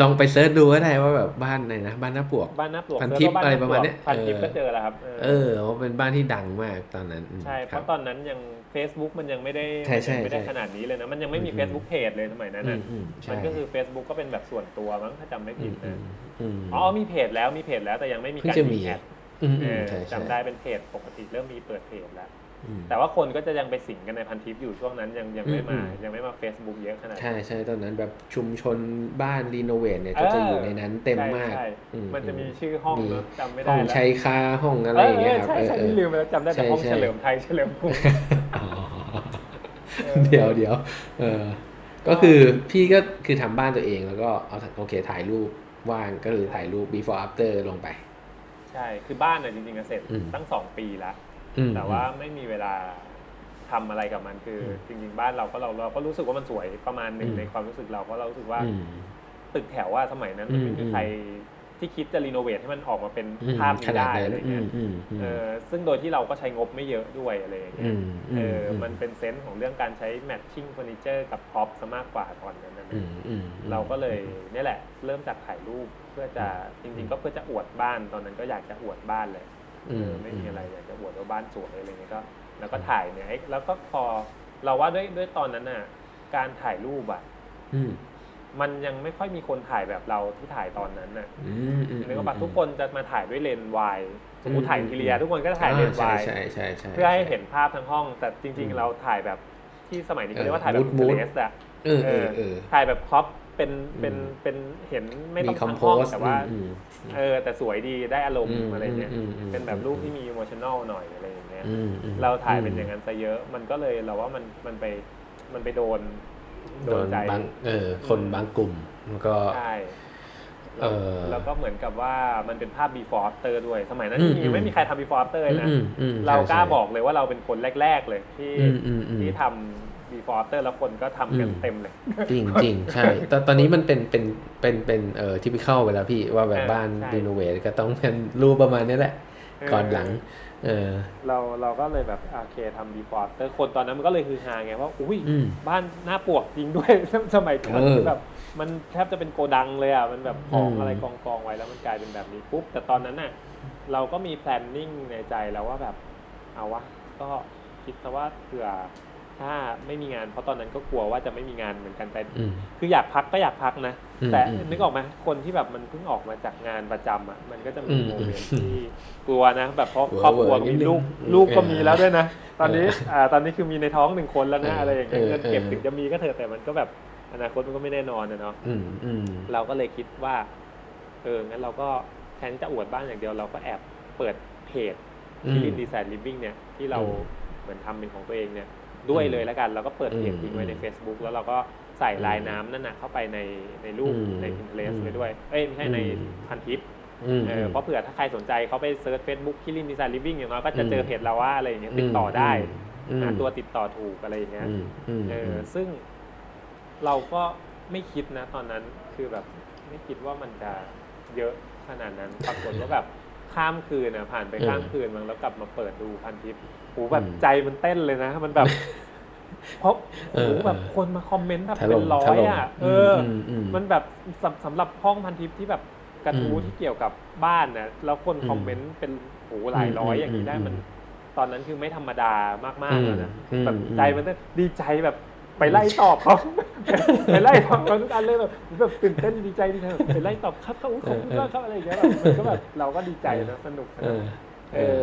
B: ลองไป search ดูก็ได้ว่าแบบบ้านไหนนะบ้านหน้าปลวก
C: บ้านหน้าปลวก
B: พันทิป
C: แล้วก็บ้
B: อะไร
C: ห
B: ประมาณเนี้ย
C: พันทิป
B: เออ
C: ก็เจอแล้วครับ
B: เออว่าเป็นบ้านที่ดังมากตอนนั้นอืม
C: ใช่เพ
B: คบ
C: ราะตอนนั้นยัง Facebook มันยังไม่ได้
B: ใช่ใช่
C: มันยังไม่ได้
B: ใช่
C: ขนาดนี้เลยนะ มันยังไม่มี
B: อืม
C: Facebook Page เลยสมัยนั้นนะอื
B: มอืมใช่
C: มันก็คือ Facebook ก็เป็นแบบส่วนตัวมั้งถ้าจำไม่ผิด
B: นะอื
C: มอื
B: มอืม
C: อ๋อมีเพจแล้วมีเพจแล้วแต่ยังไม่มี
B: เพิ่ง
C: การ
B: จะมี
C: แอด
B: อืม
C: เอ
B: อืม
C: อ
B: ใช่ใช่
C: จำได้เป็นเพจปกติเริ่มมีเปิดเพจแล้ว
B: อืม
C: แต่ว่าคนก็จะยังไปสิงกันในพันทิปอยู่ช่วงนั้นยังยังไม่
B: อื
C: มา
B: มอืม
C: ยังไม่มา Facebook เยอะขนาดนั้น
B: ใช่ใช่ตอนนั้นแบบชุมชนบ้านรีโนเวทเนี่ย ก็จะอยู่ในนั้นเต็มมาก
C: ใช่
B: อื
C: ใช่มันจะมีชื่อห้อง
B: มี
C: เนอะจำไม่
B: ห้
C: ได้
B: อง
C: แล้ว
B: ชัยคาห้องอะไรอย่างเงี้ยครับ
C: ใช่ใช่
B: เออ
C: นี่ลืมไปแล้วจำได้แต่
B: ใช่
C: ห้อง
B: ใช่
C: เฉลิมไทยเฉลิมกรุง
B: อ๋อ
C: เออ
B: เดี๋ยวเดี๋ยวเออก็คือพี่ก็คือทำบ้านตัวเองแล้วก็เอาโอเคถ่ายรูปว่างก็คือถ่ายรูป before after ลงไป
C: ใช่คือบ้านเนี่ยจริงๆอะเสร็จ
B: อืม
C: ตั้งสองปีแล้ว
B: อืม
C: แต่ว่าไม่มีเวลาทำอะไรกับมันคืออ
B: ม
C: จริง ๆ บ้านเราก็เราเราก็รู้สึกว่ามันสวยประมาณหนึ่ง
B: อืม
C: ในความรู้สึกเราเพราะเรารู้สึกว่า
B: อืม
C: ตึกแถวว่าสมัยนั้นมันไม่
B: อืม
C: มีใครที่คิดจะรีโนเวทให้มันออกมาเป็น
B: อืม
C: ภาพ
B: ข
C: นี้
B: นาด
C: ได้
B: นั้น
C: อะไรเงี้ย
B: อืมอืมอืม
C: เออซึ่งโดยที่เราก็ใช้งบไม่เยอะด้วยอะไรอย่างเงี้
B: อื
C: ย
B: ม
C: เอออ
B: ม
C: มันเป็นเซนส์ของเรื่องการใช้แมทชิ่งเฟอร์นิเจอร์กับพ็อปซะมากกว่าตอนนั้นนะ
B: อืมอืม
C: เราก็เลยนี่แหละ เริ่มจากถ่ายรูปเพื่อจะจริง ๆ ก็เพื่อจะอวดบ้านตอนนั้นก็อยากจะอวดบ้านเลยเออ ไม่มีอะไรอยากจะอวดว่าบ้านสวยอะไรเงี้ยก็ แล้วก็ถ่ายเนี่ยไอ้แล้วก็พอเราว่าด้วยด้วยตอนนั้นน่ะ การถ่ายรูปอะ
B: อืม
C: มันยังไม่ค่อยมีคนถ่ายแบบเราที่ถ่ายตอนนั้นน่ะ
B: อืมอืม
C: นึกว่าทุกคนจะมาถ่ายด้วยเลนส์วายสมมติถ่าย
B: อืม
C: อินทีเรียทุกคนก็จะถ่ายเลนส์วาย
B: ใช่ใช่ใช่
C: เพื่อให้เห็นภาพทั้งห้อง แต่จริงๆ
B: อืม
C: เราถ่ายแบบที่สมัยนี้เขาเรียกว่า
B: เออ
C: ถ่ายแบบ
B: mood mood
C: taste อะ
B: เออเออเออ
C: ถ่ายแบบ crop เป็นเป็น
B: อืม
C: เป็นไม่ต้อง
B: เห็น
C: ทั้งห้อง
B: มี compose
C: แต่ว่า
B: อืม
C: เออแต่สวยดีได้อารมณ์
B: อื
C: ณ์
B: ม
C: อะไรเงี้ย
B: อืมอืม
C: เป็นแบบรูปที่มี emotional หน่อยอะไรอย่างเงี้ย
B: อืมอืม
C: เราถ่ายเป็นอย่างนั้นซะเยอะ มันก็เลยเราว่ามันมันไปมันไปโดน
B: โดน
C: ใจ
B: บางเออคน
C: อืม
B: บางกลุ่มแล้วก็
C: ใช่
B: เออ
C: แล้วก็เหมือนกับว่ามันเป็นภาพ before after ด้วย สมัยนั้น
B: อืม
C: จริงๆไม่มีใครทำ before after เลยนะ
B: อืมอืม
C: เรากล้า
B: ใช่
C: บอกเลยว่าเราเป็นคนแรก ๆ เลยที่
B: อืมอืมอืม
C: ที่ทำ before after แล้วคนก็ทำกัน
B: อืม
C: เต็มเลย
B: จริงจริงใช่ตอนตอนนี้มันเป็นเป็นเป็นเป็นเอ่อที่ไปเข้าไปแล้วพี่ว่าแบบ
C: เออ
B: บ้าน
C: ใช่
B: รีโนเวทก็ต้องเป็นรูปประมาณนี้แหละ ก่อนหลังเออ
C: เราเราก็เลยแบบโอเคทำ before after คนตอนนั้นมันก็เลยคือฮาไงว่าอุ้ย
B: อืม
C: บ้านหน้าปวกจริงด้วยสมัยก่อน
B: เออ
C: แบบมันแทบจะเป็นโกดังเลยอะมันแบบของ
B: อืม
C: อะไรกองกองๆไว้แล้วมันกลายเป็นแบบนี้ปุ๊บแต่ตอนนั้นน่ะเราก็มี planning ในใจแล้วว่าแบบเอาวะก็คิดซะว่าเผื่อ ถ้าไม่มีงานเพราะตอนนั้นก็กลัวว่าจะไม่มีงานเหมือนกันแต่
B: อืม
C: คืออยากพักก็อยากพักนะ
B: อืม
C: แต่
B: อืม
C: นึกออกไหมคนที่แบบมันเพิ่งออกมาจากงานประจำอะมันก็จะมี
B: อืม
C: moment ที่กลัวนะ แบบเพราะ
B: กลัว
C: ครอบครัว
B: เวอร์นิ
C: มี
B: ดนึง
C: ลูก
B: อืม
C: ลูกก็
B: เออ
C: มีแล้วด้วยนะตอนนี้อ่าตอนนี้คือมีในท้องหนึ่งคนแล้วนะ
B: เอออ
C: อะไรอย่างเงี้ย
B: เออ
C: เงินเก็บ
B: เออ
C: ถึงจะมีก็เถอะแต่มันก็แบบอนาคตมันก็ไม่แน่นอนนะเนาะ
B: อืมอืม
C: เราก็เลยคิดว่า เอองั้นเราก็แทนที่จะอวดบ้านอย่างเดียวเราก็แอบเปิดเพจ
B: อื
C: ที่
B: คิ
C: ริน Design Living เนี่ยที่เรา
B: อืม
C: เหมือนทำเป็นของตัวเองเนี่ย ด้วยเลยแล้วกัน เราก็เปิดเพจ
B: อืม
C: ทิ้งไว้ใน Facebook แล้วเราก็ใส่ลายน้ำนั่นนะเข้าไปในในรูป
B: อืม
C: ใน Pinterest
B: อืม
C: ไปด้วย เอ้ยไม่ใช่ใน
B: อืม
C: พันทิป
B: อืม
C: เออเพราะเผื่อถ้าใครสนใจเขาไป search Facebook คิริน Design Living อย่างน้อยก็จะเจอเพจเราว่าอะไรอย่างเงี้ยติดต่อได้
B: อืม
C: หาตัวติดต่อถูกอะไรอย่างเงี้ย
B: อืมอืม
C: เออซึ่งเราก็ไม่คิดนะตอนนั้นคือแบบไม่คิดว่ามันจะเยอะขนาดนั้นปรากฏว่าแบบข้ามคืนนะผ่านไปข้ามคืนมั้งแล้วกลับมาเปิดดูพันทิป โหแบบใจมันเต้นเลยนะ มันแบบเพราะโหแบบคนมาคอมเมนต์แบบ
B: ถ
C: เป็
B: ล่ม
C: นร้อ
B: ถ
C: ย
B: ล่ม
C: อะเอออ
B: มอืม
C: มันแบบสำสำหรับห้องพันทิปที่แบบกระทู้
B: อืม
C: ที่เกี่ยวกับบ้านนะแล้วคน
B: อืม
C: คอมเมนต์เป็นโหหลายร้อย
B: อืม
C: อย่างนี้ได้
B: อืม
C: มัน ตอนนั้นคือไม่ธรรมดามากๆแล้วนะ
B: อืม
C: แบบ
B: อืม
C: ใจมันเต้นดีใจแบบไปไล่ตอบเขาไปไล่ตอบเขาทุกอันเลยแบบแบบตื่นเต้นดีใจดีใจแบบไปไล่ตอบครับเขาขอบคุณมากครับอะไรอย่างเงี้ยแบบมันก็แบบเราก็ดีใจนะสนุกนะ
B: เออ
C: เออ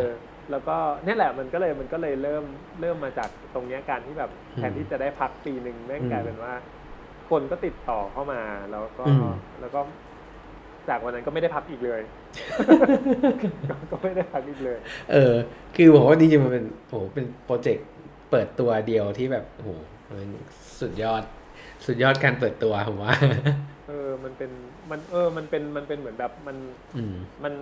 C: แล้วก็เนี่ยแหละมันก็เลยมันก็เลยเริ่มเริ่มมาจากตรงเนี้ยการที่แบบ
B: อืม
C: แทนที่จะได้พักปีหนึ่งแม่ง
B: อืม
C: กลายเป็นว่า คนก็ติดต่อเข้ามาแล้วก็
B: อืม
C: แล้วก็ จากวันนั้นก็ไม่ได้พักอีกเลยก็ก็ไม่ได้พักอีกเลย
B: เออ คือผมว่าจริงๆมันเป็นโอ้โหเป็นโปรเจกต์เปิดตัวเดียวที่แบบโอ้โหมันสุดยอด สุดยอดการเปิดตัวผมว่า
C: เออมันเป็น มันเออมันเป็นมันเป็นเหมือนแบบมัน
B: อืม
C: มัน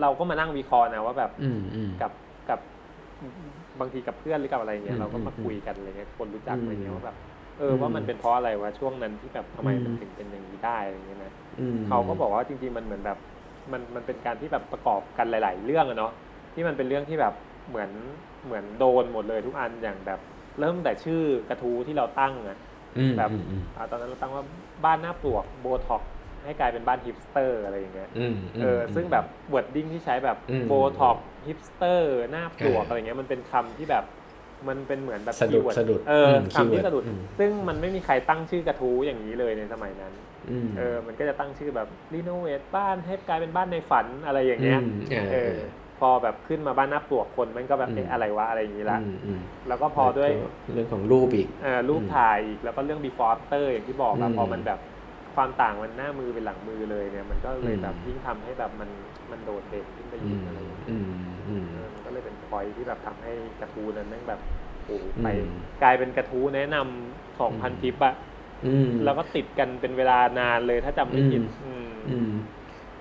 C: เราก็มานั่งวิเคราะห์นะว่าแบบ
B: อืมอืม
C: กับกับบางทีกับเพื่อนหรือกับอะไรเงี้
B: อื
C: ย
B: ม
C: เราก็มา
B: อืม
C: คุยกันอะไรเงี้ยคนรู้จัก
B: อืม
C: อะไรเงี้ยว่าแบบเออ
B: อืม
C: ว่ามันเป็นเพราะอะไรวะช่วงนั้นที่แบบทำไมมัน
B: อืม
C: ถึงเป็นอย่างนี้ได้อะไรเงี้ยนะ
B: อืม
C: เขาก็บอกว่าจริง ๆ มันเหมือนแบบมันมันเป็นการที่แบบประกอบกันหลาย ๆ เรื่องอะเนาะที่มันเป็นเรื่องที่แบบเหมือนเหมือนโดนหมดเลยทุกอันอย่างแบบ เริ่มแต่ชื่อกระทู้ที่เราตั้งอะ
B: อืม
C: แบบ
B: อืมอืม
C: อ่าตอนนั้นเราตั้งว่าบ้านหน้าปลวกโบท็อกซ์ ให้กลายเป็นบ้านฮิปสเตอร์อะไรอย่างเงี้ย
B: อืม
C: เออซึ่งแบบ wording ที่ใช้แบบ
B: อืม
C: โบท็อกซ์ฮิปสเตอร์หน้าปลวก
B: เอออ
C: อะไรเงี้ยมันเป็นคำที่แบบมันเป็นเหมือนแบบ
B: สะดุด
C: keyword
B: สะดุด
C: เออ
B: อืม
C: คำที่
B: keyword
C: สะดุด
B: อืม
C: ซึ่งมันไม่มีใครตั้งชื่อกระทู้อย่างนี้เลยในสมัยนั้น
B: อืม
C: เออ มันก็จะตั้งชื่อแบบรีโนเวทบ้านให้กลายเป็นบ้านในฝันอะไรอย่างเงี้ย
B: อืมเออ
C: เอ
B: เอ
C: อ
B: อ
C: พพอแบบขึ้นมาบ้านหน้าปลวกคนมันก็แบบ
B: อืม
C: เอ๊ะอะไรวะอะไรอย่างนี้ละ
B: อืมอืม
C: แล้วก็พอด้วย
B: แล้วก็เรื่องของรูปอีก
C: เอ่อรูปถ่ายอีกแล้วก็เรื่อง before after อย่างที่บอกอะ
B: อืม
C: พอมันแบบ ความต่างมันหน้ามือเป็นหลังมือเลยเนี่ย มันก็เลย
B: อืม
C: แบบยิ่งทำให้แบบมันมันโดดเด่นขึ้นไป
B: อื
C: อีก
B: ม
C: อะไรอย่างเงี้ย
B: อืมอืม
C: เออมันก็เลยเป็นพอยที่แบบทำให้กระทู้นั้นแม่งแบบโอ้โหไป
B: อืม
C: กลายเป็นกระทู้แนะนำสองพัน
B: อืม
C: ทิปอะ
B: อืม
C: แล้วก็ติดกันเป็นเวลานานเลยถ้าจำไม่ผิด
B: อืม
C: อืม
B: อืม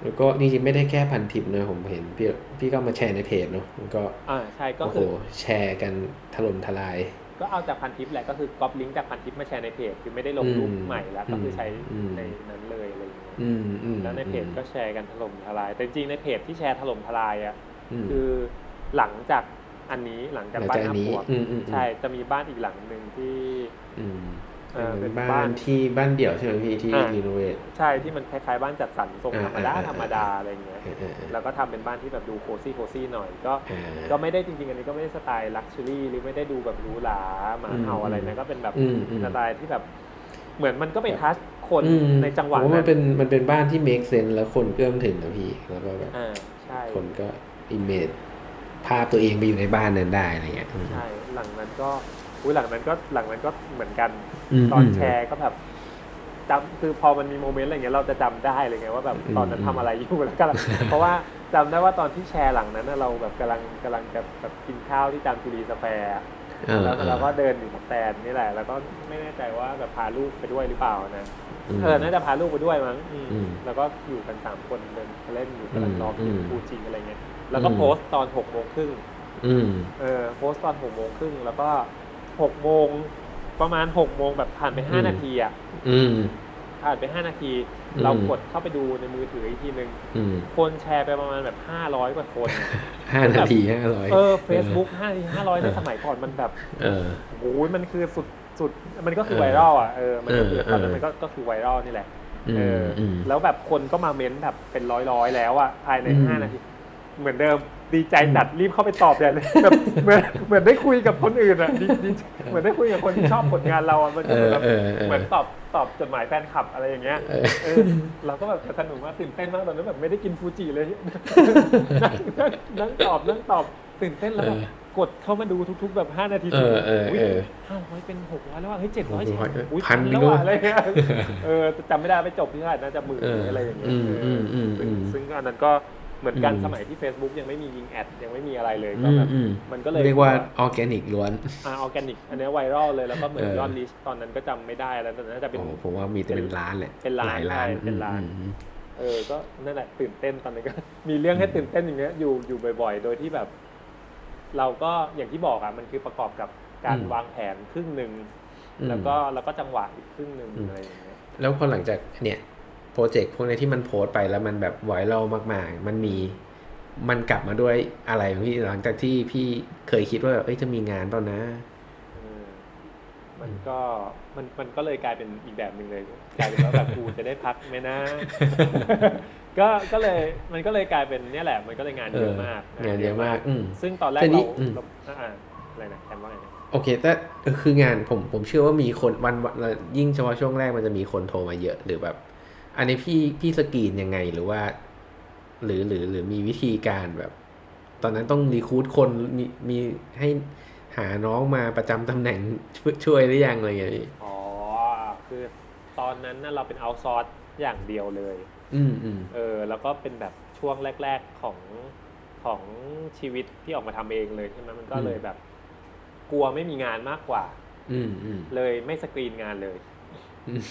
B: แล้วก็จริงๆไม่ได้แค่พันทิปนะผมเห็นพี่พี่ก็มาแชร์ในเพจเนาะมันก็
C: อ่าใช่ก็
B: โอ้โห
C: คือ
B: แชร์กันถล่มทลาย
C: ก็เอาจากพันทิปแหละก็คือก๊อปลิงก์จากพันทิปมาแชร์ในเพจคือไม่ได้ลงรูป
B: อืม
C: ใหม่แล้วก็คือใช้
B: อืม
C: ในนั้นเลยอะไรอย่างเงี้ย
B: อืมอืม
C: แล้วในเพจก็แชร์กันถล่มทลาย แต่จริงๆในเพจที่แชร์ถล่มทลายอะคือหลังจากอันนี้หลังจาก
B: หลัง
C: จากอัน
B: นี้บ้าน
C: ห
B: อั
C: น้าปวก
B: อืมอืม
C: ใช่จะมีบ้านอีกหลังหนึ่งที่
B: อืม
C: เออ
B: เป็น
C: เป็น
B: บ้าน
C: บ้าน
B: ที่บ้านเดี่ยวใช่ไหมพี่ที่
C: อ่า
B: renovate
C: ใช่ที่มันคล้ายๆบ้านจัดสรรทรง
B: อ่า
C: ธรรมดา
B: อ่าอ่า
C: ธรรมดาอะไรเงี้ย
B: เออเออเออ
C: แล้วก็ทำเป็นบ้านที่แบบดู cozy cozy หน่อยก็
B: อ่า
C: ก็ไม่ได้จริงๆอันนี้ก็ไม่ได้สไตล์ luxury หรือไม่ได้ดูแบบหรูหราหมาเห่าอะไรนะก็เป็นแบบ
B: อืมอืม
C: สไตล์ที่แบบเหมือนมันก็เป็น touch คน
B: อืม
C: ในจังหวะนั้น
B: ผมว่ามั
C: นั้น
B: เป็นมันเป็นบ้านที่ make sense แล้วคนเอื้อมถึงนะพี่แล้วก็แบบ
C: อ่าใช่
B: คนก็ image ภาพตัวเองไปอยู่ในบ้านนั้นได้อะไรเงี้ยอืม
C: ใช่หลังนั้นก็อุ้ยหลังนั้นก็หลังนั้นก็เหมือนกัน
B: ม
C: ตอน
B: ม
C: แชร์ก็แบบจำคือพอมันมี moment อะไรเงี้ยเราจะจำได้เลยไงว่าแบบ
B: อืม
C: ตอนนั้นทำอะไรอยู่แล้วก็เพราะว่าจำได้ว่าตอนที่แชร์หลังนั้นน่ะเราแบบกำลังกำลังจะแบบกินข้าวที่จามจุรีสแควร์
B: เออ
C: แล้ว
B: เออ
C: เราก็เดินอยู่กับแฟนนี่แหละ แล้วก็ไม่แน่ใจว่าแบบพาลูกไปด้วยหรือเปล่านะ
B: ม
C: เออน่าจะพาลูกไปด้วยมั้งอืม
B: อืม
C: แล้วก็อยู่กันสามคนเดินเล่นอยู่กำลังรอกิน
B: อืม
C: ฟูจิอะไรเงี้ยแล้วก็
B: อืม
C: โพสต์ตอนหกโมงครึ่ง
B: อืม
C: เออโพสต์ตอนหกโมงครึ่งแล้วก็หกโมง ประมาณหกโมงแบบผ่านไปห้า
B: อืม
C: นาทีอะ
B: อืม
C: ผ่านไปห้านาที
B: อืม
C: เรากดเข้าไปดูในมือถืออีกทีหนึ่ง
B: อืม
C: คนแชร์ไปประมาณแบบห้าร้อยกว่าคน
B: ห้านาทีห้าร้อย
C: เออเฟซบุ๊กห้าทีห้าร้อยในสมัยก่อนมันแบบ
B: เออ
C: โอ้ยมันคือสุดสุดมันก็คือ
B: เออ
C: ไวรัลอะเออมันก็คือ
B: เออ
C: ตอนนั้น
B: เออ
C: มันก็ก็คือไวรัลนี่แหละ
B: อื
C: เอ
B: ม
C: ออ
B: ม
C: แล้วแบบคนก็มาเม้นแบบเป็นร้อยร้อยๆแล้วอะภายใน
B: อืม
C: ห้านาที เหมือนเดิม ดีใจจัดรีบเข้าไปตอบอย่างเลยแบบเหมือนเหมือนได้คุยกับคนอื่นอะดีดีเหมือนได้คุยกับคนที่ชอบผลงานเราอะมันก็
B: เอ
C: เหมือนแบบ
B: อเออเออ
C: เหมือนตอบตอบจดหมายแฟนคลับอะไรอย่างเงี้ย
B: เออ
C: เออเราก็แบบสนุกมากตื่นเต้นมากตอนนั้นแบบไม่ได้กินฟูจิเลยนั่งนั่งนั่งตอบนั่งตอบตื่นเต้นแล้วแบบ
B: เออ
C: กดเข้ามาดูทุกๆแบบห้านาที
B: เออเออเออ
C: ห้าร้อยเป็นหกร้อยแล้วว่ะเฮ้ยเจ็ดร้อย
B: 600
C: อุ้ย
B: พัน
C: แล้ว
B: ด้วย
C: ว่ะอะไรเงี้ยเออแต่จำไม่ได้ไปจบที่เท่าไหร่น่าจะหมื่น
B: เออ
C: อะไรอย่างเงี้ย
B: อืม
C: เอออ
B: มอืม
C: ซึ่ง
B: อืม
C: ซึ่งอันนั้นก็ เหมือนกัน
B: อืม
C: สมัยที่ Facebook ยังไม่มียิง ad ยังไม่มีอะไรเลยก็แบบ
B: อืมอื
C: มมันก็เลย
B: เรียกว่าออร์แกนิกล้วน
C: อ่าออร์แกนิกอันเนี้ย viral เลยแล้วก็เหมือน
B: เออ
C: ยอด reach ตอนนั้นก็จำไม่ได้แล้วแต่น่าจะเป็น
B: โอ้โหผมว่ามีแต่เป็นล้านแหละ
C: เป็นล้าน
B: หลายล้าน
C: ใช่เป็นล้าน
B: อืมอืม
C: เออก็นั่นแหละตื่นเต้นตอนนี้ก็ มีเรื่องให้ตื่นเต้นอย่างเงี้ยอยู่อยู่บ่อย ๆ โดยที่แบบ เราก็อย่างที่บอกอะมันคือประกอบกับการ
B: อืม
C: วางแผนครึ่งหนึ่ง
B: อืม
C: แล้วก็แล้วก็จังหวะอีกครึ่งหนึ่ง
B: อืม
C: อะไรอย่างเงี้ย
B: แล้วพอหลังจากเนี่ย โปรเจกต์พวกนี้ที่มันโพสต์ไปแล้วมันแบบไวรัลมาก ๆ มันมีมันกลับมาด้วยอะไรพี่หลังจากที่พี่เคยคิดว่าแบบเอ้ยจะมีงานเปล่านะ
C: เออมันก็มันมันก็เลยกลายเป็นอีกแบบหนึ่งเลยกลายเป็นว่าแบบกูจะได้พักไหมนะก็ก็เลยมันก็เลยกลายเป็นเนี่ยแหละ มันก็เลยงานเยอะมาก
B: เอองานเยอะมากอืม
C: ซึ่งตอนแรก
B: แต่นี่
C: เรา
B: อืม
C: เราอ่าอะไรนะแคนว่าไงนะ
B: โอเค แต่เออคืองานผมผมเชื่อว่ามีคนวันวันยิ่งเฉพาะช่วงแรกมันจะมีคนโทรมาเยอะ หรือแบบ อันนี้พี่พี่สกรีนยังไงหรือว่า หรือหรือหรือมีวิธีการแบบ ตอนนั้นต้องรีคูดคนมีมีให้หาน้องมาประจำตำแหน่งช่วยช่วยหรือยังอะไรอย่างเงี้ยพี่
C: อ๋อ คือตอนนั้นน่ะเราเป็นเอาซอร์สอย่างเดียวเลย
B: อืมอืม
C: เออ แล้วก็เป็นแบบช่วงแรก ๆของของชีวิตที่ออกมาทำเองเลยใช่ไหมมันก็เลยแบบ กลัวไม่มีงานมากกว่า
B: อืมอืม
C: เลยไม่สกรีนงานเลย
B: อืม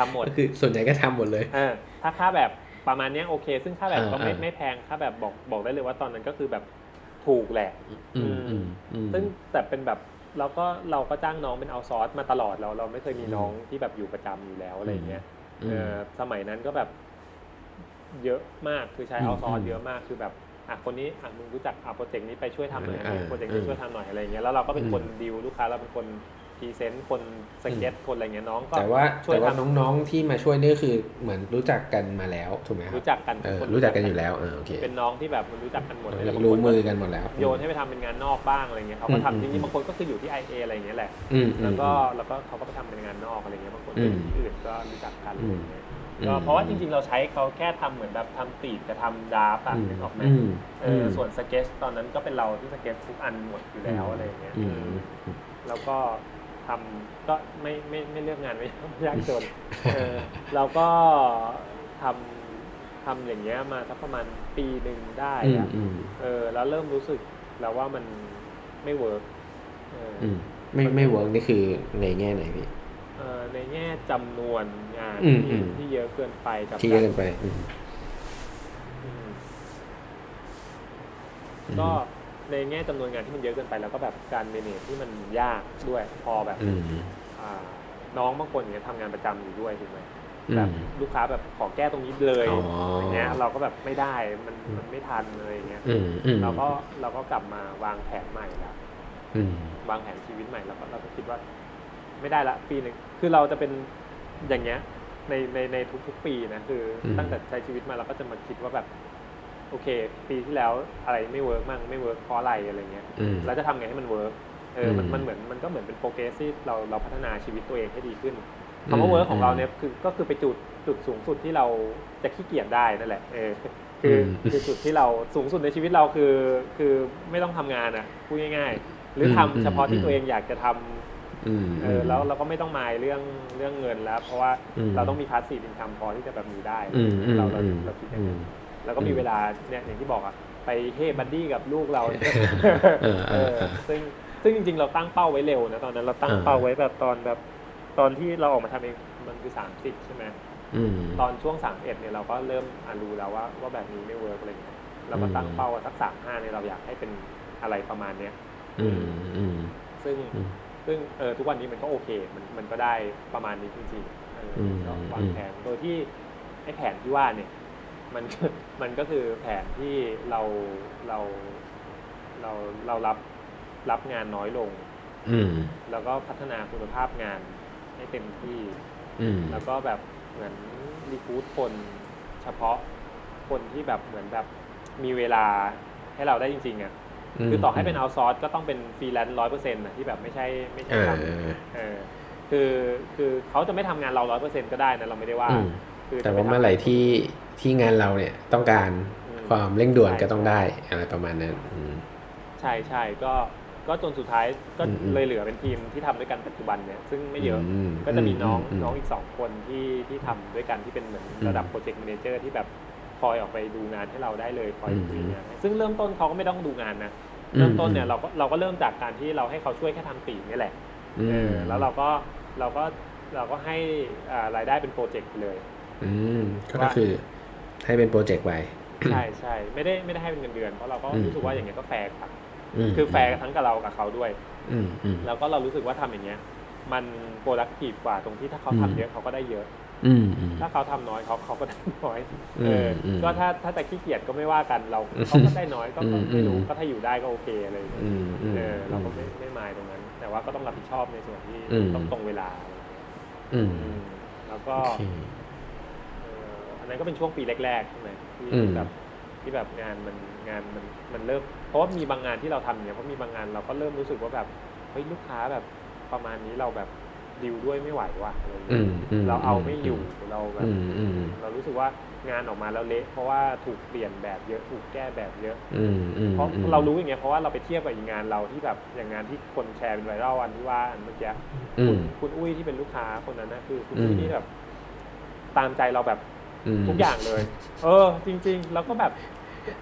C: ทำหมด
B: ก็คือส่วนใหญ่ก็ทำหมดเลย
C: เออถ้าค่าแบบประมาณเนี้ยโอเค ซึ่งค่าแบบก็ไม่
B: อ่าอ่า
C: ไม่แพงค่าแบบบอกบอกได้เลยว่าตอนนั้นก็คือแบบถูกแหละ
B: อืมอืมอืม
C: ซึ่งแต่เป็นแบบเราก็เราก็จ้างน้องเป็น outsource มาตลอดเราเราไม่เคยมี
B: อืม
C: น้องที่แบบอยู่ประจำอยู่แล้วอะไรอย่างเงี้ย
B: อืม
C: เออสมัยนั้นก็แบบเยอะมากคือใช้
B: อืม
C: เอาซอร์ส
B: อืม
C: เยอะมากคือแบบอะคนนี้อะมึงรู้จักอะ project นี้ไปช่วยทำหน่อย
B: อ่า
C: project นี้
B: อืม
C: ช่วยทำหน่อยอะไรอย่างเงี้ยแล้วเราก็เป็น
B: อืม
C: คนดีลลูกค้าเราเป็นคน present คนสเก็ตคนอะไรเงี้ยน้องก็
B: แต่ว่า
C: ช่วย
B: แต่ว่า
C: ทำ
B: น้องๆที่มาช่วยนี่คือเหมือนรู้จักกันมาแล้วถูกไหมครับ
C: รู้จักกัน
B: เออ
C: คน
B: รู้จักกันอยู่แล้วเออโอเค
C: เป็นน้องที่แบบมันรู้จักกันหมดเลยแล้วบาง
B: รู้
C: คน
B: มือกันหมดแล้ว
C: โยนให้ไปทำเป็นงานนอกบ้างอะไรเงี้ยเขาก็
B: อืม
C: ทำจ
B: อื
C: ริงๆบางคนก็คืออยู่ที่ไอเออะไรอย่างเงี้ยแหละ
B: อืม
C: แล้วก็
B: อืม
C: แล้วก็เขาก็ไปทำเป็นงานนอกอะไรเงี้ยบางคนก็อยู่ที่อื่นอืมก็รู้จักกัน
B: อื
C: อะไร
B: ม
C: เงี้ยเก็
B: อืม
C: เพราะว่าจริงๆ เราใช้เขาแค่ทำเหมือนแบบทำ 3D กับทำ draft อะนึกออกไหม
B: อืม
C: เออส่วนสเก็ตตอนนั้นก็เป็นเราที่สเก็ตทุกอันหมดอยู่แล้วอะไรอย่างเงี้ย
B: อืม
C: เออแล้วก็ ทำก็ไม่ไม่ไม่เลือกงานไม่ยากจนเออเราก็ทำทำอย่างเงี้ยมาสักประมาณปีหนึ่งได้
B: อืม
C: อะ
B: อืม
C: เออ แล้วเริ่มรู้สึกแล้วว่ามันไม่ workเอออ
B: อืมไม่ไม่ workนี่คือในแง่ไหนพี่
C: เอ่อในแง่จำนวนงาน
B: อืม
C: ที่
B: อืม
C: ที่เยอะเกินไปกับ
B: ที่เยอะเกินไปอืม
C: อืมก็ ในแง่จำนวนงานที่มันเยอะเกินไป แล้วก็แบบการ manage ที่มันยากด้วยพอแบบ
B: อืม
C: อ่าน้องบางคนอย่างเงี้ยทำงานประจำอยู่ด้วยถูกไหม
B: อื
C: แบบ
B: ม
C: ลูกค้าแบบขอแก้ตรงนี้เลย
B: อ๋ออ
C: อย่างเงี้ยเราก็แบบไม่ได้มันมันไม่ทันเลยอย่างเงี้ย
B: อืมอืม
C: เราก็เราก็กลับมาวางแผนใหม่แล้ว
B: อืม
C: วางแผนชีวิตใหม่แล้วก็เราก็คิดว่า ไม่ได้ละปีหนึ่งคือเราจะเป็นอย่างเงี้ยในในในทุกๆปีนะคืออ
B: ม
C: ตั้งแต่ใช้ชีวิตมาเราก็จะมาคิดว่าแบบ โอเค ปีที่แล้วอะไรไม่ work มั่งไม่ work เพราะอะไรอะไรเงี้ย
B: อืม
C: เราจะทำไงให้มัน work เออมัน
B: อืม
C: มันเหมือนมันก็เหมือนเป็น progress ที่เราเราพัฒนาชีวิตตัวเองให้ดีขึ้น
B: อืม
C: คำว่า work ของเรา
B: อืม
C: เนี่ยคือก็คือไปจุดจุดสูงสุดที่เราจะขี้เกียจได้นั่นแหละเออคืออ
B: ม
C: คือจุดที่เราสูงสุดในชีวิตเราคือ คือไม่ต้องทำงานอะพูดง่ายๆ หรือทำ
B: อืม
C: เฉพาะที่
B: อืม
C: ตัวเองอยากจะทำ
B: อืม
C: เออแล้วเราก็ไม่ต้องมายเรื่องเรื่องเงินแล้ว เพราะว่า
B: อืม
C: เราต้องมี passive income พอที่จะแบบมีได้
B: อืมอืม
C: เราเรา
B: อืม
C: เราคิดอย่าง
B: อื
C: นั้
B: ม
C: น แล้วก็มี
B: อืม
C: เวลาเนี่ยอย่างที่บอกอะไปเฮ buddy กับลูกเรา
B: เออเออเออ
C: ซึ่งซึ่งจริง ๆ เราตั้งเป้าไว้เร็วนะตอนนั้นเราตั้ง
B: เออ
C: เป้าไว้แบบตอนแบบตอนที่เราออกมาทำเองมันคือสามสิบใช่ไหม
B: อืม
C: ตอนช่วงสามเอ็ดเนี่ยเราก็เริ่มอ่านรู้แล้วว่าว่าแบบนี้ไม่ work อะไรเงี้ยเราก็ตั้ง
B: อืม
C: เป้าว่าสักสามห้าเนี่ยเราอยากให้เป็นอะไรประมาณเนี้ย
B: อืมอืม
C: ซึ่ง
B: อืม
C: ซึ่งเออทุกวันนี้มันก็โอเคมันมันก็ได้ประมาณนี้จริงๆเอออ
B: ม
C: ก็วางแผนโดยที่ไอ้แผนที่ว่าเนี่ย มันมันก็คือแผนที่เราเราเราเรารับรับงานน้อยลง
B: อืม
C: แล้วก็พัฒนาคุณภาพงานให้เต็มที่
B: อืม
C: แล้วก็แบบเหมือน recruit คนเฉพาะคนที่แบบเหมือนแบบมีเวลาให้เราได้จริงๆอะคือต่อให้เป็น outsource ก็ต้องเป็นฟรีแลนซ์ร้อยเปอร์เซ็นต์นะที่แบบไม่ใช่ไม่ใช่
B: เออ
C: ทำเออคือคือเขาจะไม่ทำงานเราร้อยเปอร์เซ็นต์ก็ได้นะเราไม่ได้ว่า
B: อืม
C: คือ
B: แต่ว่าเมื่อไหร่ที่ ที่งานเราเนี่ยต้องการ
C: อืม
B: ความเร่งด่วน
C: ใช่
B: ก็ต้องได้อะไรประมาณนั้นอืม
C: ใช่ใช่ก็ก็จนสุดท้ายก็
B: อืมอืม
C: เลยเหลือเป็นทีมที่ทำด้วยกันปัจจุบันเนี่ยซึ่งไม่เยอะ
B: อืม
C: ก็จะมีน้อง
B: อืม
C: น้องอีกสองคนที่ที่ทำด้วยกันที่เป็นเหมือน
B: อืม
C: ระดับโปรเจกต์ a ม a เจอร์ที่แบบคอยออกไปดูงานให้เราได้เลยคอย
B: อืม
C: คุยงานให้ซึ่งเริ่มต้นเขาก็ไม่ต้องดูงานนะ
B: อืม
C: เริ่มต้นเนี่ยเราก็เราก็เริ่มจากการที่เราให้เขาช่วยแค่ทำ 3D นี่แหละ
B: อื
C: เอ
B: ม
C: อแล้วเราก็เราก็เราก็ให้อ่ารายได้เป็น project ไปเลย
B: อืมก็คือ ให้เป็น project ไป
C: ใช่ใช่ไม่ได้ไม่ได้ให้เป็นเงินเดือนเพราะเราก็
B: อืม
C: รู้สึกว่าอย่างเงี้ยก็แฟร์ครับ
B: ม
C: คือแฟร์ทั้งกับเรากับเขาด้วย
B: อืมอืม
C: แล้วก็เรารู้สึกว่าทำอย่างเงี้ย มัน productive กว่าตรงที่ถ้าเขา
B: อืม
C: ทำเยอะเขาก็ได้เยอะ
B: อืมอืม
C: ถ้าเขาทำน้อยเขาเขาก็ได้น้อย
B: อืม
C: เอออ
B: ม
C: ก็ถ้าถ้าแต่ขี้เกียจก็ไม่ว่ากันเราเขาก็ได้น้อยก็ก็
B: อืม
C: ไม่รู้
B: อืม
C: ก็ถ้าอยู่ได้ก็โอเคอะไรอย่างเงี้ย
B: อืมอืม
C: เออเราก็ไม่ไม่มายตรงนั้น แต่ว่าก็ต้องรับผิดชอบในส่วนที่
B: อืม
C: ต้องตรงเวลาอะไรอย่างเงี้ย
B: อืม
C: อืมแล้วก็
B: โอเค
C: เอ่ออั นนั้นก็เป็นช่วงปีแรกๆใช่ไหมที่
B: อืม
C: แบบที่แบบงานมันงานมันมันเริ่มเพราะว่ามีบางงานที่เราทำเนี่ยเพราะมีบางงานเราก็เริ่มรู้สึกว่าแบบเฮ้ยลูกค้าแบบประมาณนี้เราแบบดิวด้วยไม่ไหวว่ะอะไรอย่าง
B: อื
C: เงี้ย
B: มอืม
C: เราเอาไม่อยู่เราแบบ
B: อืมอืม
C: เรารู้สึกว่างานออกมาแล้วเละเพราะว่าถูกเปลี่ยนแบบเยอะถูกแก้แบบเยอะ
B: อืมอืม
C: เพราะ
B: อืม
C: เรารู้อย่างเงี้ยเพราะว่าเราไปเทียบกับอีกงานเราที่แบบอย่างงานที่คนแชร์เป็นไวรัลอันที่ว่าอันเมื่อกี้
B: อื
C: คุณ
B: ม
C: คุณอุ้ยที่เป็นลูกค้าคนนั้นนะคือคุณ
B: อืม
C: อุ้ยที่แบบตามใจเราแบบ
B: ม
C: ทุกอย่างเลย เออ จริง ๆ แล้วก็แบบ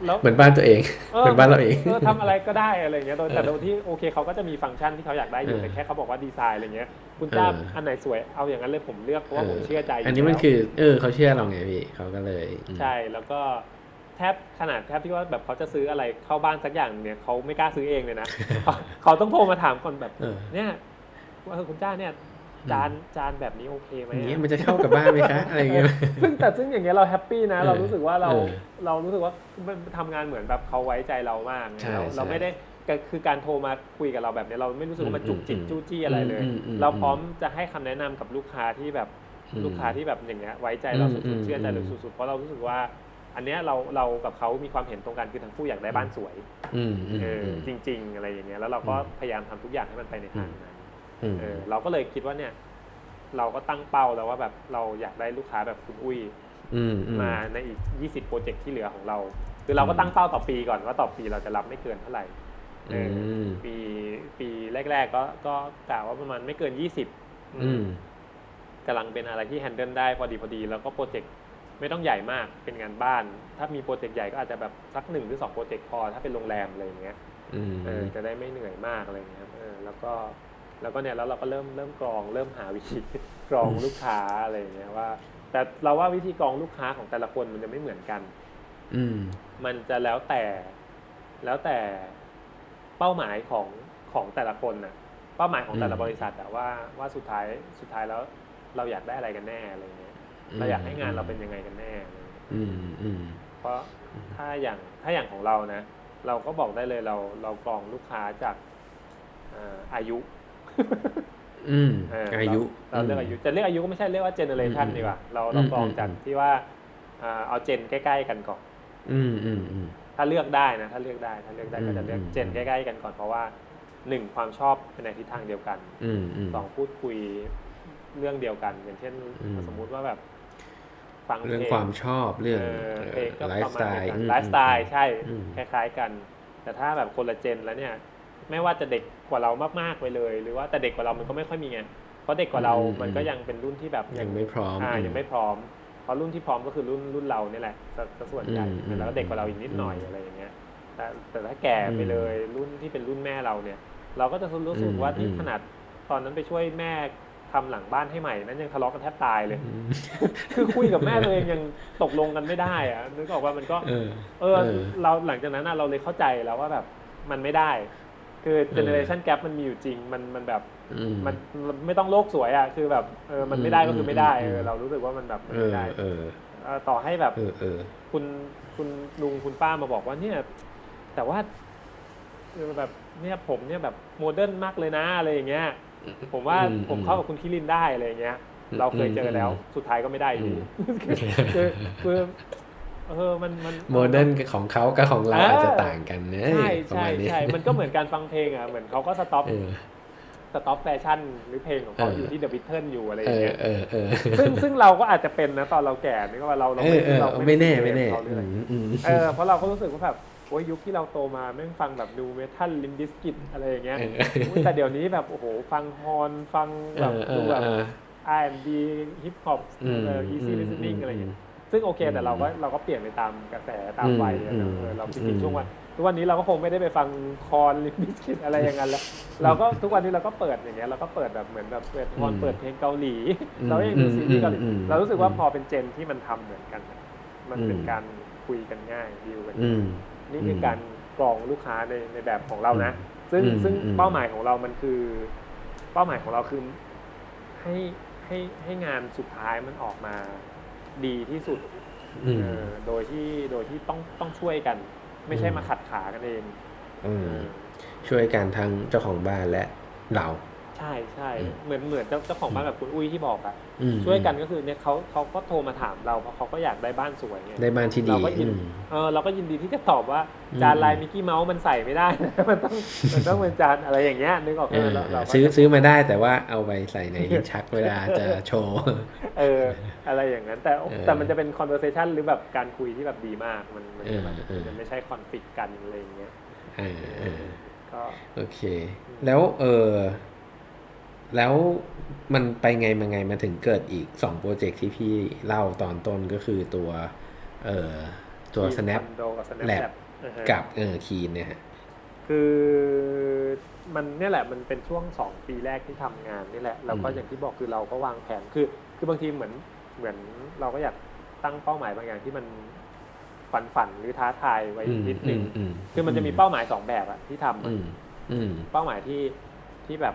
C: แล้ว
B: เหมือนบ้านตัวเองเหมือนบ้านเราเอง
C: เออทำอะไรก็ได้อะไรเงี้ยโดยแต่
B: เออ
C: โดยที่โอเคเขาก็จะมีฟังก์ชันที่เขาอยากได้อยู่
B: เออ
C: แต่แค่เขาบอกว่าดีไซน์อะไรเงี้ย คุณจ้า
B: เอออั
C: อันไหนสวยเอาอย่างนั้นเลยผมเลือกเพราะว่าผมเชื่อใจอยู่
B: อันนี้มัน
C: แล้ว
B: คือ เออเขาเชื่อเราไงพี่เขาก็เลยอืม
C: ใช่แล้วก็แทบขนาดแทบที่ว่าแบบเขาจะซื้ออะไรเข้าบ้านสักอย่างเนี่ยเขาไม่กล้าซื้อเองเลยนะเขาเขาต้องโทรมาถามคนแบบ
B: เออ
C: เนี่ยว่าเออคุณจ้าเนี่ย จานจานแบบนี้โอเคไหม
B: อย่างเงี้ย
C: อะ
B: มันจะเข้ากับบ้านไหมคะอะไรอย่างเงี้ย
C: ซึ่งแต่ซึ่งอย่างเงี้ยเรา happy นะ
B: เออ
C: เรารู้สึกว่าเรา
B: เออ
C: เรารู้สึกว่ามันทำงานเหมือนแบบเขาไว้ใจเรามาก
B: ใช่
C: เราเรา
B: ใช่
C: ไม่ได้ก็คือการโทรมาคุยกับเราแบบเนี้ยเราไม่รู้สึกว่ามันจุกจิก
B: อืม
C: จู้จี้อะไรเลย
B: อืมอืม
C: เราพร้อมจะให้คำแนะนำกับลูกค้าที่แบบ
B: อืม
C: ลูกค้าที่แบบอย่างเงี้ยไว้ใจเรา
B: อื
C: สุ
B: มอื
C: ด
B: ม
C: ๆเชื่อใจเรา
B: อืม
C: สุดๆเพราะเรารู้สึกว่า อันเนี้ยเราเรากับเขามีความเห็นตรงกันคือทั้งคู่อยากได้บ้านสวย
B: อืมอืม
C: เออ
B: อืม
C: จริง ๆ อะไรอย่างเงี้ยแล้วเราก็
B: อืม
C: พยายามทำทุกอย่างให้มันไปในทางนั้น
B: อืม
C: เออเราก็เลยคิดว่าเนี่ย เราก็ตั้งเป้าแล้วว่าแบบเราอยากได้ลูกค้าแบบคุณอุ้ย
B: อืมอืม
C: มาในอีก 20 โปรเจกต์ที่เหลือของเรา คือเราก็ตั้งเป้าต่อปีก่อนว่าต่อปีเราจะรับไม่เกินเท่าไหร่เอออ
B: ม
C: ปีปีแรก ๆ ก็ก็กะว่าประมาณไม่เกิน 20
B: อืม
C: กำลังเป็นอะไรที่ handle ได้พอดีพอดีแล้วก็ project ไม่ต้องใหญ่มากเป็นงานบ้าน ถ้ามี project ใหญ่ก็อาจจะแบบสักหนึ่งหรือสอง project พอ ถ้าเป็นโรงแรมอะไรอย่างเงี้ย
B: อืม
C: เออจะได้ไม่เหนื่อยมากอะไรอย่างเงี้ยครับเออแล้วก็ แล้วก็เนี่ยแล้วเราก็เริ่มเริ่มกรองเริ่มหาวิธีกรองลูกค้าอะไรอย่างเงี้ยว่า แต่เราว่าวิธีกรองลูกค้าของแต่ละคนมันจะไม่เหมือนกัน
B: อืม
C: มันจะแล้วแต่แล้วแต่เป้าหมายของของแต่ละคนน่ะเป้าหมายของแต่ละ
B: อืม
C: บริษัทอะว่าว่าสุดท้ายสุดท้ายแล้วเราอยากได้อะไรกันแน่อะไรเงี้ยเราอยากให้งานเราเป็นยังไงกันแน่อะไรเงี้ย
B: อืมอืม
C: เพราะถ้าอย่างถ้าอย่างของเรานะ เราก็บอกได้เลยเราเรากรองลูกค้าจากเอ่ออายุ
B: อืม
C: เออ
B: อายุ
C: เราเราเรียกอายุจะเรียกอายุก็ไม่ใช่เรียกว่าเจเนอเรชัน
B: อืม
C: ดีกว่าเราเรากรอง
B: อืม
C: จาก
B: อืม
C: ที่ว่าอ่าเอาเจนใกล้ ๆ กันก่อน
B: อืมอืมอืม
C: ถ้าเลือกได้นะถ้าเลือกได้ถ้าเลือกได้
B: อืม
C: ก็จะเลือก
B: อืม
C: เจนใกล้ ๆ กันก่อนเพราะว่าหนึ่งความชอบเป็นในทิศทางเดียวกัน
B: อืมอืม
C: สองพูดคุยเรื่องเดียวกัน อย่างเช่น
B: อืม
C: สมมุติว่าแบบฟัง
B: เรื่อง
C: พล
B: ความชอบเรื่อง
C: เออเพลงก็
B: ไล
C: ประ
B: ฟ์ส
C: มา
B: ไต
C: ณ
B: ล์
C: เดียวกัน
B: อืม
C: ไลฟ์สไตล์ใช่
B: อืม
C: คล้าย ๆ กัน แต่ถ้าแบบคนละเจนแล้วเนี่ย ไม่ว่าจะเด็กกว่าเรามากๆไปเลย หรือว่าแต่เด็กกว่าเรามันก็ไม่ค่อยมีไงเพราะเด็กกว่าเรา
B: อืม
C: มันก็ยังเป็นรุ่นที่แบบ
B: ยังไม่พร้อม
C: อ่ายังไม่พร้อมเพราะรุ่นที่พร้อมก็คือรุ่นรุ่นเราเนี่ยแหละซะซะส่วนใหญ่
B: อืมอืม
C: แล้วก็เด็กกว่าเราอีกนิดหน่อย
B: อืม
C: อะไรอย่างเงี้ย แต่แต่ถ้าแก่ไป
B: อืม
C: เลยรุ่นที่เป็นรุ่นแม่เราเนี่ย เราก็จะรู้สึกว่า
B: อืม
C: ที่
B: อืม
C: ขนาดตอนนั้นไปช่วยแม่ทำหลังบ้านให้ใหม่นั้นยังทะเลาะกันแทบตายเลย
B: อืม
C: คือคุยกับแม่ตัวเองยังตกลงกันไม่ได้อะนึกออกว่ามันก็
B: เออ
C: เออเราหลังจากนั้นน่ะเราเลยเข้าใจแล้วว่าแบบมันไม่ได้ คือ generation gap มันมีอยู่จริง มันมันแบบ
B: อืม
C: มันมันไม่ต้องโลกสวยอะคือแบบเออมันไม่ได้ก็คือไม่ได้เออเรารู้สึกว่ามันแบบมัน
B: เอ
C: ไม่
B: อ
C: ได้
B: เออ
C: เออต่อให้แบบ
B: เออเออ
C: คุณคุณลุงคุณป้ามาบอกว่าเนี่ย แต่ว่าเออแบบเนี่ยผมเนี่ยแบบโมเดิร์นมากเลยนะอะไรอย่างเงี้ย ผมว่า
B: อืม
C: ผมเข้ากับคุณคิรินได้อะไรอย่างเงี้ย เราเคยเจอแล้ว
B: อืม
C: สุดท้ายก็ไม่ได้อยู่
B: อืม
C: คือคือ เออมันมัน
B: โมเดิร์นของเขากับของเรา
C: เอออ
B: อาจจะต่างกันนะ
C: ใช่
B: ประ
C: ใช่
B: มาณนี้
C: ใช่มันก็เหมือนการฟังเพลงอะเหมือนเขาก็สต็อป
B: เออ
C: สต็อปแฟชั่นหรือเพลงของเขา
B: เออ
C: อ
B: อ
C: ยู่ที่เดอะบิทเทิลอยู่อะไรอ
B: เอย่างอ
C: เงี้ย
B: เออเออ
C: ซึ่งซึ่งเราก็อาจจะเป็นนะตอนเราแก่นี่ก็ว่าเราเรา
B: เออเออ
C: เรา
B: ไม่แน่
C: ด้
B: ไม่แน่
C: เขาหรืออะไร
B: อืมอืม
C: เออเพราะเราก็รู้สึกว่าแบบโอ้ยยุคที่เราโตมาแม่งฟังแบบดูเมทัลลิมบิสกิตอะไรอย่างเงี้ย
B: เออ
C: อุ๊ยแต่เดี๋ยวนี้แบบโอ้โหฟังฮอนฟัง
B: เอ
C: แบบ
B: อเอ
C: ดู
B: อ
C: แบบ
B: เออ
C: R&B hip hop อื
B: ม
C: เออ easy
B: อืม
C: listening อะไรอย่าง
B: อื
C: เงี้
B: ม
C: ย ซึ่งโอเคแต่
B: อืม
C: เราก็เราก็เปลี่ยนไปตามกระแสตามวัยอะ
B: อื
C: นะ
B: ม
C: เออเราจ
B: อื
C: ริง
B: ม
C: ๆช่วงวันทุกวันนี้เราก็คงไม่ได้ไปฟัง Korn Limp Bizkit อะไรอย่างนั้นแล้วเราก็ทุกวันนี้เราก็เปิดอย่างเงี้ยเราก็เปิดแบบเหมือนแบบเปิดคอน
B: อืม
C: เปิดเพลงเกาหลี
B: อืม
C: เรายังดูซีรีส์เกาหลี
B: อืมอืม
C: เรารู้สึกว่า
B: อืม
C: พอเป็น gen ที่มันทำเหมือนกันอะมันเป็น
B: อืม
C: การคุยกันง่ายดีลกัน
B: อืม
C: นี่คือการกรองลูกค้าในในแบบของเรานะ ซึ่ง
B: อืม
C: ซึ่ง
B: อืม
C: เป้าหมายของเรามันคือ เป้าหมายของเราคือให้ให้ให้งานสุดท้ายมันออกมา ดีที่สุด
B: อืม
C: เออโดยที่โดยที่ต้องต้องช่วยกัน ไม่ใช่
B: อืม
C: มาขัดขากันเอง
B: อืม
C: เออ
B: ช่วยกันทั้งเจ้าของบ้านและเรา
C: ใช่ใช่
B: อืม
C: เหมือนเหมือนเจ้าเจ้าของบ้านแบบคุณอุ้ยที่บอกอะ
B: อืม
C: ช่วยกันก็คือเนี่ยเขาเขาก็โทรมาถามเราเพราะเขาก็อยากได้บ้านสวยไง
B: ได้บ้านที่ดี
C: เราก็ยิน
B: อืม
C: เออเราก็ยินดีที่จะตอบว่า
B: อืม
C: จานลายมิกกี้เมาส์มันใส่ไม่ได้นะมันต้องมันต้องเป็นจานอะไรอย่างเงี้ยนึกออก
B: เอ
C: ไหม
B: อ
C: เราเราก็
B: ซื้อ
C: จะ
B: ซื้อมาได้แต่ว่าเอาไปใส่ในลิ้นชักเวลาจะโชว์
C: เอออะไรอย่างนั้น แต่
B: เออ
C: แต่มันจะเป็น conversation หรือแบบการคุยที่แบบดีมากมันมันจะแบบ
B: เออเออ
C: มันจะไม่ใช่ conflict กันอะไรอย่างเงี้ย
B: เออเออ
C: ก็
B: โอเค แล้วเออ แล้วมันไปไงมาไงมาถึงเกิดอีกสองโปรเจกต์ที่พี่เล่าตอนต้นก็คือตัวเอ่อตัว snap
C: โดกับ snap
B: Lab
C: Lab อ่าฮะ
B: กับเออคีนเนี่ยฮะ
C: คือมันเนี่ยแหละมันเป็นช่วงสองปีแรกที่ทำงานนี่แหละแล้วก็
B: อืม
C: อย่างที่บอกคือเราก็วางแผนคือ คือบางทีเหมือนเหมือนเราก็อยากตั้งเป้าหมายบางอย่างที่มันฝันฝันๆหรือท้าทายไว้
B: อืม
C: นิดนึง
B: อืม
C: คือมันจะมีเป้าหมายสองแบบอะที่ทำอะ
B: อืมอืม
C: เป้าหมายที่ที่แบบ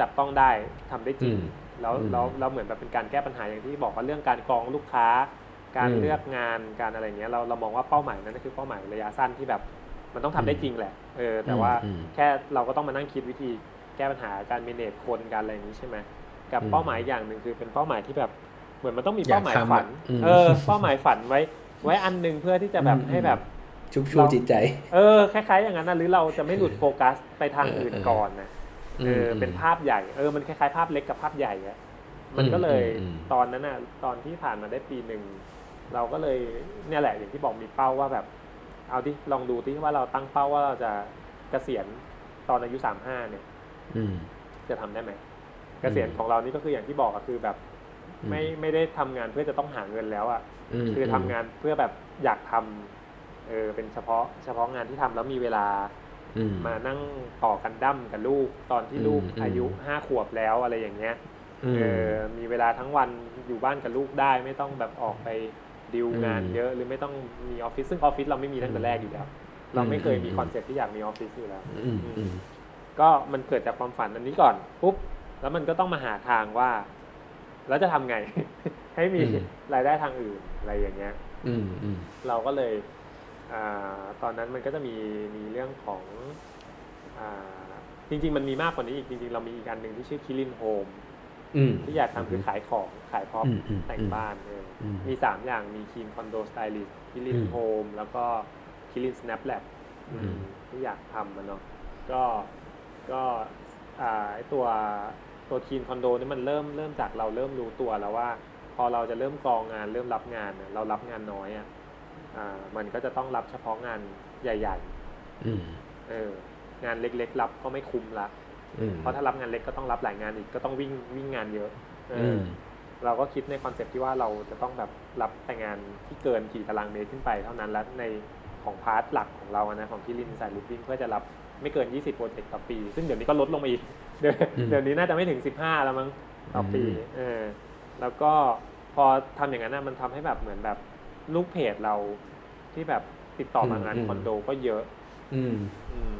C: จับต้องได้ทำได้จริง
B: อืม
C: แล้ว
B: อืม
C: แล้วเราเหมือนแบบเป็นการแก้ปัญหาอย่างที่บอกว่าเรื่องการกรองลูกค้า การ
B: อืม
C: เลือกงานการอะไรเงี้ยเราเรามองว่าเป้าหมายนั้นคือเป้าหมายระยะสั้นที่แบบมันต้องทำได้จริงแหละเออแต่ว่า
B: อืม
C: แค่เราก็ต้องมานั่งคิดวิธีแก้ปัญหาการเมเนจคนการอะไรอย่างนี้ใช่ไหมกับ
B: อืม
C: เป้าหมายอย่างหนึ่งคือเป็นเป้าหมายที่แบบเหมือนมันต้องมี
B: อยาก
C: เป้าหมาย
B: ทำ
C: ฝัน
B: อะอืม
C: เออ เป้าหมายฝันไว้ ไว้อันหนึ่งเพื่อที่จะแบบ
B: อืม
C: ให้แบบ
B: ชุบชู
C: เรา
B: จิตใจ
C: เออ คล้ายๆอย่างนั้นนะหรือเราจะไม่หลุดโฟกัสไปทางอื่น
B: เออ
C: ก่อนนะ เอออ
B: ม
C: เป็นภาพใหญ่เออมันคล้ายๆภาพเล็กกับภาพใหญ่อะมันก็เลย
B: อืมอืม
C: ตอนนั้นน่ะ ตอนที่ผ่านมาได้ปีหนึ่งเราก็เลยเนี่ยแหละอย่างที่บอกมีเป้าว่าแบบ เอาที่ลองดูที่ว่าเราตั้งเป้าว่าเราจะเกษียณตอนอายุสามห้าเนี่ย
B: อืม
C: จะทำได้ไหมเกษียณของเรานี่ก็คืออย่างที่บอกอะคือแบบ ไม่ไม่ได้ทำงานเพื่อจะต้องหาเงินแล้วอะ
B: ม
C: คือทำงานเพื่อแบบอยากทำเออเป็นเฉพาะเฉพาะงานที่ทำแล้วมีเวลา
B: อื ม
C: มานั่งต่อกันดั้มกับลูกตอนที่ลูก
B: อืมอืม
C: อายุห้าขวบแล้วอะไรอย่างเงี้ย
B: ม
C: เออมีเวลาทั้งวันอยู่บ้านกับลูกได้ไม่ต้องแบบออกไปดิวงาน
B: อืม
C: เยอะหรือไม่ต้องมีออฟฟิศซึ่งออฟฟิศเราไม่มีตั้งแต่แรกอยู่แล้ว เราไม่เคยมี
B: อืม
C: concept ที่อยากมีออฟฟิศอยู่แล้ว
B: อืมอืม
C: ก็มันเกิดจากความฝันอันนี้ก่อนปุ๊บแล้วมันก็ต้องมาหาทางว่า แล้วจะทำไง ให้มี
B: อืม
C: รายได้ทางอื่นอะไรอย่างเงี้ย
B: อืมอืม
C: เราก็เลย อาตอนนั้นมันก็จะมีมีเรื่องของอาจริง ๆ มันมีมากกว่านี้อีกจริง ๆ เรามีอีกอันหนึ่งที่ชื่อ Kirin Home
B: อืม
C: ที่อยากทำคือขายของขายพร็อพ
B: อืมอืม
C: แต่งบ้านเอออ
B: ม
C: มีสามอย่างมีคีนคอนโดสไตลิสคิริ
B: อืม
C: แล้วก็ Kirin Snap Lab
B: อืม
C: ที่อยากทำมันเนาะก็ก็อ่าไอตัวตัว Kirin Condo นี่มันเริ่มเริ่มจากเราเริ่มรู้ตัวแล้วว่า พอเราจะเริ่มกรองงานเริ่มรับงานเนี่ยเรารับงานน้อยอะอ่า มันก็จะต้องรับเฉพาะงานใหญ่
B: อืม
C: ๆเอองานเล็กๆรับก็ไม่คุ้มละ
B: อืม
C: เพราะถ้ารับงานเล็กก็ต้องรับหลายงานอีกก็ต้องวิ่งวิ่งงานเยอะเออ
B: อื
C: อ
B: ม
C: เราก็คิดใน concept ที่ว่าเราจะต้องแบบรับแต่งานที่เกินกี่ตารางเมตรขึ้นไปเท่านั้นและในของ part หลักของเราอะนะของ Kirin Design Living เพื่อจะรับไม่เกิน 20 project ต่อปี ซึ่งเดี๋ยวนี้ก็ลดลงมาอีก เดี๋ยว
B: อืม
C: เดี๋ยวนี้น่าจะไม่ถึง 15 แล้วมั้งต่อปี
B: อืม
C: เออ แล้วก็พอทำอย่างนั้นนะมันทำให้แบบเหมือนแบบ ลูกเพจเราที่แบบติดต่อมางานคอนโดก็เยอะ
B: อืม
C: อืม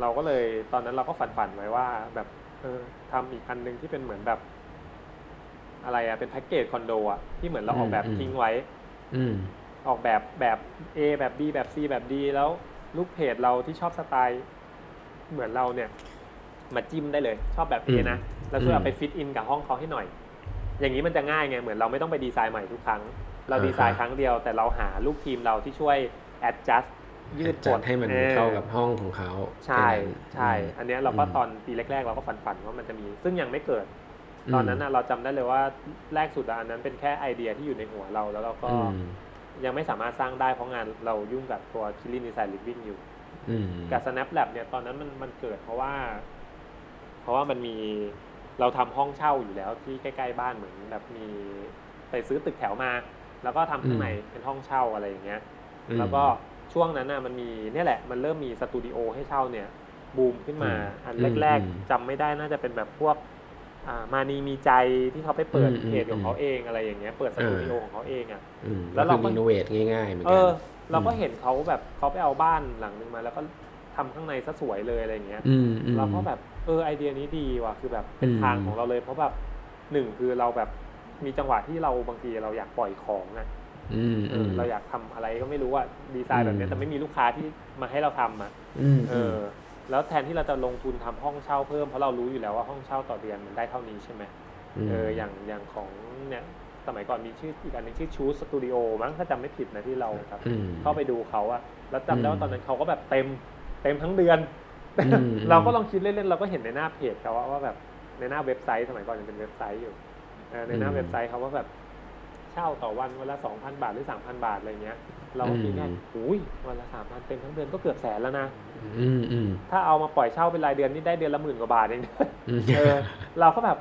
C: เราก็เลยตอนนั้นเราก็ฝันฝันๆไว้ว่า แบบ เออทำอีกอันหนึ่งที่เป็นเหมือนแบบ อะไรอะเป็นแพ็กเกจคอนโดอะที่เหมือนเราออกแบบ
B: อืม
C: ทิ้งไว้
B: อืม
C: ออกแบบแบบ A แบบ B แบบ C แบบ D แล้วลูกเพจเราที่ชอบสไตล์ เหมือนเราเนี่ย มาจิ้มได้เลย ชอบแบบ A
B: อืม
C: นะแล้วช่วยเอา
B: อืม
C: ไปฟิตอินกับห้องเขาให้หน่อย อย่างนี้มันจะง่ายไงเหมือนเราไม่ต้องไปดีไซน์ใหม่ทุกครั้ง เรา
B: อ่าฮะ
C: ดีไซน์ครั้งเดียว แต่เราหาลูกทีมเราที่ช่วย adjust ยืด
B: จั
C: ก
B: ด
C: ด
B: ให้มัน
C: ออ
B: เข้ากับห้องของเขา
C: ใช่
B: แค่นั้น
C: ใช่ อันเนี้ยเราก็
B: ม
C: ตอนปีแรก ๆ เราก็ฝันฝันๆว่ามันจะมี ซึ่งยังไม่เกิด
B: อืม
C: ตอนนั้นนะเราจำได้เลยว่าแรกสุดอะอันนั้นเป็นแค่ไอเดียที่อยู่ในหัวเราแล้วเราก็
B: อืม
C: ยังไม่สามารถสร้างได้เพราะงานเรายุ่งกับตัวคิรินดีไซน์ลิฟวิ่งอยู่
B: อืม
C: กับ Snap Lab เนี่ยตอนนั้นมันมันเกิดเพราะว่า เพราะว่ามันมีเราทำห้องเช่าอยู่แล้วที่ใกล้ ๆ บ้านเหมือนแบบมีไปซื้อตึกแถวมา แล้วก็ทำข้างในเป็นห้องเช่าอะไรอย่างเงี้ย
B: อืม
C: แล้วก็ช่วงนั้นน่ะมันมีเนี่ยแหละมันเริ่มมีสตูดิโอให้เช่าเนี่ยบูมขึ้นมา
B: อืม
C: อัน
B: อืม
C: แรก
B: อืม
C: ๆจำไม่ได้น่าจะเป็นแบบพวกอ่ามานีมีใจที่เขาไปเปิด
B: อืมอืม
C: เพจของเขาเองอะไรอย่างเงี้ย เปิดสตูดิโอของเขาเองอะ
B: อืม
C: แล้
B: แล้วว
C: เรา
B: เรา
C: ก็
B: รีโนเวทง่ายๆเหมือน
C: เอ
B: กัน
C: อเราก็เห็นเขาแบบเขาไปเอาบ้านหลังนึงมาแล้วก็ทำข้างในซะสวยเลยอะไรอย่างเงี้ย
B: อืมอืม
C: เราก็แบบเออไอเดียนี้ดีว่ะคือแบบเป็น
B: อืม
C: ทางของเราเลยเพราะแบบหนึ่งคือเราแบบ มีจังหวะที่เราบางทีเราอยากปล่อยของอะ
B: อืม
C: เอ
B: อื
C: อ
B: ม
C: เราอยากทำอะไรก็ไม่รู้ว่าดีไซน์แบบเนี้ย
B: อืม
C: แต่ไม่มีลูกค้าที่มาให้เราทำอะ
B: อืม
C: เออ แล้วแทนที่เราจะลงทุนทำห้องเช่าเพิ่มเพราะเรารู้อยู่แล้วว่าห้องเช่าต่อเดือนมันได้เท่านี้ใช่ไหม
B: ม
C: เอออย่างอย่างของเนี่ยสมัยก่อนมีชื่ออีกอันหนึงชื่อชูสตูดิโอมั้งถ้าจำไม่ผิดนะที่เราแบบ
B: อืม
C: เข้าไปดูเขาอะแล้วจำได้
B: อืม
C: ว่าตอนนั้นเขาก็แบบเต็มเต็มทั้งเดือน
B: อืม
C: เราก็ลองคิดเล่นๆเราก็เห็นในหน้าเพจเขาว่าว่าแบบในหน้าเว็บไซต์สมัยก่อนยังเป็นเว็บไซต์อยู่เออ ในหน้า
B: อืม
C: เว็บไซต์เขาว่าแบบเช่าต่อวันวันละสองพันบาทหรือสามพันบาทอะไรเงี้ย เราก็คิดว่า
B: อืม
C: อุ้ยวันละสามพันเต็มทั้งเดือนก็เกือบแสนแล้วนะ
B: อืมอืม
C: ถ้าเอามาปล่อยเช่าเป็นรายเดือนนี่ได้เดือนละหมื่นกว่าบาทเอง
B: อืม
C: เออ เราก็แบบ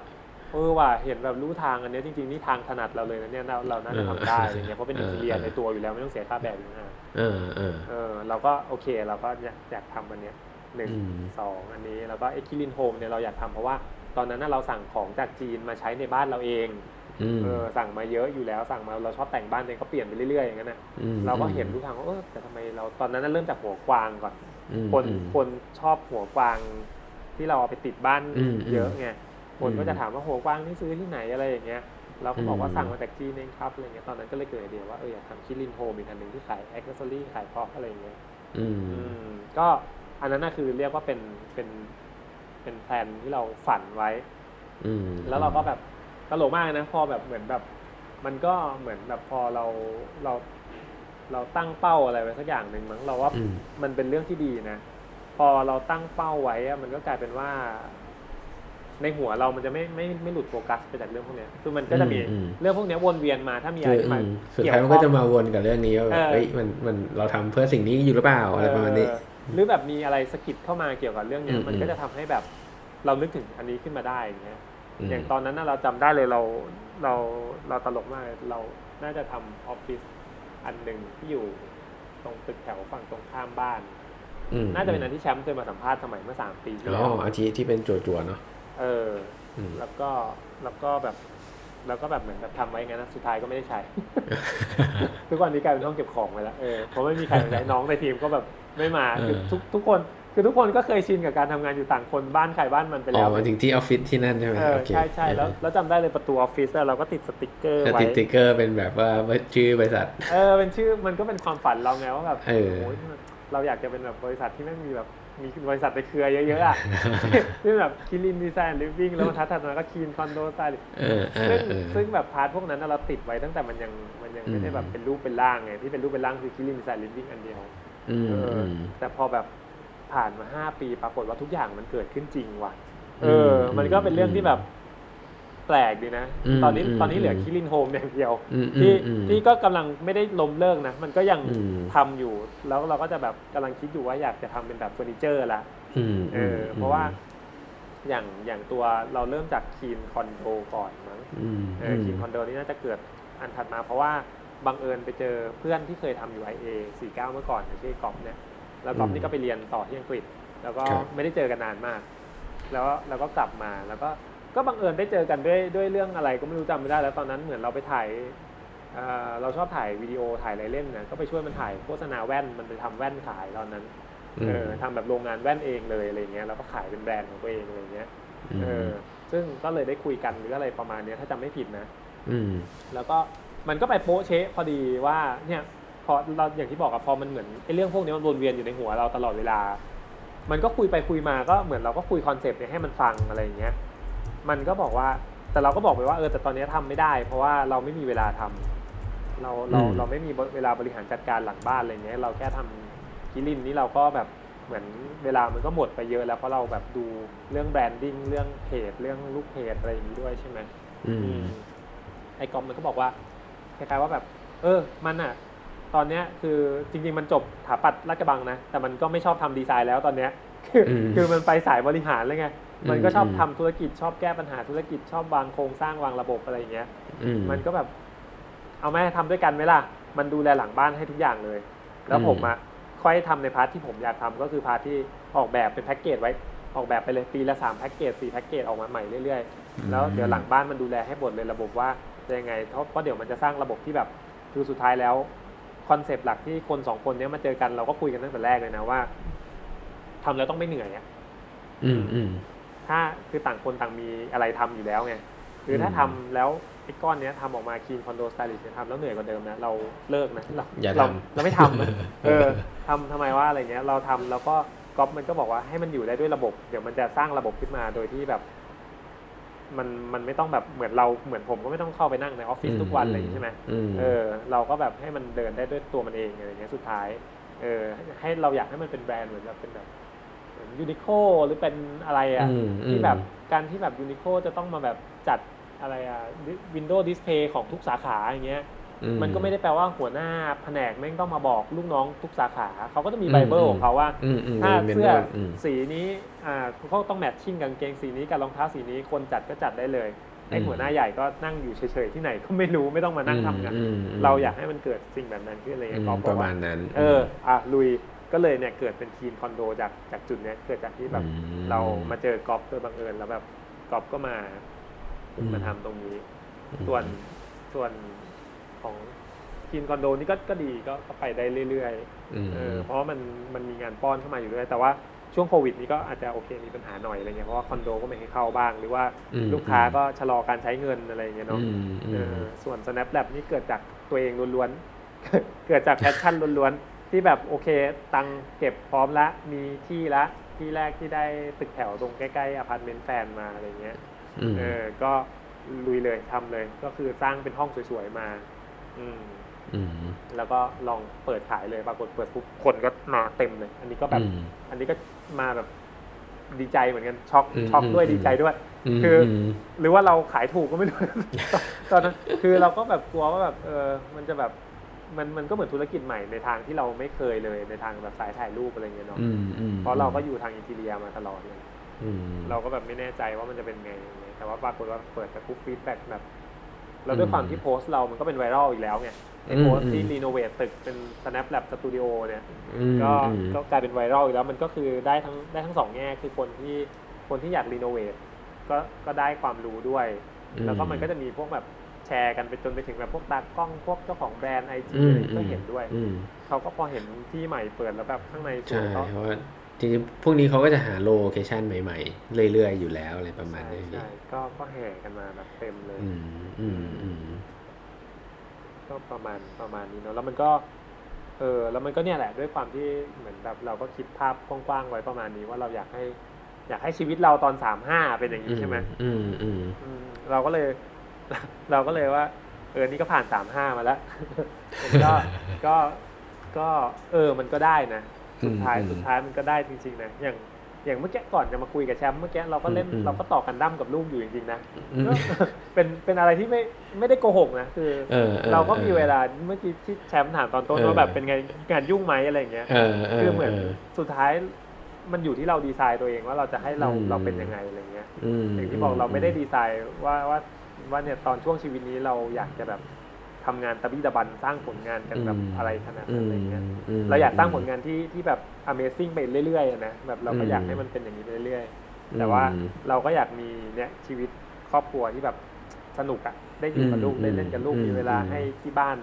C: เออว่ะเห็นแบบรู้ทางอันเนี้ยจริงๆนี่ทางถนัดเราเลยนะเนี่ยเราเราน่าจะทำได้อะไรเงี้ยเพราะเป็น interior ในตัวอยู่แล้วไม่ต้องเสียค่าแบบอยู่นะ
B: เออเออ
C: เออ เราก็โอเคเราก็อยากอยากทำอันเนี้ยหนึ่ง
B: อืม
C: สองอันนี้แล้วก็ Kirin Home เนี่ยเราอยากทำเพราะว่า ตอนนั้นน่ะเราสั่งของจากจีนมาใช้ในบ้านเราเอง
B: อืม
C: เออสั่งมาเยอะอยู่แล้วสั่งมาเราชอบแต่งบ้านเองก็เปลี่ยนไปเรื่อยๆอย่างนั้นนะ
B: อืม
C: เราก็เห็นรู้ทางว่าเออแต่ทำไมเราตอนนั้นน่ะเริ่มจากหัวกวางก่อน
B: อืม
C: คน
B: อืม
C: คนชอบหัวกวางที่เราเอาไปติดบ้าน
B: อืม
C: เยอะไงคน
B: อืม
C: ก็จะถามว่าหัวกวางนี่ซื้อที่ไหนอะไรอย่างเงี้ยเราก็บอกว่า
B: อืม
C: สั่งมาจากจีนเองครับอะไรเงี้ยตอนนั้นก็เลยเกิดไอเดียว่าเอออยากทำ Kirin Home อีกอันหนึ่งที่ขาย accessory ขาย prop อะไรอย่างเงี้ย
B: อืม
C: อืมก็อันนั้นน่ะคือเรียกว่าเป็นเป็น เป็นแผนที่เราฝันไว้
B: อืม
C: แล้วเราก็แบบตลกมากเลยนะพอแบบเหมือนแบบ มันก็เหมือนแบบพอเราเรา เราตั้งเป้าอะไรไว้สักอย่างหนึ่งมั้งเราว่า
B: อืม
C: มันเป็นเรื่องที่ดีนะพอเราตั้งเป้าไว้อะมันก็กลายเป็นว่าพในหัวเรามันจะไม่ไม่ไม่หลุดโฟกัสไปจากเรื่องพวกเนี้ยคือมันก็จะมีเรื่องพวกเนี้ยวนเวียนมาถ้ามีอะไรที่มัน
B: สุดท้ายมันก็จะมาวนกับเรื่องนี้ว่าแบบเฮ้ยมันมันเราทำเพื่อสิ่งนี้อยู่หรือเปล่าอะไรประมาณนี้
C: หรือแบบมีอะไรสกิดเข้ามาเกี่ยวกับเรื่องเนี้ยมันก็จะทำให้แบบ เรานึกถึงอันนี้ขึ้นมาได้อย่างเงี้ยอย่างตอนนั้นเราจำได้เลยเราเราเราตลกมากเราน่าจะทำออฟฟิศอันหนึ่งที่อยู่ตรงตึกแถวฝั่งตรงข้ามบ้านน่าจะเป็นอันที่แชมป์เคยมาสัมภาษณ์สมัยเมื่อสามปีที่แล้วอ๋
B: ออาทิตย์ที่เป็นจั่วๆเนาะ
C: เออแล้วก็แล้วก็แบบแล้วก็แบบเหมือนแบบทำไว้งั้นนะสุดท้ายก็ไม่ได้ใช้ ทุกวันนี้กลายเป็นห้องเก็บของไปแล้วเออเพราะไม่มีใครใช้น้องในทีมก็แบบไม่มาคือทุกทุกคน คือทุกคนก็เคยชินกับการทำงานอยู่ต่างคนบ้านใครบ้านมันไปแล้ว
B: อ๋อถึงที่ออฟฟิศที่นั่นใช่ไหม
C: ใช่ใช่แล้วแล้วจำได้เลยประตูออฟฟิศเราก็ติดสติกเกอร์ไว้
B: ติดสติกเกอร์เป็นแบบว่าชื่อบริษัท
C: เออเป็นชื่อมันก็เป็นความฝันเราไงว่าแบบโอ้ยเราอยากจะเป็นแบบบริษัทที่ไม่มีแบบมีบริษัทในเครือเยอะๆอะที่แบบ Kirin Design Living แล้วทัดทัดมาก็ Keen Condo Style ซึ่งซึ่งแบบ part พวกนั้นเราติดไว้ตั้งแต่มันยังมันยังไม่ได้แบบเป็นรูปเป็นร่างไงที่เป็นรูปเป็นร่างคือ Kirin Design Living อันเดียวแต่พอแบบ ผ่านมาห้าปีปรากฏว่าทุกอย่างมันเกิดขึ้นจริงว่ะ เออ มันก็เป็นเรื่องที่แบบแปลกดีนะ ตอนนี้ตอนนี้เหลือ Kirin Home อย่างเดียว ที่ที่ก็กำลังไม่ได้ล้มเลิกนะ มันก็ยังทำอยู่ แล้วเราก็จะแบบกำลังคิดอยู่ว่าอยากจะทำเป็นแบบเฟอร์นิเจอร์ละเออ เพราะว่าอย่างอย่างตัวเราเริ่มจาก Keen Condo ก่อนมั้งเออ Keen Condo นี่น่าจะเกิดอันถัดมาเพราะว่าบังเอิญไปเจอเพื่อนที่เคยทำอยู่ไอเอสี่เก้าเมื่อก่อนอย่างที่กอบเนี่ย แล้วกอบนี่ก็ไปเรียนต่อที่อังกฤษ แล้วก็ไม่ได้เจอกันนานมาก แล้วแล้วก็กลับมาแล้วก็ก็บังเอิญได้เจอกันด้วยด้วยเรื่องอะไรก็ไม่รู้จำไม่ได้แล้วตอนนั้นเหมือนเราไปถ่ายเราชอบถ่ายวิดีโอถ่ายอะไรเล่นนะก็ไปช่วยมันถ่ายโฆษณาแว่นมันไปทำแว่นขายตอนนั้นเออทำแบบโรงงานแว่นเองเลยอะไรเงี้ยแล้วก็ขายเป็นแบรนด์ของตัวเองอะไรเงี้ยเออซึ่งก็เลยได้คุยกันหรืออะไรประมาณนี้ถ้าจำไม่ผิดนะ
B: อื
C: แล้วก็มันก็ไปโป๊ะเชะพอดีว่าเนี่ย พอเราอย่างที่บอกอะพอมันเหมือนไอ้เรื่องพวกนี้มันวนเวียนอยู่ในหัวเราตลอดเวลา มันก็คุยไปคุยมาก็เหมือนเราก็คุย concept เนี่ยให้มันฟังอะไรอย่างเงี้ย มันก็บอกว่าแต่เราก็บอกไปว่าเออแต่ตอนนี้ทำไม่ได้ เพราะว่าเราไม่มีเวลาทำเราเราเราไม่มีเวลาบริหารจัดการหลังบ้านอะไรเงี้ย เราแค่ทำ Kirin นี่เราก็แบบเหมือนเวลามันก็หมดไปเยอะแล้วเพราะเราแบบดูเรื่องแบรนดิ้งเรื่องเพจเรื่องลูกเพจอะไรอย่างนี้ด้วยใช่ไหมไอ้กอมมันก็บอกว่าคล้ายๆว่าแบบ เออ มันอะ ตอนเนี้ยคือจริงๆมันจบถาปัดราชบังนะ แต่มันก็ไม่ชอบทำดีไซน์แล้วตอนเนี้ยคือคือมันไปสายบริหารเลยไงมันก็ชอบทำธุรกิจชอบแก้ปัญหาธุรกิจชอบวางโครงสร้างวางระบบอะไรอย่างเงี้ยมันก็แบบ เอาแม่ทำด้วยกันไหมล่ะ มันดูแลหลังบ้านให้ทุกอย่างเลย แล้วผมอะค่อยทำใน part ที่ผมอยากทำก็คือ part ที่ออกแบบเป็นแพ็กเกจไว้ออกแบบไปเลยปีละสามแพ็กเกจสี่แพ็กเกจออกมาใหม่เรื่อยๆ แล้วเดี๋ยวหลังบ้านมันดูแลให้หมดเลยระบบว่าจะยังไงเพราะเดี๋ยวมันจะสร้างระบบที่แบบคือสุดท้ายแล้ว concept หลักที่คนสองคนนี้มาเจอกันเราก็คุยกันตั้งแต่แรกเลยนะว่าทำแล้วต้องไม่เหนื่อยอะ
B: อืมอืม
C: ถ้าคือต่างคนต่างมีอะไรทำอยู่แล้วไงคือถ้าทำแล้วไอ้ก้อนเนี้ยทำออกมา Keen Condo Stylist ทำแล้วเหนื่อยกว่าเดิมนะเราเลิกนะเราเราเราไม่ทำนะเออทำทำไมว่าอะไรเงี้ย เราทำแล้วก็กอล์ฟมันก็บอกว่าให้มันอยู่ได้ด้วยระบบ เดี๋ยวมันจะสร้างระบบขึ้นมาโดยที่แบบ มันมันไม่ต้องแบบเหมือนเราเหมือนผมก็ไม่ต้องเข้าไปนั่งในออฟฟิศทุกวันอะไรอย่างนี้ใช่ไหมเออเราก็แบบให้มันเดินได้ด้วยตัวมันเองอะไรเงี้ยสุดท้ายเออให้เราอยากให้มันเป็นแบรนด์เหมือนแบบเป็นแบบเหมือน Uniqlo หรือเป็นอะไรอะที่แบบการที่แบบ Uniqlo จะต้องมาแบบจัดอะไรอะ window display ของทุกสาขาอย่างเงี้ย มันก็ไม่ได้แปลว่าหัวหน้าแผนกแม่งต้องมาบอกลูกน้องทุกสาขาเขาก็จะมีไบเบิลของเขาว่าถ้าเสื้อสีนี้อ่าเขาต้อง matching กางเกงสีนี้กับรองเท้าสีนี้คนจัดก็จัดได้เลยไอ้หัวหน้าใหญ่ก็นั่งอยู่เฉยๆที่ไหนก็ไม่รู้ไม่ต้องมานั่งทำงานเราอยากให้มันเกิดสิ่งแบบนั้นขึ้นอะไรเงี้ย
B: ประมาณนั้น
C: เอออะลุยก็เลยเนี่ยเกิดเป็น Keen Condo จากจากจุดเนี้ยเกิดจากที่แบบเรามาเจอกอล์ฟโดยบังเอิญแล้วแบบกอล์ฟก็มามาทำตรงนี้ ส่วนส่วน ของ Keen Condo นี่ก็ก็ดีก็ไปได้เรื่อยๆเออเพราะว่ามันมันมีงานป้อนเข้ามาอยู่ด้วยแต่ว่าช่วงโควิดนี้ก็อาจจะโอเคมีปัญหาหน่อยอะไรเงี้ยเพราะว่าคอนโดก็ไม่ให้เข้าบ้าง หรือว่าลูกค้าก็ชะลอการใช้เงินอะไรเงี้ยเนาะส่วน Snap Lab นี่เกิดจากตัวเองล้วนๆ เกิดจาก passion ล้วนๆ ที่แบบโอเค ตังเก็บพร้อมละมีที่ละที่แรกที่ได้ตึกแถวตรงใกล้ๆอพาร์ตเมนต์แฟนมาอะไรเงี้ยเออก็ลุยเลยทำเลยก็คือสร้างเป็นห้องสวยๆมาอืม แล้วก็ลองเปิดขายเลยปรากฏเปิดปุ๊บคนก็มาเต็มเลย อันนี้ก็แบบ อันนี้ก็มาแบบดีใจเหมือนกันช็อก
B: อืม
C: ช็อกด้วย
B: อืม
C: ดีใจด้วย
B: ม
C: คืออ
B: ม
C: หรือว่าเราขายถูกก็ไม่รู้ตอนนั้นคือเราก็แบบกลัวว่าแบบเออมันจะแบบมันมันก็เหมือนธุรกิจใหม่ในทางที่เราไม่เคยเลยในทางแบบสายถ่ายรูปอะไรเงี้ยเนาะ
B: อืมอืม
C: เพราะเราก็อยู่ทาง interior มาตลอดเลย
B: อืม
C: เราก็แบบไม่แน่ใจว่ามันจะเป็นไงยังไง แต่ว่าปรากฏว่าเปิดแต่ปุ๊บ feedback แบบ แล้วด้วยความที่โพสต์เรามันก็เป็น viral อีกแล้วไงไอโพสต์ที่ renovate ตึกเป็น Snap Lab Studio เนี่ย
B: อืม
C: ก็
B: อืม
C: ก็กลายเป็น viral อีกแล้วมันก็คือได้ทั้งได้ทั้งสองแง่คือคนที่คนที่อยาก renovate ก็ก็ได้ความรู้ด้วย
B: อืม
C: แล้วก็มันก็จะมีพวกแบบแชร์กันไปจนไปถึงแบบพวกตากล้องพวกเจ้าของแบรนด์ไอจี
B: อืม
C: ก็เห็นด้วย
B: อืม
C: เขาก็พอเห็นที่ใหม่เปิดแล้วแบบข้างในสว
B: ใช่
C: ยเขา
B: เพราะว่า จริงๆพวกนี้เขาก็จะหาโลเคชันใหม่ๆ เรื่อยๆ อยู่แล้วอะไรประมาณ
C: ใช่
B: นี้
C: ใช่ก็ก็แห่กันมาแบบเต็มเลย
B: อืมอืมอืม
C: ก็ประมาณประมาณนี้เนาะแล้วมันก็ เออ แล้วมันก็เนี่ยแหละด้วยความที่เหมือนแบบเราก็คิดภาพกว้างๆไว้ประมาณนี้ว่าเราอยากให้ อยากให้ชีวิตเราตอนสามห้าเป็นอย่างนี้ใช่ไหม
B: อืมอืม
C: อืมเราก็เลย เราก็เลยว่า เออนี่ก็ผ่านสามห้ามาแล้วมันก็ก็ก็ เออ มันก็ได้นะ สุดท้าย
B: อืม
C: สุดท้ายมันก็ได้จริงๆนะอย่างอย่างเมื่อกี้ก่อนจะมาคุยกับแชมป์เมื่อกี้เราก็เล่น
B: อืม
C: เราก็ต่อกันดั้มกับลูกอยู่จริงๆนะ
B: อืม
C: ก็เป็นเป็นอะไรที่ไม่ไม่ได้โกหกนะคือ
B: เออออ
C: เราก็มีเวลาเมื่อกี้ที่แชมป์ถามตอนต้น
B: เออ
C: ว่าแบบเป็นไงงานยุ่งไหมอะไรอย่างเงี้ย
B: เออเออ
C: คือเหมือน
B: เออ
C: สุดท้ายมันอยู่ที่เราดีไซน์ตัวเองว่าเราจะให้เรา
B: อืม
C: เราเป็นยังไงอะไรเงี้ย
B: อืม
C: อย่างที่บอกเราไม่ได้ดีไซน์ว่าว่าว่าเนี่ยตอนช่วงชีวิตนี้เราอยากจะแบบ ทำงานตะบี้ตะบันสร้างผลงานกันแบบอะไรขนาดนั้นอะไรเงี้ย
B: ม
C: เราอยากสร้างผลงานที่ที่แบบ Amazing ไปเรื่อยๆอะนะแบบเราก็
B: อืม
C: อยากให้มันเป็นอย่างนี้ไปเรื่อยๆแต่ว่า
B: อืม
C: เราก็อยากมีเนี่ยชีวิตครอบครัวที่แบบสนุกอะได้อยู่กับลูก
B: อืม
C: ได้เล่นกับลูก
B: อืม
C: มีเวลา
B: อืม
C: ให้ที่บ้าน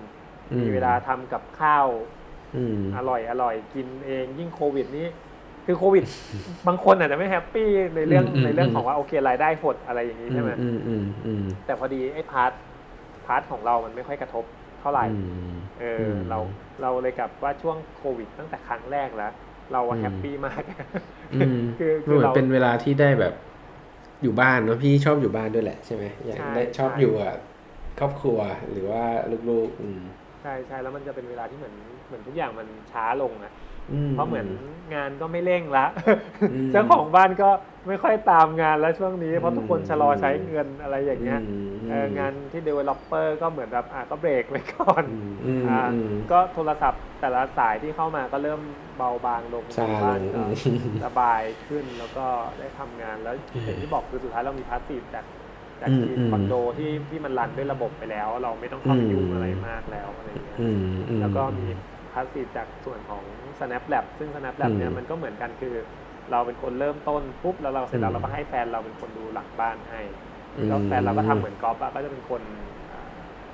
B: อืม
C: มีเวลาทำกับข้าว
B: อืม
C: อร่อยอร่อยกินเองยิ่งโควิดนี้คือโควิด บางคนอาจจะไม่ happy ในเรื่อง
B: อืม
C: ในเรื่อง
B: อืม
C: ของว่าโอเครายได้หดอะไรอย่างนี้ใช่ไหม
B: อืมอืมอืม
C: แต่พอดีไอ้ part part ของเรามันไม่ค่อยกระทบเท่าไหร่
B: อืม
C: เอออเราเราเลยกับว่าช่วงโควิด ตั้งแต่ครั้งแรกแล้ว เราอะ
B: อืม
C: happy มาก
B: อืม
C: คือ
B: เห
C: คือ
B: มือน
C: เรา
B: เป็นเวลาที่ได้แบบอยู่บ้านเนอะพี่ชอบอยู่บ้านด้วยแหละใช่ไหมอยาก
C: ใช่
B: ได้ชอบ
C: ใช่
B: อยู่กับครอบครัวหรือว่าลูกๆอืม
C: ใช่ใช่แล้วมันจะเป็นเวลาที่เหมือนเหมือนทุกอย่างมันช้าลงอะ
B: อืม
C: เพราะเหมือนงานก็ไม่เร่งละ
B: อืม
C: เจ้าของบ้านก็ไม่ค่อยตามงานแล้วช่วงนี้ เพราะทุกคน
B: อืม
C: ชะลอใช้เงินอะไรอย่างเงี้ย
B: ม
C: เอองานที่ developer ก็เหมือนแบบอะก็เบรกไว้ก่อน
B: อืมอืม
C: อ่า
B: อืม
C: ก็โทรศัพท์แต่ละสายที่เข้ามาก็เริ่มเบาบางลง
B: ซาลง
C: บ้านก็
B: อืม
C: สบายขึ้นแล้วก็ได้ทำงานแล้วอย่างที่บอกคือสุดท้ายเรามีพาสซีฟจากจาก
B: อืม
C: ทีม
B: อืม
C: คอนโดที่ที่มันรันด้วยระบบไปแล้ว เราไม่ต้องเข้าไป
B: อืม
C: ยุ่งอะไรมากแล้วอะไรอย่างเงี้ย
B: อืมอืม
C: แล้วก็มีพาสซีฟจากส่วนของ Snap Lab ซึ่ง Snap Lab เนี่ย
B: อืม
C: มันก็เหมือนกันคือ เราเป็นคนเริ่มต้นปุ๊บแล้วเราเสร็จแล้ว
B: อืม
C: เราก็ให้แฟนเราเป็นคนดูหลังบ้านให้
B: อืม
C: แล้วแฟนเราก็ทำเหมือนกอล์ฟอะก็จะเป็นคน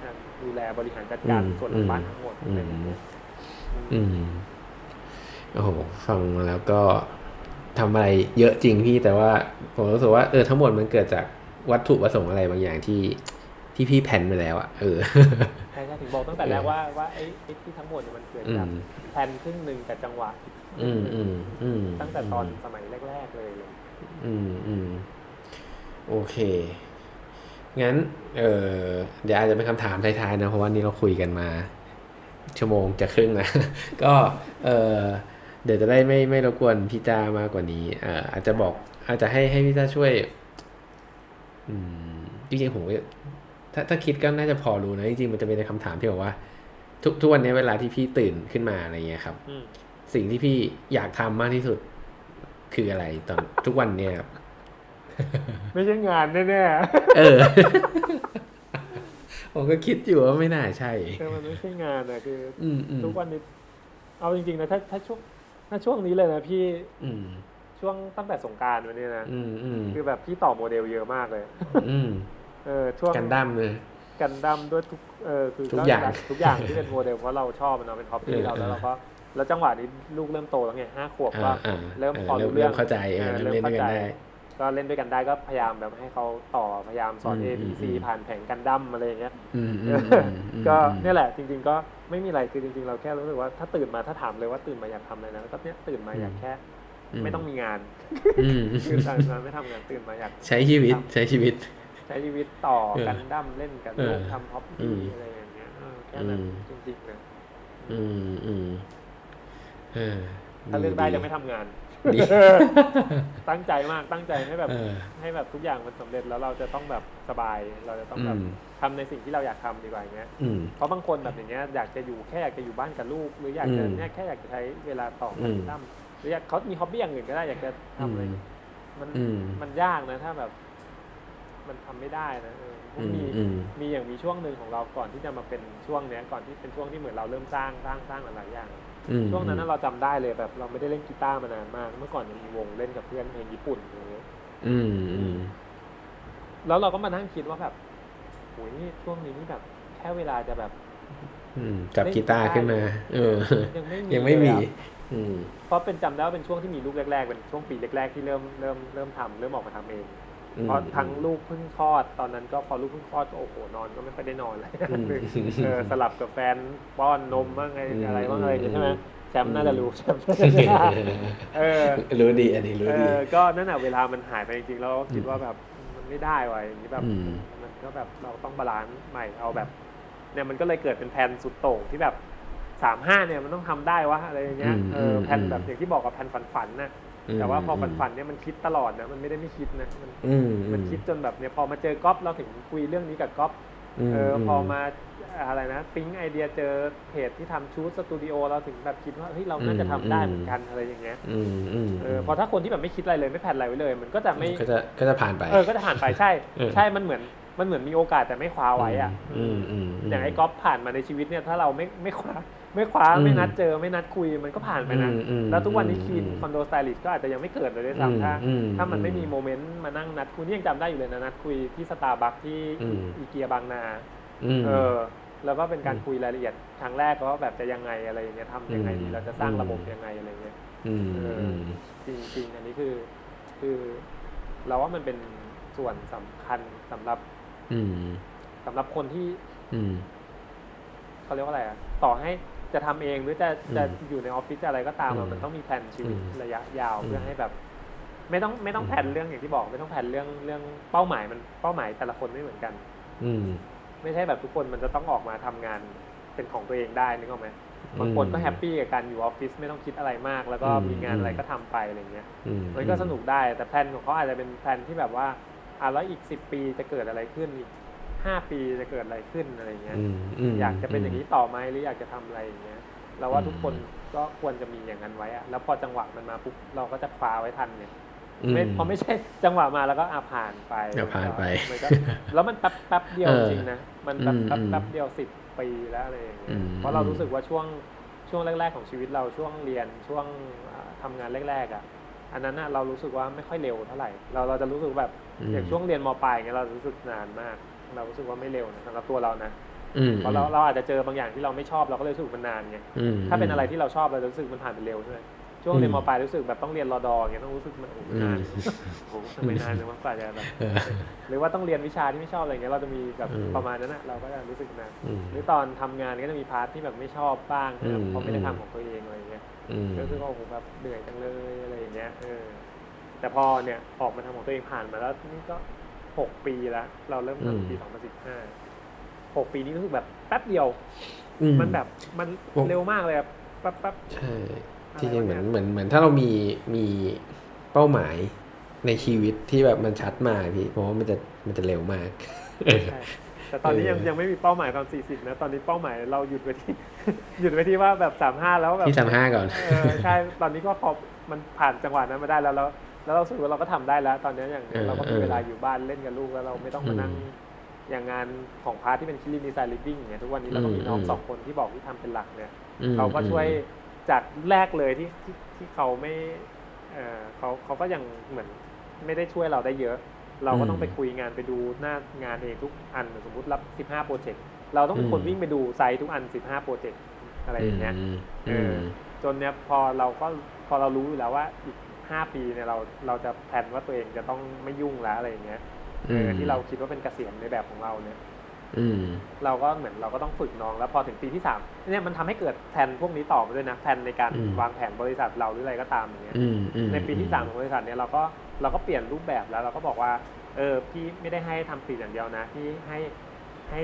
C: อ่าดูแลบริหารจัดการ
B: อืม
C: ส่วนหลังบ้านทั้งหมด
B: อื
C: อะไรอย่าง
B: ม
C: เงี้ย
B: อืมโอ้โหฟังมาแล้วก็ทำอะไรเยอะจริงพี่แต่ว่าผมรู้สึกว่าเออทั้งหมดมันเกิดจากวัตถุประสงค์อะไรบางอย่างที่ที่พี่แผนไปแล้วอะเออ
C: ใช่ใช่ถึงบอกตั้งแต่แรกว่าว่าไอ้ไอ้ที่ทั้งหมดเนี่ยมันเกิดจาก
B: อืม
C: แผนครึ่งหนึ่งกับจังหวะ
B: อืมอืมอืม
C: ตั้งแต่ตอนสมัยแรก ๆ เลย
B: อืมอืมโอเค งั้น เออเดี๋ยวอาจจะเป็นคำถามท้ายๆนะ เพราะว่านี่เราคุยกันมา ชั่วโมงจะครึ่งนะ ก็เออเดี๋ยวจะได้ไม่ไม่รบกวนพี่จ้ามากกว่านี้เอ่ออาจจะบอก อาจจะให้ให้พี่จ้าช่วย อืมจริงๆผมก็ ถ้าถ้าคิดก็น่าจะพอรู้นะจริงๆมันจะเป็นคำถามที่บอกว่า ทุกทุกวันนี้เวลาที่พี่ตื่นขึ้นมาอะไรเงี้ยครับ
C: อืม
B: สิ่งที่พี่อยากทำมากที่สุดคืออะไรตอนทุกวันเนี่ยครับ
C: ไม่ใช่งานแน่
B: เออผมก็คิดอยู่ว่าไม่น่าใช่
C: ๆแต่มันไม่ใช่งานนะคือ
B: อืมอืม
C: ทุกวันนี้ เอาจริงๆนะถ้าถ้าช่วงถ้าช่วงนี้เลยนะพี่
B: อืม
C: ช่วงตั้งแต่สงกรานต์วันนี้นะ
B: อืมอืม
C: คือแบบพี่ต่อโมเดลเยอะมากเลย
B: อืม
C: เออช่วง
B: กันดั้มเลย
C: กันดั้มด้วยทุกเออคือ
B: ทุกอย่าง
C: ทุกอย่างที่เป็นโมเดลเพราะเราชอบมันเนาะเป็น hobby
B: เออ
C: เราแล้วเราก็แล้วจังหวะนี้ลูกเริ่มโตแล้วไงห้าขวบก็
B: อ่าอ่า
C: เริ่ม
B: เออ
C: พอรู้
B: เริ่ม
C: เรื่อง
B: เข้าใจเออ
C: เออ
B: เริ่มเล่นด้วยกันได้
C: ก็เล่นด้วยกันได้ก็พยายามแบบให้เขาต่อพยายามสอน
B: อื
C: A
B: ม
C: B C
B: อืม
C: ผ่านแผงกันดั้มอะไรอย่างเงี้ย
B: อืมอืมอืมอืม
C: ก็เนี่ยแหละ จริง ๆ ก็ไม่มีอะไรคือจริง ๆ เราแค่รู้สึกว่าถ้าตื่นมาถ้าถามเลยว่าตื่นมาอยากทำอะไรนะก็เนี่ยตื่นมาอยากแค่ ไม่ต้องมีงาน
B: อืม
C: ตื่นมาไม่ทำงานตื่นมาอยาก
B: ใช้ชีวิตใช้ชีวิต
C: ใช้ชีวิตต่อ
B: เออ
C: กันดั้มเล่นกัน
B: เออ
C: ลูกทำฮอป
B: อื
C: ปี้
B: ม
C: อะไรอย่างเงี้ยเออแค่นั้น
B: อืม
C: จริงๆนะ
B: อืมอืมเออ
C: ถ้าเลือกได้
B: ดี
C: จะไม่ทำงาน
B: ดี
C: ตั้งใจมากตั้งใจให้แบบ
B: เออ
C: ให้แบบทุกอย่างมันสำเร็จแล้วเราจะต้องแบบสบาย เราจะต้องแบบ
B: อืม
C: ทำในสิ่งที่เราอยากทำดีกว่าอย่างเงี้ย
B: อืม
C: เพราะบางคนแบบอย่างเงี้ยอยากจะอยู่แค่อยากจะอยู่บ้านกับลูก หรืออยากจะ
B: อืม
C: เนี่ยแค่อยากจะใช้เวลาต่อ
B: อื
C: กับ
B: ม
C: พี่ตั้มหรืออยากเขามีฮ็อบบี้อย่างอื่นก็ได้อยากจะทำอะไร
B: อืม
C: มัน
B: อืม
C: มันยากนะถ้าแบบ มันทำไม่ได้นะเออ
B: อืม
C: มี
B: อืม
C: มีอย่างมีช่วงหนึ่งของเราก่อนที่จะมาเป็นช่วงเนี้ยก่อนที่เป็นช่วงที่เหมือนเราเริ่มสร้างสร้างสร้างหลายๆอย่าง
B: อืม
C: ช่วงนั้นนะเราจำได้เลยแบบ เราไม่ได้เล่นกีตาร์มานานมาก เมื่อก่อนยังมีวงเล่นกับเพื่อนเพลงญี่ปุ่นอย่างเงี้ย
B: อืมอืม
C: แล้วเราก็มานั่งคิดว่าแบบโหยนี่ช่วงนี้นี่แบบ แค่เวลาจะแบบ
B: อืมจับกีตาร์ขึ้นมา เออ
C: ยังไม่มี
B: ยังไม่มี
C: เลยอะ
B: อืม
C: เพราะเป็นจำได้ว่าเป็นช่วงที่มีลูกแรกๆเป็นช่วงปีแรกๆที่เริ่มเริ่มเริ่มทำเริ่มออกมาทำเอง
B: อืม
C: เพราะทั้งลูกเพิ่งคลอดตอนนั้นก็พอลูกเพิ่งคลอดก็โอ้โหนอนก็ไม่ค่อยได้นอนเลย
B: อืม
C: เออสลับกับแฟนป้อนนมบ้างไง
B: อืม
C: อะไรบ้างอะไรอย่างเงี้ยใช่ไหมแชมป์น่าจะรู้แชมป์เออ
B: รู้ดีอันนี้รู้ดี
C: เออก็นั่นแหละเวลามันหายไปจริงๆแล้วคิดว่าแบบมันไม่ได้ว่ะอย่างนี้แบบ
B: อืม
C: มันก็แบบเราต้อง balance ใหม่เอาแบบเนี่ยมันก็เลยเกิดเป็นแผนสุดโต่งที่แบบสามห้าเนี่ยมันต้องทำได้วะอะไรอย่างเงี้ย
B: อืม
C: เออ
B: อืม
C: แผนแบบอย่างที่บอกกับแผนฝันฝันๆนะ แต่ว่าพอฝันฝันๆเนี่ยมันคิดตลอดนะมันไม่ได้ไม่คิดนะมัน
B: อืม
C: มันคิดจนแบบเนี่ยพอมาเจอก๊อฟเราถึงคุยเรื่องนี้กับก๊อฟ
B: ม
C: เออพอมาอะไรนะปิ๊งไอเดียเจอเพจที่ทำชูสตูดิโอเราถึงแบบคิดว่าเฮ้ยเราน่าจะทำได้เหมือนกันอะไรอย่างเงี้ย
B: อืมอืม
C: เออเพราะถ้าคนที่แบบไม่คิดอะไรเลยไม่แผนอะไรไว้เลย มันก็จะไม่
B: ก็จะก็จะผ่านไป
C: เออก็จะผ่านไปใช่
B: เออ
C: ใช่มันเหมือนมันเหมือนมีโอกาสแต่ไม่คว้าไว้อะ
B: อืมอืมม
C: อย่างไอ้ก๊อฟผ่านมาในชีวิตเนี่ยถ้าเราไม่ไม่คว้า ไม่คว้า
B: อืม
C: ไม่นัดเจอไม่นัดคุยมันก็ผ่านไปนะ
B: อืมอืม
C: แล้วทุกวันนี้
B: อืม
C: Kirin Condo Stylist ก็อาจจะยังไม่เกิดเลยด้วย
B: อืม
C: ซ้ำถ้า
B: อืม
C: ถ้ามันไม่มี moment มานั่งนัดคุยนี่ยังจำได้อยู่เลยนะนัดคุยที่สตาร์บัคที่
B: อืม
C: อีเกียบางนา
B: อืม
C: เออแล้วก็เป็นการคุยรายละเอียดครั้งแรกก็แบบจะยังไงอะไรอย่างเงี้ยทำยังไงดี
B: อืม
C: เราจะสร้าง
B: อืม
C: ระบบยังไงอะไรเงี้ย
B: อืม
C: เอออื
B: อืม
C: จริงจริงๆอันนี้คือ คือ เราว่ามันเป็นส่วนสำคัญสำหรับ
B: อืม
C: สำหรับคนที่
B: อืม
C: เขาเรียกว่าอะไรอะต่อให้ จะทำเองหรือจะ
B: อืม
C: จะอยู่ในออฟฟิศจะอะไรก็ตามอะ
B: อืม
C: มันต้องมีแผนชีวิต
B: อืม
C: ระยะยาว
B: อืม
C: เพื่อให้แบบ ไม่ต้องไม่ต้อง
B: อืม
C: แผนเรื่องอย่างที่บอก ไม่ต้องแผนเรื่องเรื่องเป้าหมายมันเป้าหมายแต่ละคนไม่เหมือนกัน
B: อืม
C: ไม่ใช่แบบทุกคนมันจะต้องออกมาทำงานเป็นของตัวเองได้นึกออกไหมบางคนก็แฮปปี้กับการอยู่ออฟฟิศไม่ต้องคิดอะไรมาก แล้วก็
B: อืม
C: มีงานอะไร
B: อืม
C: ก็ทำไปอะไรเงี้ย
B: อืม
C: มันก็สนุกได้แต่แผนของเขาอาจจะเป็นแผนที่แบบว่าอะแล้วอีกสิบปีจะเกิดอะไรขึ้นอีก ห้าปีจะเกิดอะไรขึ้นอะไรเงี้ย
B: อืมม
C: อยากจะเป็นอย่างนี้ต่อไหมหรืออยากจะทำอะไรอย่างเงี้ยเราว่า
B: อืม
C: ทุกคนก็ควรจะมีอย่างนั้นไว้อะแล้วพอจังหวะมันมาปุ๊บเราก็จะคว้าไว้ทันเนี่ย
B: อืม
C: ไม่เพราะไม่ใช่จังหวะมาแล้วก็อาผ่านไป
B: เดี๋ยวผ่านไป
C: มันก็แล้วมันแป๊บแป๊บเดียว
B: เออ
C: จริงๆนะมันแบบ
B: อืม
C: แป๊บ
B: อืม
C: แป๊บเดียวสิบปีแล้วอะไรอย่างเงี้
B: อื
C: ย
B: ม
C: เพราะเรารู้สึกว่าช่วงช่วงแรก ๆ ของชีวิตเราช่วงเรียนช่วงอ่าทำงานแรกๆอะอันนั้นน่ะเรารู้สึกว่าไม่ค่อยเร็วเท่าไหร่ เราเราจะรู้สึกแบบ
B: อืม
C: อย่างช่วงเรียนมปลายเงี้ยเรารู้สึกนานมาก เรารู้สึกว่าไม่เร็วนะสำหรับตัวเรานะ
B: อืม
C: เพราะเราเราอาจจะเจอบางอย่างที่เราไม่ชอบเราก็เลยรู้สึกมันนานไง
B: อืม
C: ถ้าเป็นอะไรที่เราชอบเราจะรู้สึกมันผ่านไปเร็วใช่ไหมช่วงเรียน
B: อื
C: ม
B: ม
C: ปลายรู้สึกแบบต้องเรียนรอดออย่างเงี้ยต้องรู้สึกมันโอ้โหนาน
B: อืม
C: โอ้โหทำไมนานจังวะกว่าจะแบบ
B: เออ
C: หรือว่าต้องเรียนวิชาที่ไม่ชอบอะไรเงี้ยเราจะมีแบบ
B: อืม
C: ประมาณนั้นนะเราก็จะรู้สึกนาน
B: อืม
C: หรือตอนทำงานก็จะมีพาร์ทที่แบบไม่ชอบบ้างนะครับ
B: อืม
C: เพราะไม่ได้ทำของตัวเองอะไรเงี้ย
B: อืม
C: ก็รู้สึกว่าโอ้โหแบบเหนื่อยจังเลยอะไรอย่างเงี้ยเออแต่พอเนี่ยออกมาทำของตัวเองผ่านมาแล้วนี่ก็ หกปีแล้ว เราเริ่ม
B: อืม
C: ทำปีสองพันสิบห้าหกปีนี้รู้สึกแบบแป๊บเดียว
B: อื
C: มันแบบมัน
B: ผม
C: เร็วมากเลยอะแป๊บแป๊บ
B: ใช่
C: อะไร
B: ที่จริงเหมือน
C: วะเนี่ย
B: เหมือนเหมือนถ้าเรามีมีเป้าหมายในชีวิตที่แบบมันชัดมาพี่เพราะว่ามันจะมันจะเร็วมาก
C: ใช่แต่ตอนนี้ยัง
B: เออ
C: ยังไม่มีเป้าหมายตอนสี่สิบนะ ตอนนี้เป้าหมายเราหยุดไปที่หยุดไปที่ว่าแบบสามห้าแล้วแบบ
B: ที่สามห้าก่อน
C: เออใช่ตอนนี้ก็พอมันผ่านจังหวะนั้นมาได้แล้วแล้ว แล้วเราสึกว่าเราก็ทำได้แล้ว ตอนนี้อย่าง
B: เออ
C: เราก็มี
B: เออ
C: เวลาอยู่บ้านเล่นกับลูกแล้วเราไม่ต้องมานั่ง
B: อืม
C: อย่างงานของ part ที่เป็น Kirin Design & Living เนี่ยทุกวันนี้เราก็มีน้อง
B: อืม
C: สองคนที่บอกที่ทำเป็นหลักเนี่ย
B: อืม
C: เขาก็ช่วย
B: อืม
C: จากแรกเลยที่ที่ที่เขาไม่เออเขาเขาก็ยังเหมือนไม่ได้ช่วยเราได้เยอะ เราก็ต้องไปคุยงานไปดูหน้างานเองทุกอันสมมติรับ 15 project เราต้องเป็นคน
B: อืม
C: วิ่งไปดู site ทุกอัน 15 project อะไรอย่างเงี้ย
B: ม
C: เออจนเนี้ยพอเราก็พอเรารู้อยู่แล้วว่าอีก 5ปีเนี่ยเราเราจะแผนว่าตัวเองจะต้องไม่ยุ่งแล้วอะไรอย่างเงี้ยเออที่เราคิดว่าเป็นเกษียณในแบบของเราเนี่ย
B: อืม
C: เราก็เหมือนเราก็ต้องฝึกน้องแล้วพอถึงปีที่สามเนี่ยมันทำให้เกิดแผนพวกนี้ต่อมาด้วยนะแผนในการ
B: อืม
C: วางแผนบริษัทเราหรืออะไรก็ตามอย่างเงี้ย
B: อืมอืม
C: ในปีที่สามของบริษัทเนี่ยเราก็เราก็เปลี่ยนรูปแบบแล้ว เราก็บอกว่าเออพี่ไม่ได้ให้ทำตีดอย่างเดียวนะพี่ให้ให้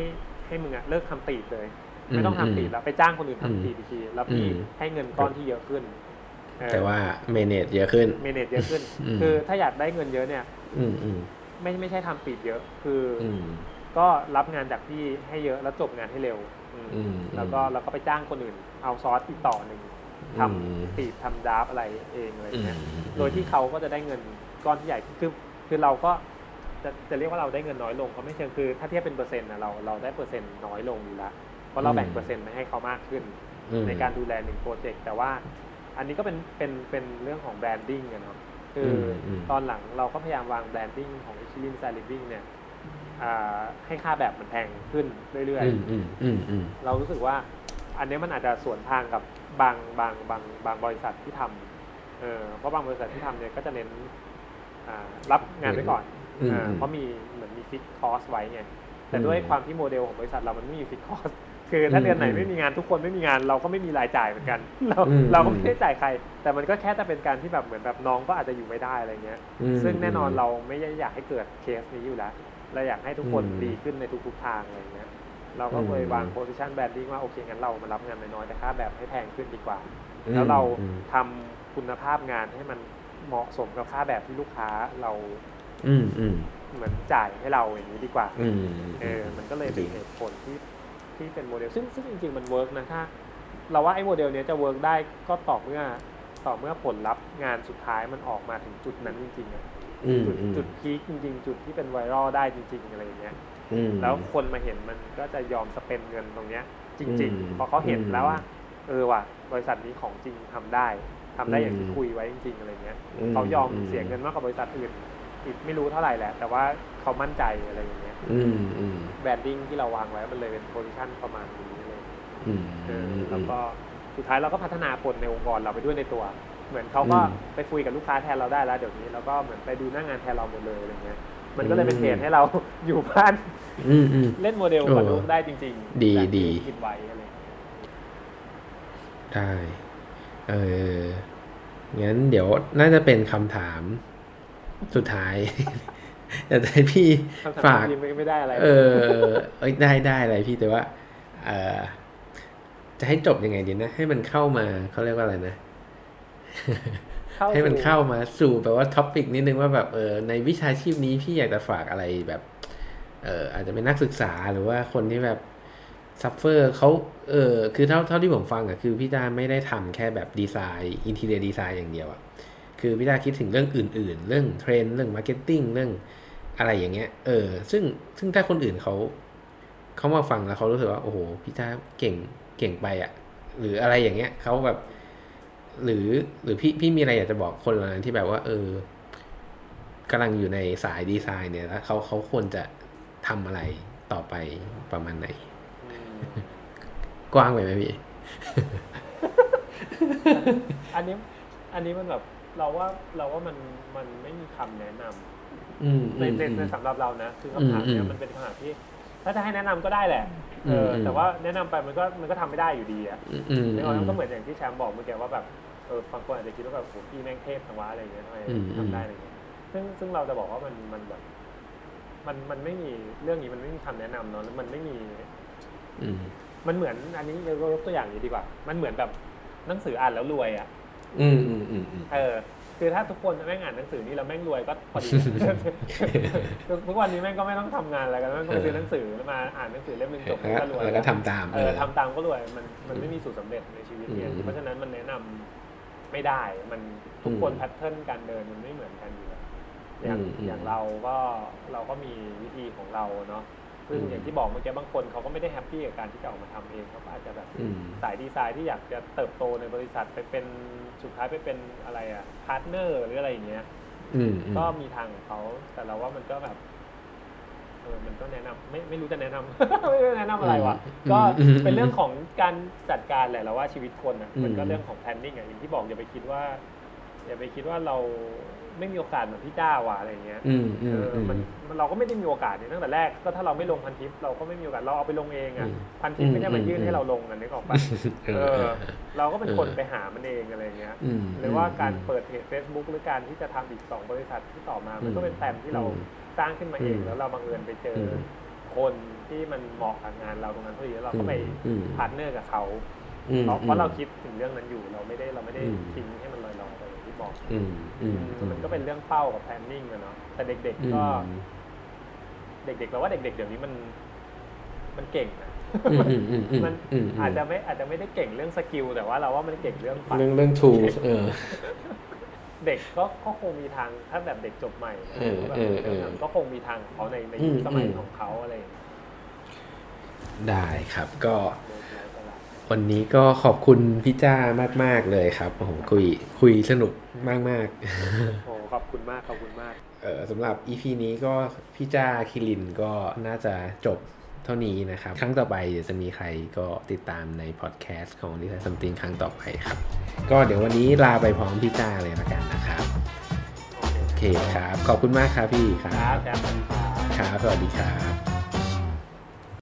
C: ให้มึงอะเลิกทำตีดเลย ไม่ต้องทำตีดแล้วไปจ้างคนอื่นทำตีดอีกทีแล้วพี่
B: อืม
C: ให้เงินก้อนที่เยอะขึ้นเออ
B: แต่ว่าเมเนจเยอะขึ้น
C: เมเนจเยอะขึ้น
B: อืม
C: คือถ้าอยากได้เงินเยอะเนี่ย
B: อืมอืม
C: ไม่ไม่ใช่ทำปีดเยอะ คืออ
B: อืม
C: ก็รับงานจากพี่ให้เยอะแล้วจบงานให้เร็วอืม
B: อืม
C: แล้วก็แล้วก็ไปจ้างคนอื่น เอาซอสอีกต่อหนึ่งท
B: อืมำ
C: ปีดทำดราฟต์อะไรเองอะไร
B: อืม
C: เงี้ยโดยที่เขาก็จะได้เงินก้อนที่ใหญ่คือคือเราก็จะจะเรียกว่าเราได้เงินน้อยลงก็ไม่เชิงคือถ้าเทียบเป็นเปอร์เซ็นต์นะเราเราได้เปอร์เซ็นต์น้อยลงอยู่แล้วเพราะเราแบ่งเปอร์เซ็นต์ไปให้เขามากขึ้น
B: อืม
C: ในการดูแลหนึ่ง project แต่ว่า อันนี้ก็เป็นเป็นเป็นเรื่องของ branding กันเนาะคืออ
B: ม
C: ตอนหลังเราก็พยายามวาง branding ของ i c h i l i n s a l i v i n g เนี่ยอ่าให้ค่าแบบมันแพงขึ้นเรื่อย
B: อืมอืมอืมอืม
C: ๆเรารู้สึกว่าอันนี้มันอาจจะสวนทางกับบางบางบางบางบริษัทที่ทำเออเพราะบางบริษัทที่ทำเนี่ยก็จะเน้นอ่ารับงานไว้ก่อน
B: อืม
C: อ่า
B: อืม
C: เพราะมีเหมือนมี fixed cost ไว้ไงแต่ด้วย
B: อืม
C: ความที่โมเดลของบริษัทเรามันไม่มี fixed cost คือถ้าเดือนไหน
B: อืม
C: ไม่มีงานทุกคนไม่มีงานเราก็ไม่มีรายจ่ายเหมือนกัน เรา
B: อืม
C: เราก็ไม่ได้จ่ายใคร แต่มันก็แค่จะเป็นการที่แบบเหมือนแบบน้องก็อาจจะอยู่ไม่ได้อะไรเงี้ย
B: อืม
C: ซึ่งแน่นอนเราไม่ได้อยากให้เกิดเคสนี้อยู่แล้วเราอยากให้ทุกคน
B: อืม
C: ดีขึ้นในทุกๆทางอะไรเงี้ยเราก็
B: อืม
C: เลยวาง position branding ว่าโอเคงั้นเรามารับงานน้อยๆแต่ค่าแบบให้แพงขึ้นดีกว่า
B: อืม
C: แล้วเรา
B: อืม
C: ทำคุณภาพงานให้มันเหมาะสมกับค่าแบบที่ลูกค้าเรา
B: อืมอืม
C: เหมือนจ่ายให้เราอย่างนี้ดีกว่า
B: อืม
C: เออมันก็เลยเป็น
B: ดี
C: เหตุผลที่ ที่เป็นโมเดลซึ่งซึ่งจริงๆมัน work นะถ้าเราว่าไอ้โมเดลเนี้ยจะ work ได้ก็ต่อเมื่อต่อเมื่อผลลัพธ์งานสุดท้ายมันออกมาถึงจุดนั้นจริงๆอะ
B: อืม
C: จุด
B: อืม
C: จุด peak จริง ๆ จุดที่เป็น viral ได้จริง ๆ อะไรอย่างเงี้ย
B: อืม
C: แล้วคนมาเห็นมันก็จะยอม spend เงินตรงเนี้ย จริง
B: อืม
C: ๆพอเขาเห็น
B: อืม
C: แล้วว่า เออว่ะบริษัทนี้ของจริงทำได้ทำได้อย่างที่
B: อืม
C: คุยไว้จริงๆอะไรเงี้ย
B: อืม
C: เขายอม
B: อืม
C: เสียเงินมากกว่าบริษัทอื่นอีกไม่รู้เท่าไหร่แหละ แต่ว่าเขามั่นใจอะไรอย่างเงี้ย
B: อืมอืม
C: branding ที่เราวางไว้มันเลยเป็น position ประมาณนี้เลย
B: อืม
C: เออแล้วก็สุดท้ายเราก็พัฒนาคนในองค์กรเราไปด้วยในตัว เหมือนเขาก็
B: อืม
C: ไปคุยกับลูกค้าแทนเราได้แล้วเดี๋ยวนี้แล้วก็เหมือนไปดูหน้างานแทนเราหมดเลยอะไรเงี้ยมันก็เลยเป็นเหตุให้เราอยู่บ้าน
B: อืมอืม
C: เล่นโมเดล
B: เออ
C: กับลูกได้จริง ๆ
B: ดี
C: แบบที่
B: ดี
C: คิดไว้อะไรเงี้ย
B: ได้เอองั้นเดี๋ยวน่าจะเป็นคำถามสุดท้าย อยากจะให้พี่
C: คำถาม
B: ฝาก
C: ดีไม่ไม่ได้อะไร
B: เออเอ้ยได้ได้อะไรพี่แต่ว่า เออจะให้จบยังไงดีนะให้มันเข้ามาเขาเรียกว่าอะไรนะให้มันเข้ามาสู่แบบว่าท็อปิกนิดนึงว่าแบบเออในวิชาชีพนี้พี่อยากจะฝากอะไรแบบเอออาจจะเป็นนักศึกษาหรือว่าคนที่แบบ suffer เขาเออคือเท่าเท่าที่ผมฟังอะคือพี่ตาไม่ได้ทำแค่แบบ design interior design อย่างเดียวอะ คือพี่ตาคิดถึงเรื่องอื่น ๆ เรื่องเทรนด์เรื่อง marketing เรื่องอะไรอย่างเงี้ย เออ ซึ่งซึ่งถ้าคนอื่นเขาเขามาฟังแล้วเขารู้สึกว่า โอ้โหพี่ตาเก่งเก่งไปอะหรืออะไรอย่างเงี้ยเขาแบบ หรือหรือพี่พี่มีอะไรอยากจะบอกคนเหล่านั้นที่แบบว่า เออกำลังอยู่ในสายดีไซน์เนี่ยแล้วเขาเขาควรจะทำอะไรต่อไปประมาณไหน
C: อืม
B: กว้างไปไหมพี่
C: อันนี้ อันนี้มันแบบ เราว่าเราว่ามันมันไม่มีคำแนะนำ
B: อืม
C: ในใน
B: อืม
C: ในสำหรับเรานะคือคำถามเนี้
B: อื
C: ย
B: ม
C: มันเป็นคำถามที่ ถ้าจะให้แนะนำก็ได้แหละเอออ
B: ม
C: แต่ว่าแนะนำไปมันก็มันก็ทำไม่ได้อยู่ดีอะ
B: อืมอืม
C: นึกออกไหมมันก็เหมือนอย่างที่แชมป์บอกเมื่อกี้ว่าแบบเออบางคนอาจจะคิดว่าแบบโหพี่แม่งเทพจังวะอะไรอย่างเงี้ยทำไม
B: อืม
C: ทำได้อะไรเงี้ยซึ่งซึ่งเราจะบอกว่ามันมันแบบ มันมันไม่มีเรื่องนี้มันไม่มีคำแนะนำเนาะแล้วมันไม่มี
B: อืม
C: มันเหมือนอันนี้เรายกตัวอย่างนี้ดีกว่า มันเหมือนแบบหนังสืออ่านแล้วรวยอะ
B: อืมอืมอืมอืม
C: เออคือถ้าทุกคนแม่งอ่านหนังสือนี้แล้วแม่งรวยก็พอดีทุกวันนี้แม่งก็ไม่ต้องทำงานอะไรกันแม่งก็ไปซื้อหนังสือแล้วมาอ่านหนังสือเล่มหนึงจบ
B: แล้ว
C: ก็รวย
B: แล้วก็ทำตาม
C: เออทำตามก็รวยมันมันไม่มีสูตรสำเร็จในชีวิตเนี่ย
B: อืม
C: เพราะฉะนั้นมันแนะนำไม่ได้มันทุกคน
B: อืม
C: pattern การเดินมันไม่เหมือนกันอยู่แล้วอย่าง
B: อืมอืม
C: อย่างเราก็เราก็มีวิธีของเราเนาะ ซึ่ง
B: อืม
C: อย่างที่บอกเมื่อกี้บางคนเขาก็ไม่ได้ happy กับการที่จะออกมาทำเองเขาก็อาจจะแบบ
B: อืม
C: สายดีไซน์ที่อยากจะเติบโตในบริษัทไปเป็นสุดท้ายไปเป็นอะไรอะ partner หรืออะไรอย่างเงี้ย
B: อืมอืม
C: ก็มีทางของเขาแต่เราว่ามันก็แบบเออมันก็แนะนำไม่ไม่รู้จะแนะนำไม่รู้จะแนะนำอะไรวะ
B: อืม
C: ก็
B: อืม
C: เป็นเรื่องของการจัดการแหละเราว่าชีวิตคนอะ
B: อืม
C: มันก็เรื่องของ planning อะอย่างที่บอกอย่าไปคิดว่า อย่าไปคิดว่าเราไม่มีโอกาสเหมือนพี่จ้าว่ะอะไรเงี้ย
B: อืมอื
C: เอ
B: ม
C: อ
B: อืม
C: มันมันเราก็ไม่ได้มีโอกาสเนี่ยตั้งแต่แรก ก็ถ้าเราไม่ลงพันทิปเราก็ไม่มีโอกาสเราเอาไปลงเองอะ
B: อืม
C: พันทิปไม่ได้มายื่น
B: อืม
C: ให้เราลงกันนึกออกปะ
B: เอ
C: เอ
B: อ
C: อเราก็เป็นคน
B: เออ
C: ไปหามันเองอะไรเงี้ย
B: อืม
C: หรือว่าการเปิดเพจ Facebook หรือการที่จะทำอีก2บริษัทที่ต่อมา มันก็เป็นแต้มที่เรา
B: อืม
C: สร้างขึ้นมาเอง
B: อืม
C: แล้วเราบังเอิญไปเจออ
B: ม
C: คนที่มันเหมาะกับงานเราตรงนั้นพอดีแล้วเราก็ไป
B: อืม
C: partner กับเขา
B: อืม
C: เพราะเพราะเราคิดถึงเรื่องนั้นอยู่เราไม่ได้เราไม่ได้
B: อืม
C: ทิ้งให้มันล บอก
B: อืมอืมอื
C: มันก็เป็นเรื่องเป้ากับ planning อะเนาะแต่เด็ก
B: อื
C: ๆก็
B: ม
C: เด็กๆเราว่าเด็ก ๆ เดี๋ยวนี้มัน มันเก่งนะ
B: อืมอืมอืมอืม
C: มัน
B: อืม
C: อาจจะไม่อาจจะไม่ได้เก่งเรื่อง skill แต่ว่าเราว่ามันเก่งเรื่องฝัน
B: เรื่องเรื่อง tools เออ
C: เด็กก็ก็คงมีทางถ้าแบบเด็กจบใหม่นะ
B: เออ
C: แบบ
B: เออเออ
C: ก็คงมีทางของเขาในใน
B: อืม
C: สมัย
B: อืม
C: ของเขาอะไรอย่างเงี้ย
B: ได้ครับ ก็
C: โดยแล้ วแต่ละ
B: วันนี้ก็ขอบคุณพี่จ้ามาก ๆ เลยครับโอ้โหคุยคุยสนุกมาก
C: โอ้ขอบคุณมากขอบคุณมาก
B: ๆเออสำหรับ EP นี้ก็พี่จ้าคิรินก็น่าจะจบเท่านี้นะครับ ครั้งต่อไปเดี๋ยวจะมีใครก็ติดตามในพอดแคสต์ของ Design Something ครั้งต่อไปครับ ก็เดี๋ยววันนี้ลาไปพร้อมพี่จ้าเลยละกันนะครับ
C: โอเค
B: โอเคครับ ขอบคุณมากครับพี่ค
C: ค
B: รั
C: รับบแชร์กันครับ
B: ครับ สวัสดีครับ